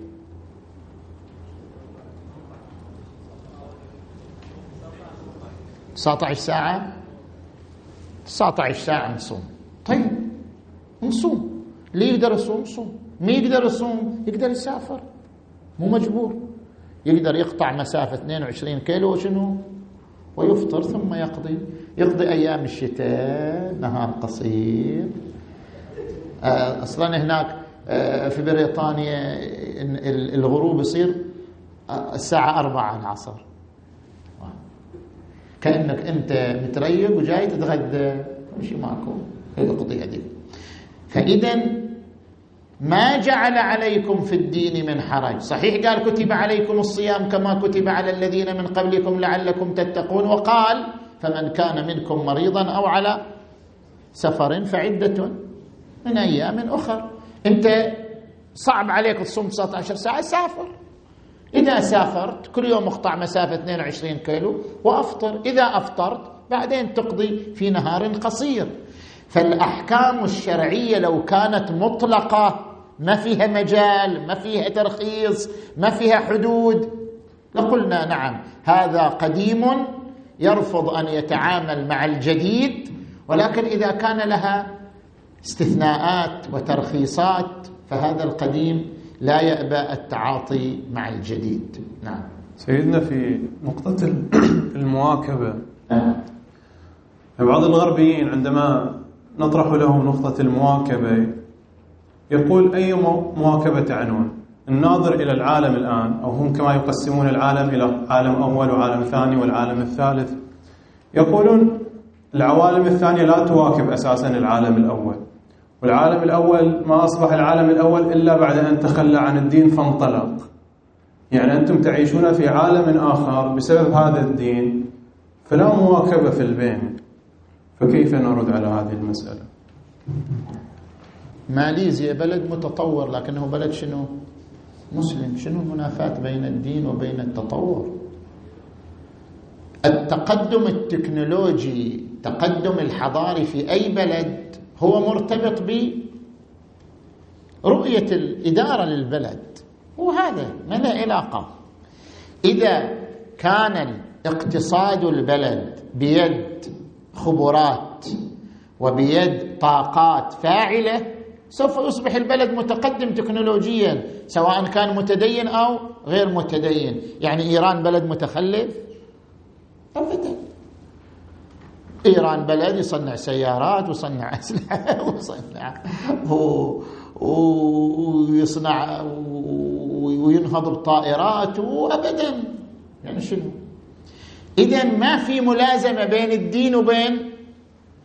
19 ساعة. 19 ساعة نصوم طيب نصوم اللي يقدر يصوم صوم. ما يقدر يصوم؟ يقدر يسافر. مو مجبور. يقدر يقطع مسافة 22 كيلو وشنو؟ ويفطر ثم يقضي. يقضي أيام الشتاء نهار قصير. آه، أصلا هناك آه، في بريطانيا الغروب يصير آه، الساعة أربعة العصر. كأنك أنت متريق وجاي تتغدى. شيء ماكو. القضية دي. فإذا ما جعل عليكم في الدين من حرج. صحيح قال كتب عليكم الصيام كما كتب على الذين من قبلكم لعلكم تتقون. وقال فمن كان منكم مريضا أو على سفر فعدة من أيام أخر. أنت صعب عليك تصوم 19 ساعة سافر. إذا سافرت كل يوم اقطع مسافة 22 كيلو وأفطر. إذا أفطرت بعدين تقضي في نهار قصير. فالأحكام الشرعية لو كانت مطلقة ما فيها مجال ما فيها ترخيص ما فيها حدود. لقلنا نعم هذا قديم يرفض أن يتعامل مع الجديد ولكن إذا كان لها استثناءات وترخيصات فهذا القديم لا يأبى التعاطي مع الجديد. نعم. سيدنا في نقطة المواكبة. نعم. بعض الغربيين عندما نطرح لهم نقطة المواكبة يقول أي مواكبة تعنون الناظر إلى العالم الآن أو هم كما يقسمون العالم إلى عالم أول وعالم ثاني والعالم الثالث. يقولون العوالم الثانية لا تواكب أساسا العالم الأول. والعالم الأول ما أصبح العالم الأول إلا بعد أن تخلى عن الدين فانطلق. يعني أنتم تعيشون في عالم آخر بسبب هذا الدين فلا مواكبة في البين. فكيف نرد على هذه المسألة؟ ماليزيا بلد متطور لكنه بلد شنو؟ مسلم. شنو المنافاة بين الدين وبين التطور؟ التقدم التكنولوجي التقدم الحضاري في أي بلد هو مرتبط برؤية الإدارة للبلد. وهذا ما له علاقة إذا كان اقتصاد البلد بيد خبرات وبيد طاقات فاعلة سوف يصبح البلد متقدم تكنولوجيا سواء كان متدين أو غير متدين. يعني إيران بلد متخلف؟ ابدا. إيران بلد يصنع سيارات ويصنع أسلحة ويصنع ويصنع وينهض بطائرات وابدا. يعني شنو؟ اذا ما في ملازمة بين الدين وبين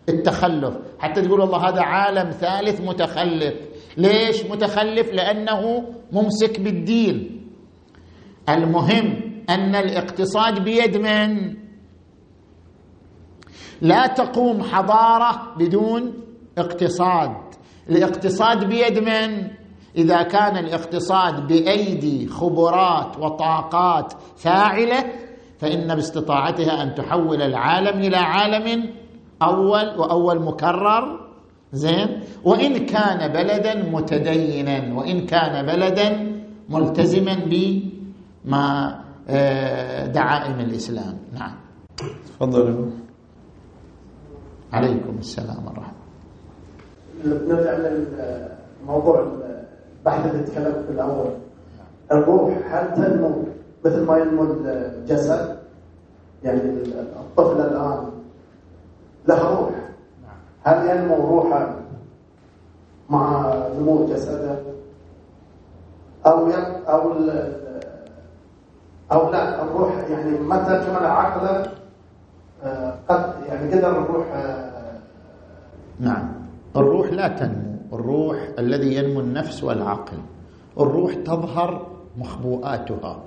التخلف. حتى تقول والله هذا عالم ثالث متخلف. ليش متخلف؟ لأنه ممسك بالدين. المهم أن الاقتصاد بيد من؟ لا تقوم حضارة بدون اقتصاد. الاقتصاد بيد من؟ إذا كان الاقتصاد بأيدي خبرات وطاقات فاعلة فإن باستطاعتها أن تحول العالم إلى عالم أول وأول مكرر زين؟ وإن كان بلدا متدينا وإن كان بلدا ملتزما بما آه، دعائم الإسلام. نعم. تفضل. عليكم السلام ورحمة نرجع للموضوع البحث اللي تكلمت في الأول. الروح هل تنمو مثل ما ينمو الجسد؟ يعني الطفل الآن له روح. هل ينمو روحا مع نمو جسده؟ أو أو أو لا الروح يعني متى كمل عقله آه، قد يعني قدر الروح آه، نعم. الروح لا تنمو. الروح الذي ينمو النفس والعقل. الروح تظهر مخبوءاتها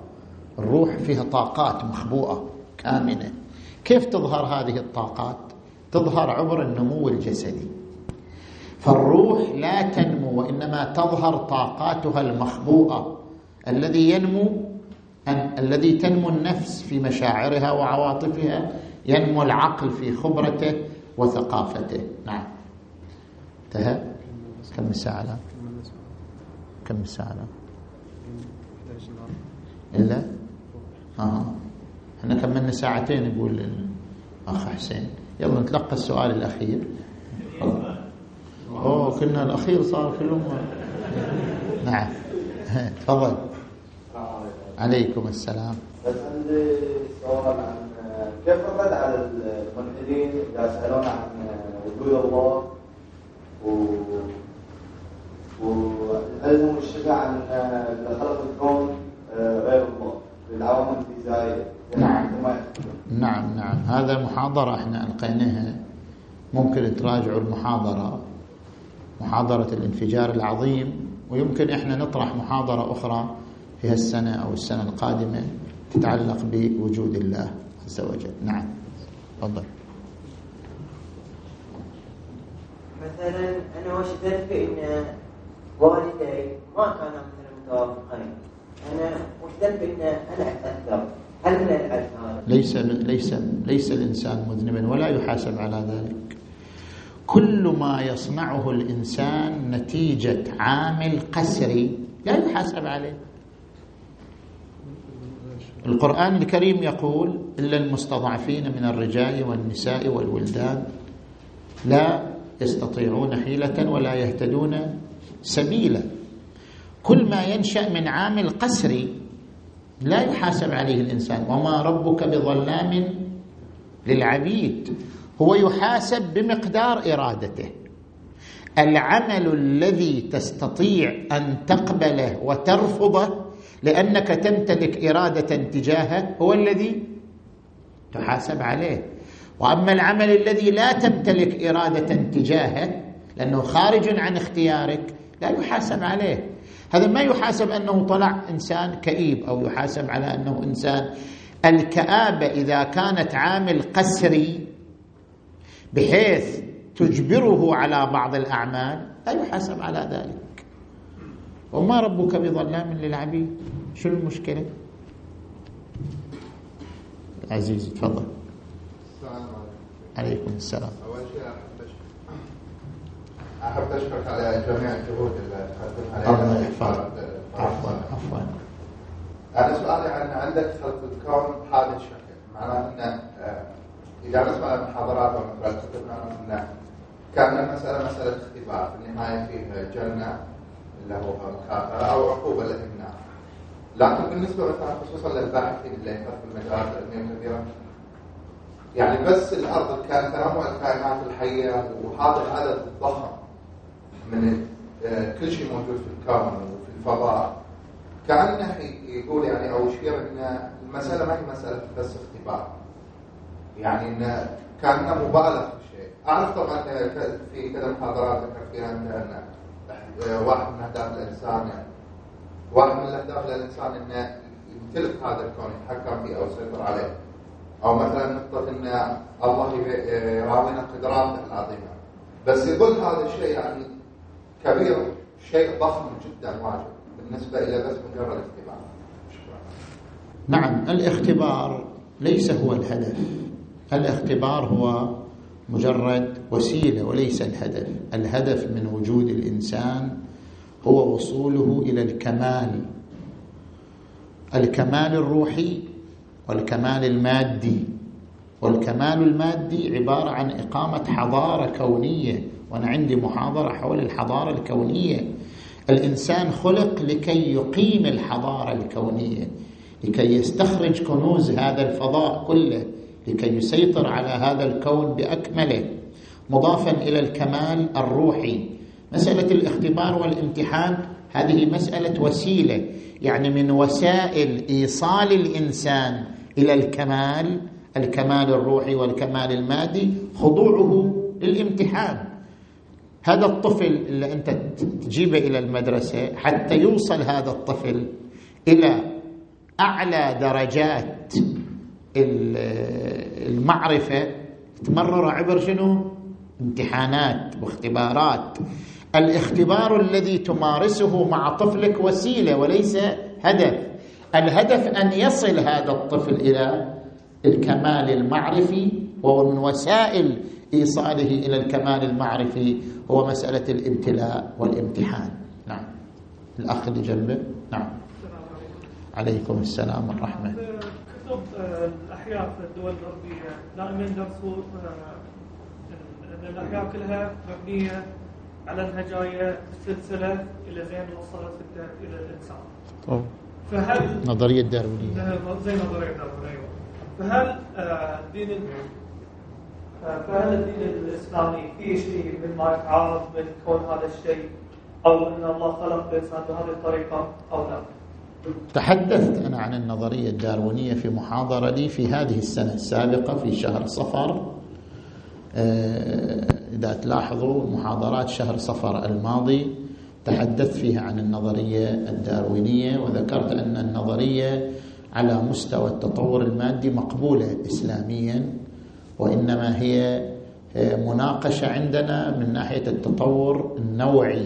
الروح فيها طاقات مخبوءه كامنة. كيف تظهر هذه الطاقات؟ تظهر عبر النمو الجسدي. فالروح لا تنمو وإنما تظهر طاقاتها المخبوءة الذي ينمو أن الذي تنمو النفس في مشاعرها وعواطفها ينمو العقل في خبرته وثقافته. نعم. انتهى؟ كم الساعة الآن كم الساعة الآن إلا؟ آه. إحنا كملنا ساعتين يقول الأخ حسين؟ يلا نتلقى السؤال الأخير. أوه كنا الأخير صار كلهم. نعم. تفضل. عليكم السلام. بس عندي سؤال عن كيف الرد على الملحدين إذا يسالون عن وجود الله؟ و وعلمهم الشفاء عن خلق الكون غير الله للعوامل الفيزيائيه نعم نعم. نعم هذا محاضرة إحنا ألقيناها. ممكن تراجعوا المحاضرة محاضرة الانفجار العظيم ويمكن إحنا نطرح محاضرة أخرى في هالسنة أو السنة القادمة تتعلق بوجود الله عز وجل. نعم تفضل. مثلا أنا وجدت بأن والدي ما كانا مثلا متوافقين أنا وجدت بأن أنا أتأثر ليس ليس ليس الإنسان مذنبا ولا يحاسب على ذلك. كل ما يصنعه الإنسان نتيجة عامل قسري لا يحاسب عليه. القرآن الكريم يقول إلا المستضعفين من الرجال والنساء والولدان لا يستطيعون حيلة ولا يهتدون سبيلا. كل ما ينشأ من عامل قسري لا يحاسب عليه الإنسان. وما ربك بظلام للعبيد. هو يحاسب بمقدار إرادته. العمل الذي تستطيع أن تقبله وترفضه لأنك تمتلك إرادة تجاهه هو الذي تحاسب عليه. وأما العمل الذي لا تمتلك إرادة تجاهه لأنه خارج عن اختيارك لا يحاسب عليه. هذا ما يحاسب أنه طلع إنسان كئيب أو يحاسب على أنه إنسان. الكآبة إذا كانت عامل قسري بحيث تجبره على بعض الأعمال لا يحاسب على ذلك. وما ربك بظلام للعبيد؟ شو المشكلة؟ عزيزي تفضل. عليكم السلام. أول شيء أحب أشكرك على جميع الجهود اللي تقدمها يحفظك عفوا. عفوا أنا سؤالي عن عندك خلق الكون حادث شكل. معناه أن آه، إذا نسمع المحاضرات الكتب أن كان المسألة مسألة اختبار في النهاية فيه جنة اللي هو مكافأة أو عقوبة للنار لكن بالنسبة مثلا خصوصا للباحثين اللي يبحث في المجالات العلمية الكبيرة يعني بس الأرض كان تنوع الكائنات الحية وهذا العدد الضخم من كل شيء موجود في الكون وفي الفضاء. كأنه يقول يعني أو يشير أن المسألة ما هي مسألة بس اختبار. يعني أن كأنه مبالغ في الشيء أعرف طبعا في كذا محاضرات ذكر فيها آه، واحد من أهداف الإنسان واحد من الأهداف للإنسان أنه يمتلك هذا الكون يتحكم فيه أو يسيطر عليه. أو مثلا نقطة أن الله يراوينا قدراته العظيمة. بس يقول هذا الشيء يعني كبير شيء ضخم جدا واجب بالنسبة إلى بس مجرد اختبار. نعم الاختبار ليس هو الهدف. الاختبار هو مجرد وسيلة وليس الهدف. الهدف من وجود الإنسان هو وصوله إلى الكمال. الكمال الروحي والكمال المادي. والكمال المادي عبارة عن إقامة حضارة كونية وأنا عندي محاضرة حول الحضارة الكونية. الإنسان خلق لكي يقيم الحضارة الكونية لكي يستخرج كنوز هذا الفضاء كله لكي يسيطر على هذا الكون بأكمله. مضافا إلى الكمال الروحي. مسألة الاختبار والامتحان هذه مسألة وسيلة يعني من وسائل إيصال الإنسان إلى الكمال الكمال الروحي والكمال المادي خضوعه للامتحان. هذا الطفل اللي أنت تجيبه إلى المدرسة حتى يوصل هذا الطفل إلى أعلى درجات المعرفة. تمرر عبر شنو؟ امتحانات واختبارات. الاختبار الذي تمارسه مع طفلك وسيلة وليس هدف. الهدف أن يصل هذا الطفل إلى الكمال المعرفي ومن وسائل إيصاله إلى الكمال المعرفي هو مسألة الابتلاء والامتحان. نعم. الأخ اللي جنبه. نعم. عليكم السلام والرحمة. كتب الأحياء في الدول الغربية. دائما يدرسوا أن الأحياء كلها مبنية على أنها جاية سلسلة إلى زين وصلت إلى الإنسان. فهل نظرية داروينية زي نظرية داروينية فهل الدين آه، فهل الدين الاسلامي فيه شيء مما يتعارض من كون هذا الشيء أو ان الله خلق الانسان بهذه الطريقة أو لا؟ تحدثت أنا عن النظرية الداروينية في محاضرة لي في هذه السنة السابقة في شهر صفر. آه، إذا تلاحظوا محاضرات شهر صفر الماضي تحدثت فيها عن النظرية الداروينية وذكرت أن النظرية على مستوى التطور المادي مقبولة اسلاميا. وإنما هي مناقشة عندنا من ناحية التطور النوعي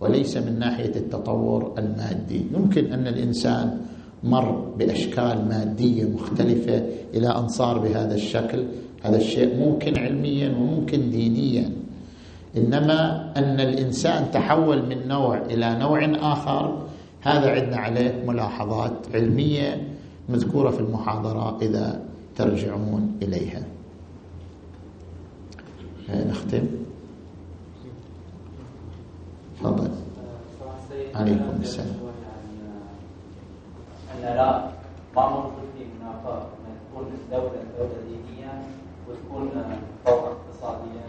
وليس من ناحية التطور المادي. يمكن أن الإنسان مر بأشكال مادية مختلفة إلى أن صار بهذا الشكل. هذا الشيء ممكن علميا وممكن دينيا. إنما أن الإنسان تحول من نوع إلى نوع آخر هذا عندنا عليه ملاحظات علمية مذكورة في المحاضرة إذا ترجعون إليها. نختم. تفضل. عليكم السلام. أن لا موجود في تكون دولة دينية وتكون قوة اقتصادية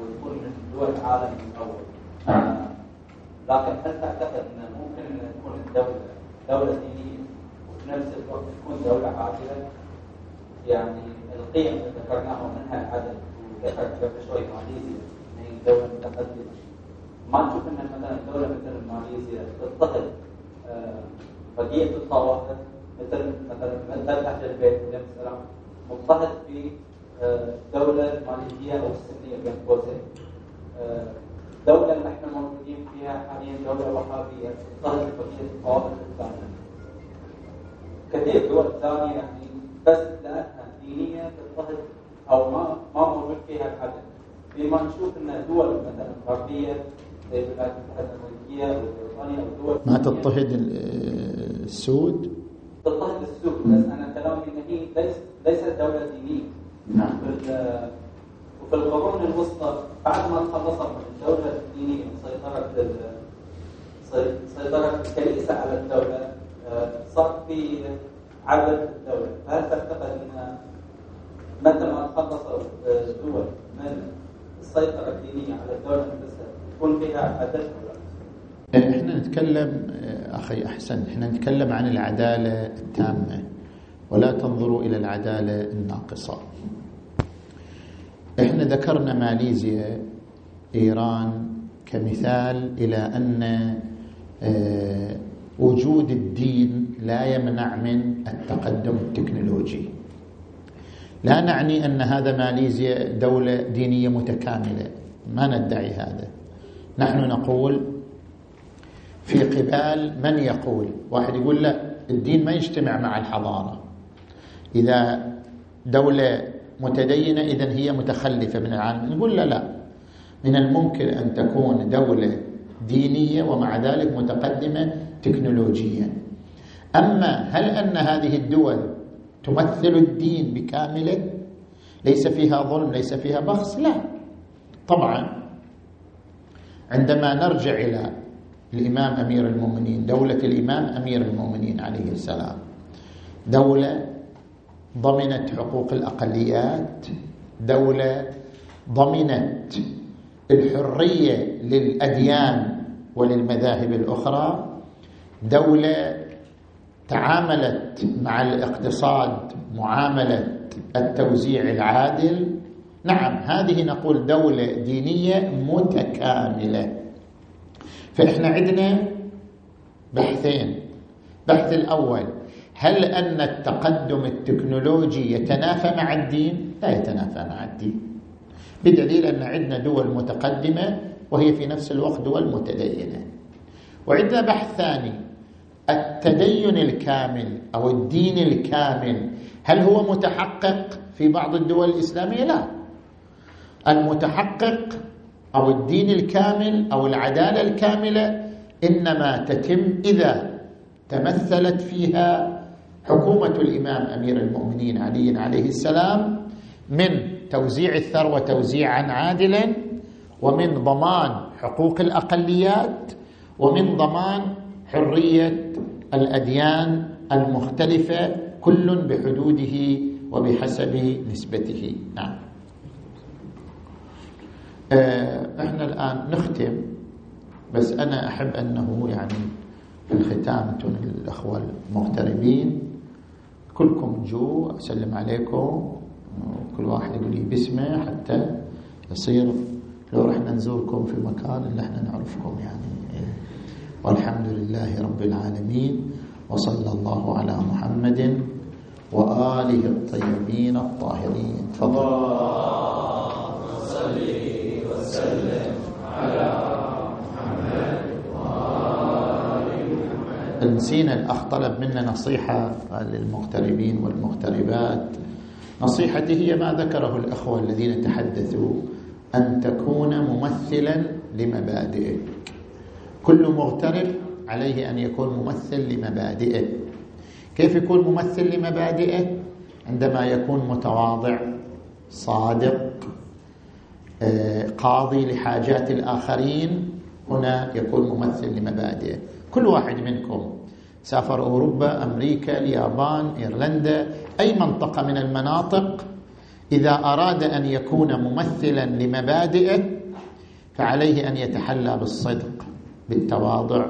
وتكون دول العالم لكن هل تعتقد أن ممكن أن تكون الدولة دولة دينية وفي نفس الوقت تكون دولة عادلة؟ يعني القيم اللي ذكرناها منها العدل. قبل شوي ماليزيا هي دولة متقدمة ما نشوف ان مثلا دولة مثل ماليزيا تضطهد بقية الطوائف مثل مثلا مثل أهل البيت عليهم مضطهد في أو السنية بين قوسين الدولة اللي إحنا موجودين فيها حاليا دولة وهابية تضطهد بقية الطوائف الثانية كثير دول ثانية يعني بس لأنها دينية تضطهد أو ما ما موجود فيها العدل فيما نشوف إن دول مثلا غربية زي الولايات المتحده الأمريكية وبريطانيا أو دول ما تضطهد السود؟ تضطهد السود. بس أنا كلامي إن هي ليس ليست دولة دينية. نعم. وفي القرون الوسطى بعد ما تخلصت من الدولة الدينية سيطره سيطره الكنيسة على الدولة آه، صار في عدد الدولة. هل تعتقد ان متى ما تخلصوا الدول من السيطرة الدينية على الدولة نفسها يكون فيها عدد إحنا نتكلم أخي أحسن إحنا نتكلم عن العدالة التامة ولا تنظروا إلى العدالة الناقصة. إحنا ذكرنا ماليزيا إيران كمثال إلى أن آه، وجود الدين لا يمنع من التقدم التكنولوجي. لا نعني أن هذا ماليزيا دولة دينية متكاملة. ما ندعي هذا. نحن نقول في قبال من يقول؟ واحد يقول لا الدين ما يجتمع مع الحضارة. إذا دولة متدينة اذا هي متخلفة من العالم. نقول لا لا. من الممكن أن تكون دولة دينية ومع ذلك متقدمة تكنولوجيا. أما هل أن هذه الدول تمثل الدين بكامله؟ ليس فيها ظلم ليس فيها بخس لا. طبعا عندما نرجع إلى الإمام أمير المؤمنين دولة الإمام أمير المؤمنين عليه السلام دولة ضمنت حقوق الأقليات دولة ضمنت الحرية للأديان وللمذاهب الأخرى دولة تعاملت مع الاقتصاد معاملة التوزيع العادل نعم هذه نقول دولة دينية متكاملة. فإحنا عندنا بحثين. بحث الأول هل أن التقدم التكنولوجي يتنافى مع الدين؟ لا يتنافى مع الدين. بدليل أن عندنا دول متقدمة وهي في نفس الوقت دول متدينة. وعندنا بحث ثاني. التدين الكامل أو الدين الكامل هل هو متحقق في بعض الدول الإسلامية؟ لا. المتحقق أو الدين الكامل أو العدالة الكاملة إنما تتم إذا تمثلت فيها حكومة الإمام أمير المؤمنين علي عليه السلام من توزيع الثروه توزيعا عادلا ومن ضمان حقوق الأقليات ومن ضمان حرية الأديان المختلفة كل بحدوده وبحسب نسبته. نعم. آه، إحنا الآن نختم بس أنا أحب أنه يعني في الختام الأخوة المغتربين كلكم جو أسلم عليكم. كل واحد يقول لي باسمه حتى يصير لو رحنا نزوركم في مكان اللي إحنا نعرفكم يعني. والحمد لله رب العالمين وصلى الله على محمد وآله الطيبين الطاهرين. تفضل. وسلم على محمد نسينا الأخ طلب منا نصيحة للمغتربين والمغتربات. نصيحتي هي ما ذكره الأخوة الذين تحدثوا أن تكون ممثلا لمبادئك كل مغترب عليه أن يكون ممثل لمبادئه. كيف يكون ممثل لمبادئه؟ عندما يكون متواضع صادق قاضي لحاجات الآخرين هنا يكون ممثل لمبادئه. كل واحد منكم سافر أوروبا أمريكا اليابان إيرلندا أي منطقة من المناطق إذا أراد أن يكون ممثلا لمبادئه فعليه أن يتحلى بالصدق. بالتواضع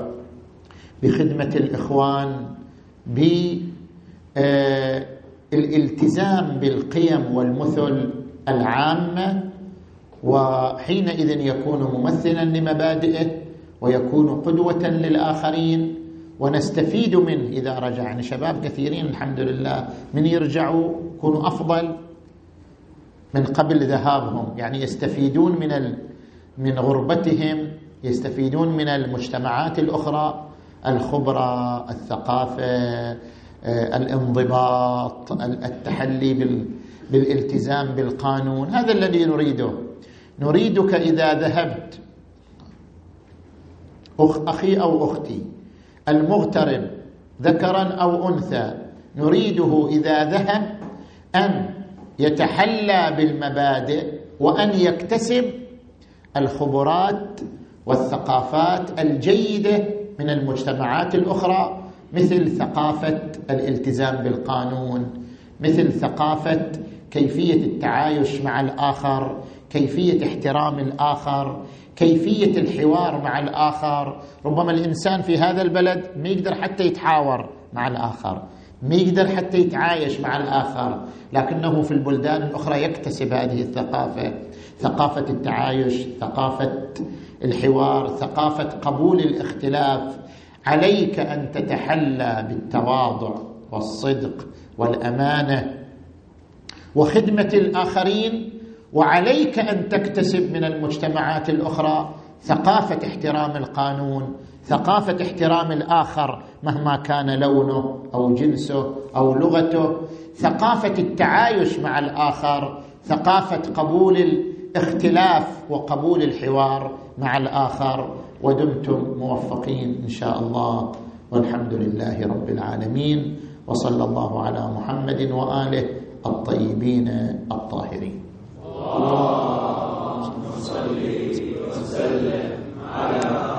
بخدمة الإخوان بالالتزام بالقيم والمثل العامة وحينئذ يكون ممثلا لمبادئه ويكون قدوة للآخرين ونستفيد منه. إذا رجع يعني شباب كثيرين الحمد لله من يرجعوا يكونوا أفضل من قبل ذهابهم. يعني يستفيدون من ال... من غربتهم يستفيدون من المجتمعات الأخرى الخبرة الثقافة آه، الانضباط التحلي بالالتزام بالقانون. هذا الذي نريده. نريدك إذا ذهبت أخي أو أختي المغترب ذكرا أو أنثى نريده إذا ذهب أن يتحلى بالمبادئ وأن يكتسب الخبرات والثقافات الجيدة من المجتمعات الأخرى مثل ثقافة الالتزام بالقانون مثل ثقافة كيفية التعايش مع الآخر كيفية احترام الآخر كيفية الحوار مع الآخر. ربما الإنسان في هذا البلد ما يقدر حتى يتحاور مع الآخر ما يقدر حتى يتعايش مع الآخر لكنه في البلدان الأخرى يكتسب هذه الثقافة. ثقافة التعايش ثقافة الحوار ثقافة قبول الاختلاف. عليك أن تتحلى بالتواضع والصدق والأمانة وخدمة الآخرين وعليك أن تكتسب من المجتمعات الأخرى ثقافة احترام القانون ثقافة احترام الآخر مهما كان لونه أو جنسه أو لغته ثقافة التعايش مع الآخر ثقافة قبول اختلاف وقبول الحوار مع الآخر ودمتم موفقين إن شاء الله والحمد لله رب العالمين وصلى الله على محمد وآله الطيبين الطاهرين. اللهم صل وسلم على